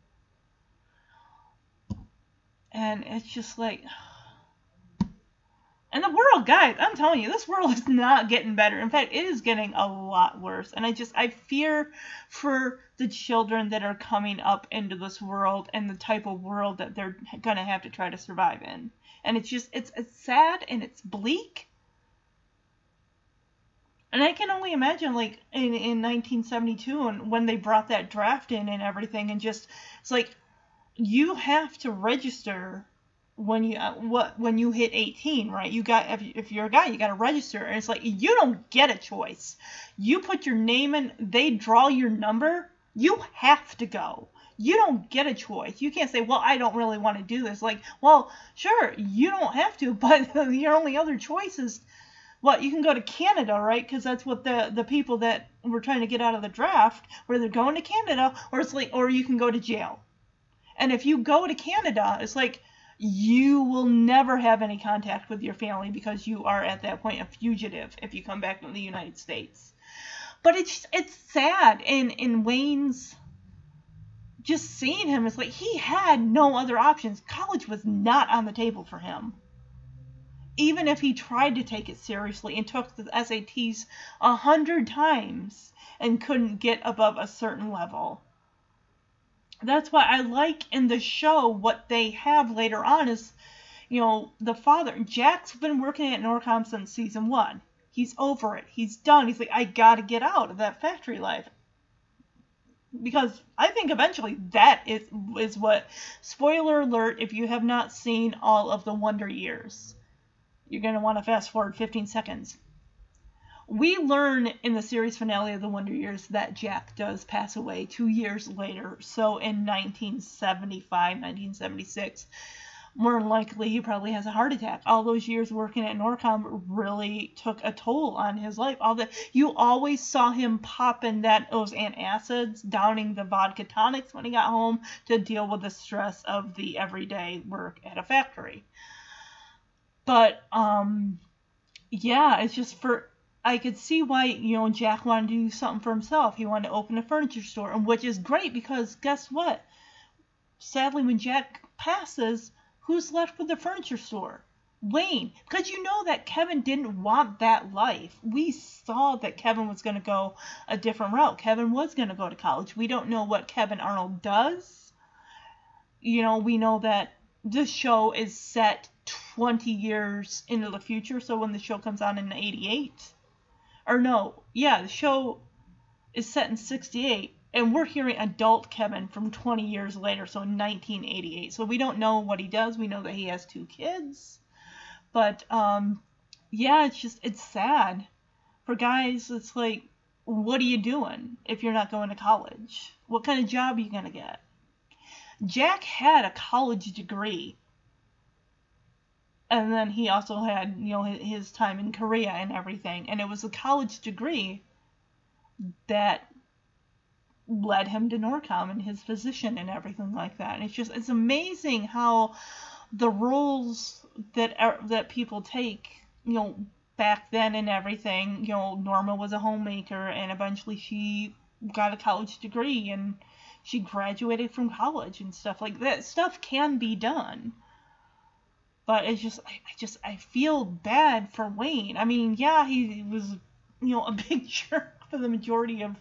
and it's just like and the world guys, I'm telling you, this world is not getting better. In fact, it is getting a lot worse. And I just, I fear for the children that are coming up into this world and the type of world that they're going to have to try to survive in. And it's just, it's, it's sad and it's bleak. And I can only imagine, like, in, in 1972, and when they brought that draft in and everything, and just, it's like, you have to register when you uh, what when you hit 18 right you got if, if you're a guy you got to register and it's like you don't get a choice. You put your name in they draw your number you have to go. You don't get a choice. You can't say well i don't really want to do this. Like well sure you don't have to but your only other choice is well you can go to canada right because that's what the the people that were trying to get out of the draft where they're going to canada or it's like or you can go to jail. And if you go to canada it's like you will never have any contact with your family because you are at that point a fugitive if you come back to the United States. But it's it's sad and in Wayne's just seeing him it's like he had no other options. College was not on the table for him. Even if he tried to take it seriously and took the SATs a hundred times and couldn't get above a certain level that's why I like in the show what they have later on is, you know, the father. Jack's been working at Norcom since season one. He's over it. He's done. He's like, I gotta get out of that factory life. Because I think eventually that is is what spoiler alert if you have not seen all of the Wonder Years. You're gonna want to fast forward 15 seconds we learn in the series finale of the Wonder Years that Jack does pass away two years later. So in 1975, 1976, more than likely he probably has a heart attack. All those years working at Norcom really took a toll on his life. All the you always saw him popping that those antacids, downing the vodka tonics when he got home to deal with the stress of the everyday work at a factory. But um yeah, it's just for I could see why, you know, Jack wanted to do something for himself. He wanted to open a furniture store, and which is great because guess what? Sadly, when Jack passes, who's left with the furniture store? Wayne. Because you know that Kevin didn't want that life. We saw that Kevin was going to go a different route. Kevin was going to go to college. We don't know what Kevin Arnold does. You know, we know that this show is set 20 years into the future. So when the show comes on in 88, or no, yeah, the show is set in 68 and we're hearing adult Kevin from 20 years later, so in 1988. So we don't know what he does. We know that he has two kids. But um yeah, it's just it's sad. For guys, it's like what are you doing if you're not going to college? What kind of job are you going to get? Jack had a college degree and then he also had you know his time in Korea and everything, and it was a college degree that led him to Norcom and his position and everything like that. And it's just it's amazing how the roles that are, that people take, you know, back then and everything. You know, Norma was a homemaker, and eventually she got a college degree and she graduated from college and stuff like that. Stuff can be done but it's just I, I just I feel bad for Wayne. I mean, yeah, he was you know a big jerk for the majority of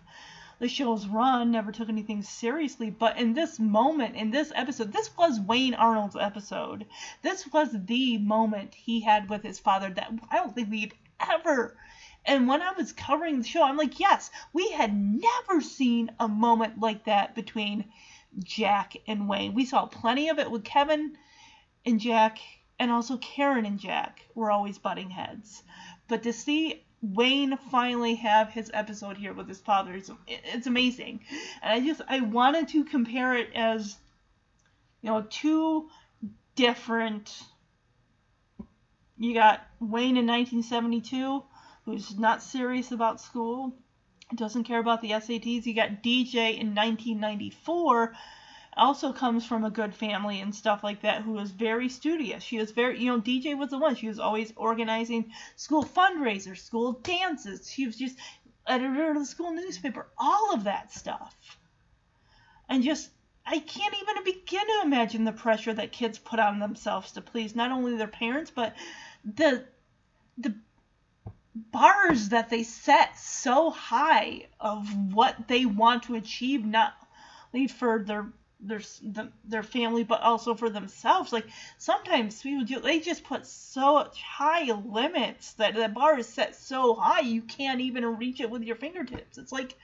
the show's run, never took anything seriously, but in this moment, in this episode, this was Wayne Arnold's episode. This was the moment he had with his father that I don't think we'd ever and when I was covering the show, I'm like, yes, we had never seen a moment like that between Jack and Wayne. We saw plenty of it with Kevin and Jack and also Karen and Jack were always butting heads. But to see Wayne finally have his episode here with his father, it's, it's amazing. And I just I wanted to compare it as you know two different. You got Wayne in 1972, who's not serious about school, doesn't care about the SATs. You got DJ in 1994 also comes from a good family and stuff like that who was very studious. She was very, you know, DJ was the one. She was always organizing school fundraisers, school dances. She was just editor of the school newspaper, all of that stuff. And just, I can't even begin to imagine the pressure that kids put on themselves to please not only their parents, but the the bars that they set so high of what they want to achieve, not only for their their the, their family but also for themselves. Like sometimes people do they just put so high limits that the bar is set so high you can't even reach it with your fingertips. It's like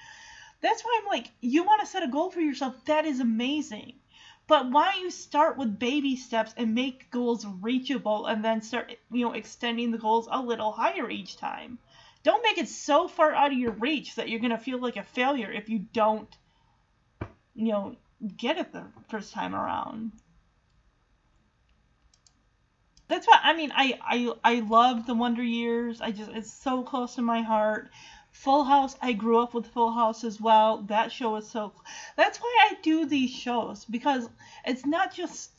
that's why i'm like you want to set a goal for yourself that is amazing. But why don't you start with baby steps and make goals reachable and then start you know extending the goals a little higher each time. Don't make it so far out of your reach that you're going to feel like a failure if you don't you know get it the first time around. That's what I mean. I I I love the Wonder Years. I just it's so close to my heart. Full House. I grew up with Full House as well. That show is so. That's why I do these shows because it's not just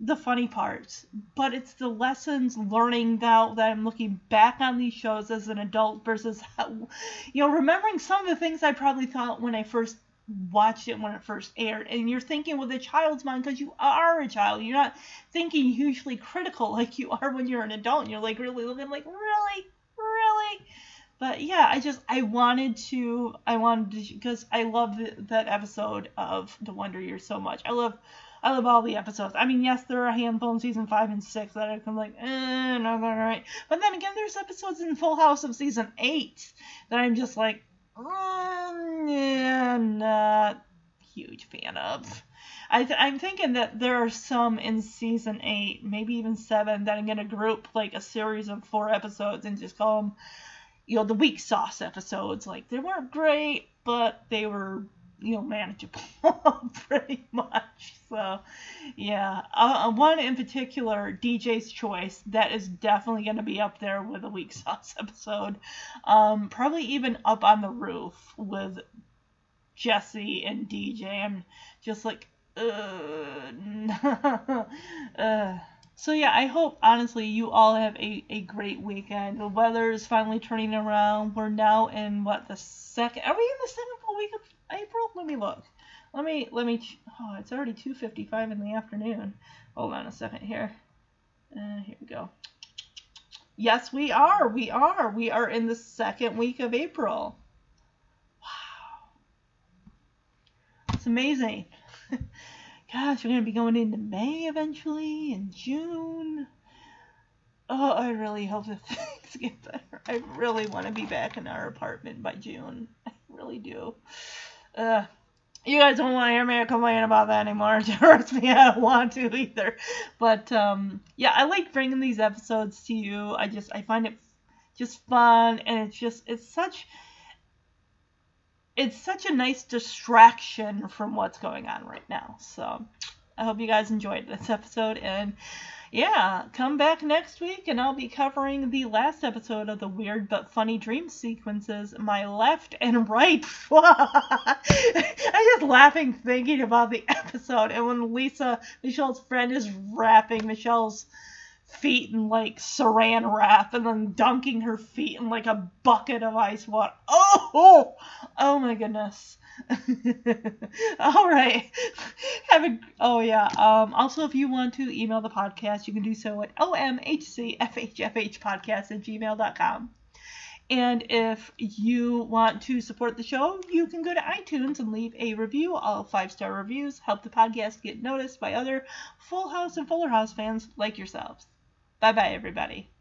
the funny parts, but it's the lessons learning now that I'm looking back on these shows as an adult versus how, you know, remembering some of the things I probably thought when I first watched it when it first aired and you're thinking with a child's mind because you are a child you're not thinking hugely critical like you are when you're an adult and you're like really looking like really really but yeah i just i wanted to i wanted to because i love that episode of the wonder years so much i love I love all the episodes. I mean, yes, there are a handful in season five and six that I'm like, eh, not right. But then again, there's episodes in Full House of season eight that I'm just like, yeah, not huge fan of. I th- I'm thinking that there are some in season eight, maybe even seven, that I'm gonna group like a series of four episodes and just call them, you know, the weak sauce episodes. Like they weren't great, but they were, you know, manageable pretty much. So, yeah, uh, one in particular, DJ's Choice, that is definitely going to be up there with a weak sauce episode. Um, probably even up on the roof with Jesse and DJ. I'm just like, uh, uh. So yeah, I hope honestly you all have a, a great weekend. The weather is finally turning around. We're now in what the second? Are we in the second full week of April? Let me look. Let me let me. Oh, it's already 2:55 in the afternoon. Hold on a second here. Uh, here we go. Yes, we are. We are. We are in the second week of April. Wow. It's amazing. Gosh, we're going to be going into May eventually and June. Oh, I really hope that things get better. I really want to be back in our apartment by June. I really do. Uh, you guys don't want to hear me complain about that anymore. Trust me, I don't want to either. But um, yeah, I like bringing these episodes to you. I just I find it just fun, and it's just it's such it's such a nice distraction from what's going on right now. So I hope you guys enjoyed this episode and yeah, come back next week and I'll be covering the last episode of the weird but funny dream sequences, my left and right. I'm just laughing thinking about the episode and when Lisa, Michelle's friend, is wrapping Michelle's feet in like saran wrap and then dunking her feet in like a bucket of ice water. Oh, oh my goodness. All right. Have a oh yeah. Um also if you want to email the podcast, you can do so at omhcfhfhpodcast at gmail.com. And if you want to support the show, you can go to iTunes and leave a review. All five star reviews help the podcast get noticed by other Full House and Fuller House fans like yourselves. Bye bye, everybody.